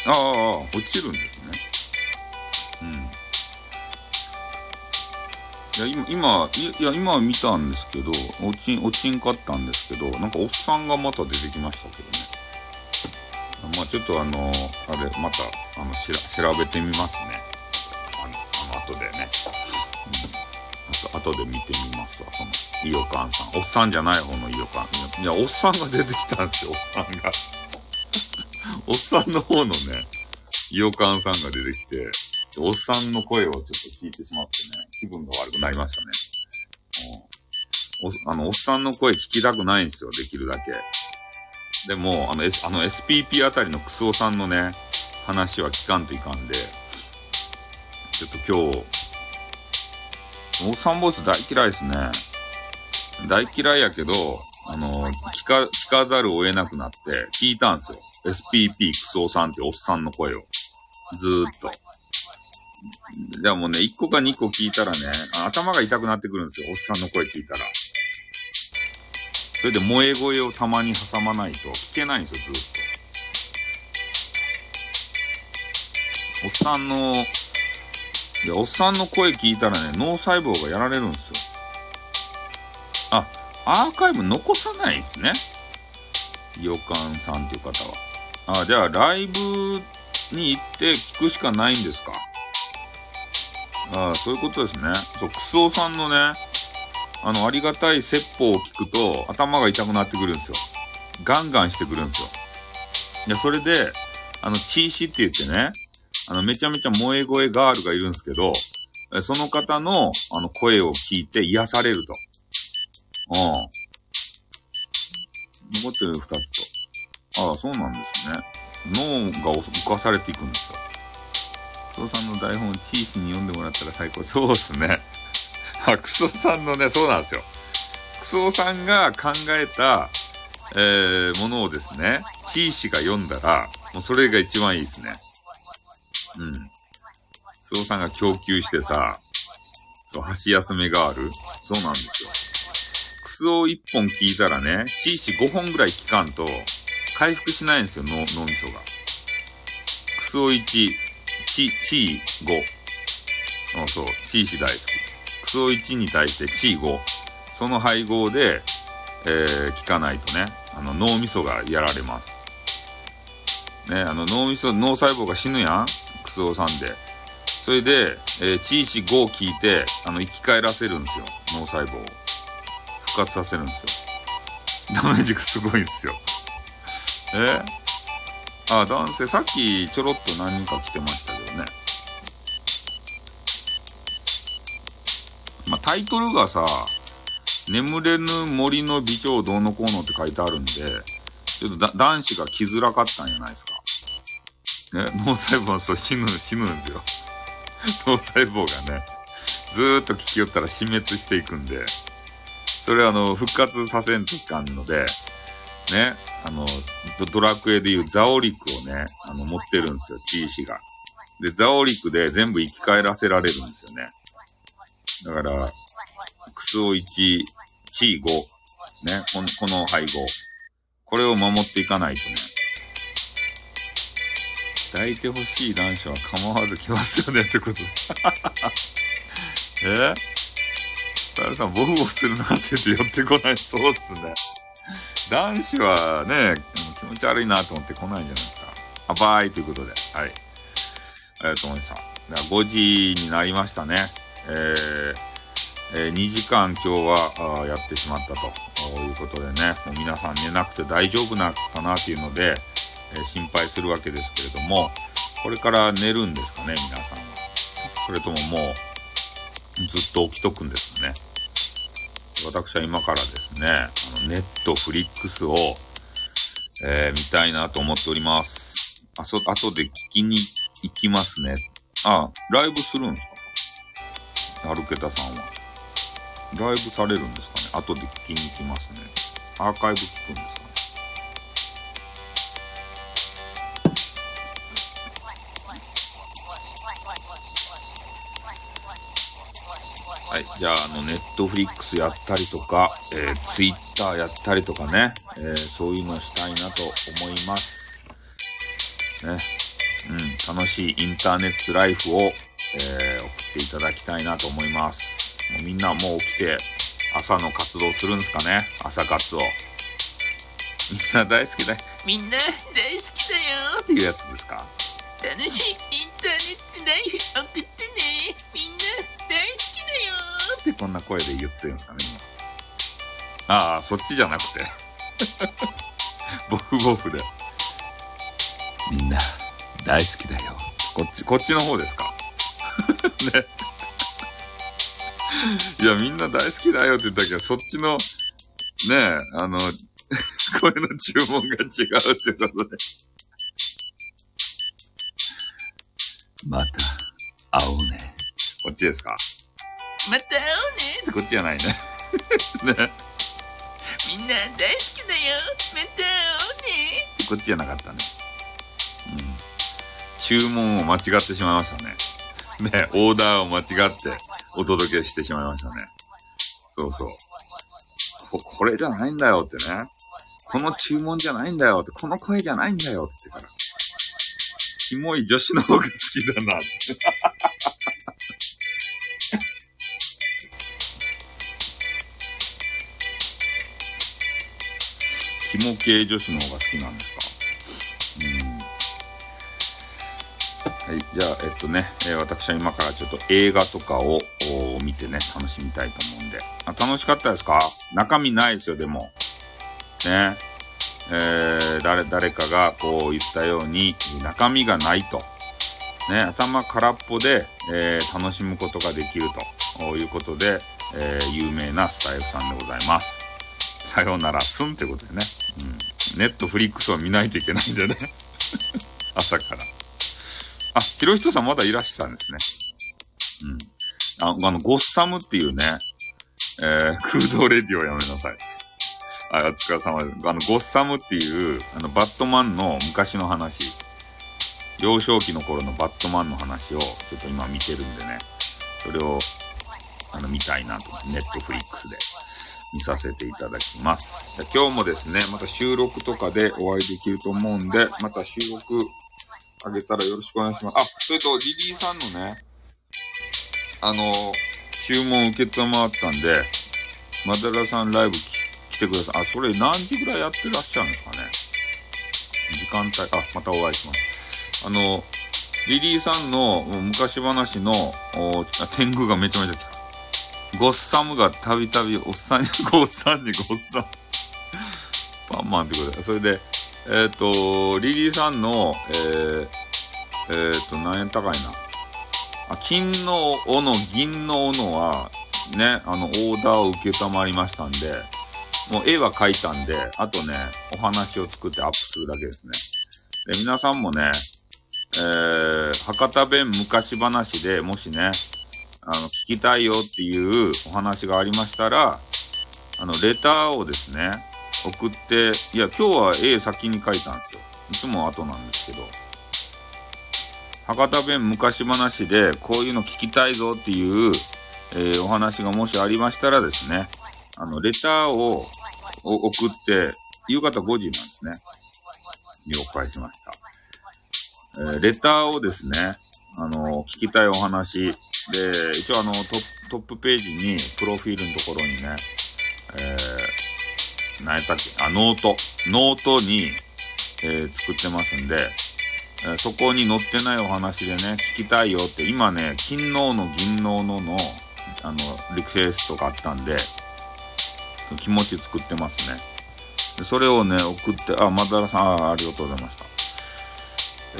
ああ、落ちるんですね。うん。いや、今、今、いや、今見たんですけど、落ちん、落ちんかったんですけど、なんかおっさんがまた出てきましたけどね。まあちょっとあの、あれ、また、あの、しら、調べてみますね。あの、あの、後でね。うん。あと、後で見てみますわ、その、イオカンさん。おっさんじゃない方のイオカン。いや、おっさんが出てきたんですよ、おっさんが。おっさんの方のね、イオカンさんが出てきて、おっさんの声をちょっと聞いてしまってね、気分が悪くなりましたね。おあの、おっさんの声聞きたくないんですよ、できるだけ。でも、あの、S、あの SPP あたりのクソさんのね、話は聞かんといかんで、ちょっと今日、おっさんボイス大嫌いですね。大嫌いやけど、あの、聞か、聞かざるを得なくなって、聞いたんですよ。SPP クソさんっておっさんの声を。ずーっと。でもうね、1個か2個聞いたらね、頭が痛くなってくるんですよ。おっさんの声聞いたら。それで萌え声をたまに挟まないと聞けないんですよ、ずっと。おっさんの、いや、おっさんの声聞いたらね、脳細胞がやられるんですよ。あ、アーカイブ残さないですね。予感さんっていう方は。あ、じゃあライブに行って聞くしかないんですか？あ、そういうことですね。そう、クソさんのね、あの、ありがたい説法を聞くと頭が痛くなってくるんですよ。ガンガンしてくるんですよ。いや、それで、あの、チーシって言ってね、あの、めちゃめちゃ萌え声ガールがいるんですけど、その方の、あの、声を聞いて癒されると。うん。残ってる二つと。ああ、そうなんですね。脳が浮かされていくんですよ。クソさんの台本をチーシに読んでもらったら最高。そうですね。あ、クソさんのね、そうなんですよ。クソさんが考えた、えー、ものをですね、チーシが読んだら、もうそれが一番いいですね。うん。クソさんが供給してさ、そう、箸休めがある。そうなんですよ。クソを1本聞いたらね、チーシ5本ぐらい聞かんと、回復しないんですよ、脳みそが。クソ1、チ、チー5。そうそう、チーシ大好き。クソ1に対してチー5。その配合で、えー、聞かないとね、あの、脳みそがやられます。ね、あの、脳みそ、脳細胞が死ぬやんクスオさんで。それで、えー、チーシ5を聞いて、あの、生き返らせるんですよ。脳細胞を。復活させるんですよ。ダメージがすごいんですよ。えあ、男性、さっきちょろっと何人か来てましたタイトルがさ、眠れぬ森の美女どうのこうのって書いてあるんで、ちょっと男子が来づらかったんじゃないですか。ね、脳細胞そう死ぬ、死ぬんですよ。脳細胞がね、ずーっと聞きよったら死滅していくんで、それあの、復活させんといかんので、ね、あの、ドラクエでいうザオリクをね、あの、持ってるんですよ、T 氏が。で、ザオリクで全部生き返らせられるんですよね。だから、クスオ1、チー5、ね、この、この配合。これを守っていかないとね。抱いてほしい男子は構わず来ますよねってことで。え？スタルさん、ボフボフするなって言って寄ってこない。そうっすね。男子はね、気持ち悪いなと思って来ないんじゃないですか。あばーいということで。はい。ありがとうございました。5時になりましたね。えー、えー、2時間今日はやってしまったということでね、もう皆さん寝なくて大丈夫なかなっていうので、えー、心配するわけですけれども、これから寝るんですかね、皆さんは。それとももう、ずっと起きとくんですかね。私は今からですね、あの、ネットフリックスを、えー、見たいなと思っております。あ、そ、後で聞きに行きますね。あ、ライブするんですアルケタさんは。ライブされるんですかね？後で聞きに行きますね。アーカイブ聞くんですかはい。じゃあ、あの、ネットフリックスやったりとか、えー、ツイッターやったりとかね、えー、そういうのしたいなと思います。ね。うん、楽しいインターネットライフを、えー、送っていただきたいなと思います。もうみんなもう起きて、朝の活動するんですかね？朝活を。みんな大好きだ。みんな大好きだよっていうやつですか？楽しいインターネットライフ送ってね。みんな大好きだよってこんな声で言ってるんですかね、今。ああ、そっちじゃなくて。ボフボフで。みんな大好きだよ。こっち、こっちの方ですか？ね。いや、みんな大好きだよって言ったけど、そっちの、ねえ、あの、声の注文が違うってことで。また、会おうね。こっちですか？また会おうねってこっちじゃないね。ね。みんな大好きだよ。また会おうねってこっちじゃなかったね。うん。注文を間違ってしまいましたね。ね、オーダーを間違ってお届けしてしまいましたね。そうそう。こ、これじゃないんだよってね。この注文じゃないんだよって、この声じゃないんだよって言ってから。キモい女子の方が好きだなって。キモ系女子の方が好きなんですか？うん。はい。じゃあ、えっとね、えー、私は今からちょっと映画とかを見てね、楽しみたいと思うんで。あ、楽しかったですか？中身ないですよ、でも。ね。えー、誰、誰かがこう言ったように、中身がないと。ね、頭空っぽで、えー、楽しむことができるということで、えー、有名なスタイフさんでございます。さようなら、すんってことでね。うん。ネットフリックスを見ないといけないんでね。朝から。あ、ひろひとさんまだいらっしゃるんですね。うん。あ、あの、ゴッサムっていうね、えー、空洞レディをやめなさい。あ、お疲れ様です。あの、ゴッサムっていう、あの、バットマンの昔の話、幼少期の頃のバットマンの話を、ちょっと今見てるんでね、それを、あの、見たいなと、ネットフリックスで見させていただきます。今日もですね、また収録とかでお会いできると思うんで、また収録あげたらよろしくお願いします。あ、それと、リリーさんのね、あの、注文受けたまったんで、マダラさんライブ来てください。あ、それ何時ぐらいやってらっしゃるんですかね。時間帯、あ、またお会いします。あの、リリーさんの昔話の、お天狗がめちゃめちゃ来た。ゴッサムがたびたびおっさんに、ゴッサンにゴッサン。パンマンってことで。それで、えっ、ー、と、リリーさんの、えー、えっ、ー、と、何円高いな。あ、金の斧、銀の斧は、ね、あの、オーダーを受けたまりましたんで、もう絵は描いたんで、あとね、お話を作ってアップするだけですね。で、皆さんもね、えー、博多弁昔話でもしね、あの、聞きたいよっていうお話がありましたら、あの、レターをですね、送って、いや、今日は絵先に描いたんですよ。いつも後なんですけど。博多弁昔話で、こういうの聞きたいぞっていう、えー、お話がもしありましたらですね、あの、レターを送って、夕方5時なんですね。了解しました。えー、レターをですね、あの、聞きたいお話で、一応あのト、トップページに、プロフィールのところにね、えー、何やったっけ、あ、ノート。ノートに、えー、作ってますんで、えー、そこに載ってないお話でね、聞きたいよって、今ね、金能の銀能のの、あの、リクエストがあったんで、気持ち作ってますね。それをね、送って、あ、まだらさん、あありがとうございました。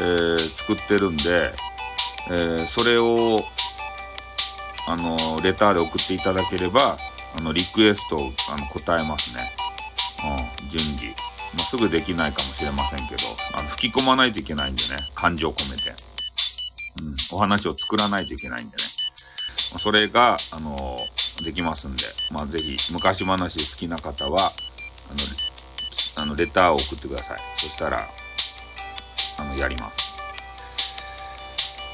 えー、作ってるんで、えー、それを、あの、レターで送っていただければ、あの、リクエストを、あの、答えますね。うん、順次。まあ、すぐできないかもしれませんけど、あの、吹き込まないといけないんでね、感情を込めて。うん、お話を作らないといけないんでね。まそれが、あのできますんで、まあ、ぜひ、昔話好きな方は、あの、あのレターを送ってください。そしたら、あの、やります。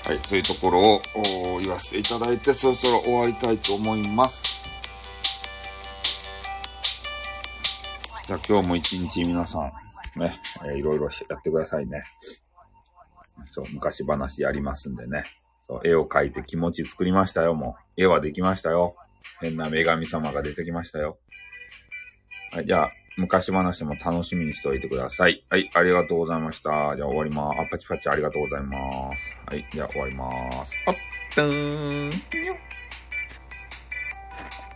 はい、そういうところを言わせていただいて、そろそろ終わりたいと思います。じゃあ今日も一日皆さん、ね、えー、いろいろやってくださいね。そう、昔話やりますんでね。そう、絵を描いて気持ち作りましたよ、もう。絵はできましたよ。変な女神様が出てきましたよ。はい、じゃあ、昔話も楽しみにしておいてください。はい、ありがとうございました。じゃあ終わりまーす。あ、パチパチありがとうございます。はい、じゃあ終わりまーす。あっ、ーん。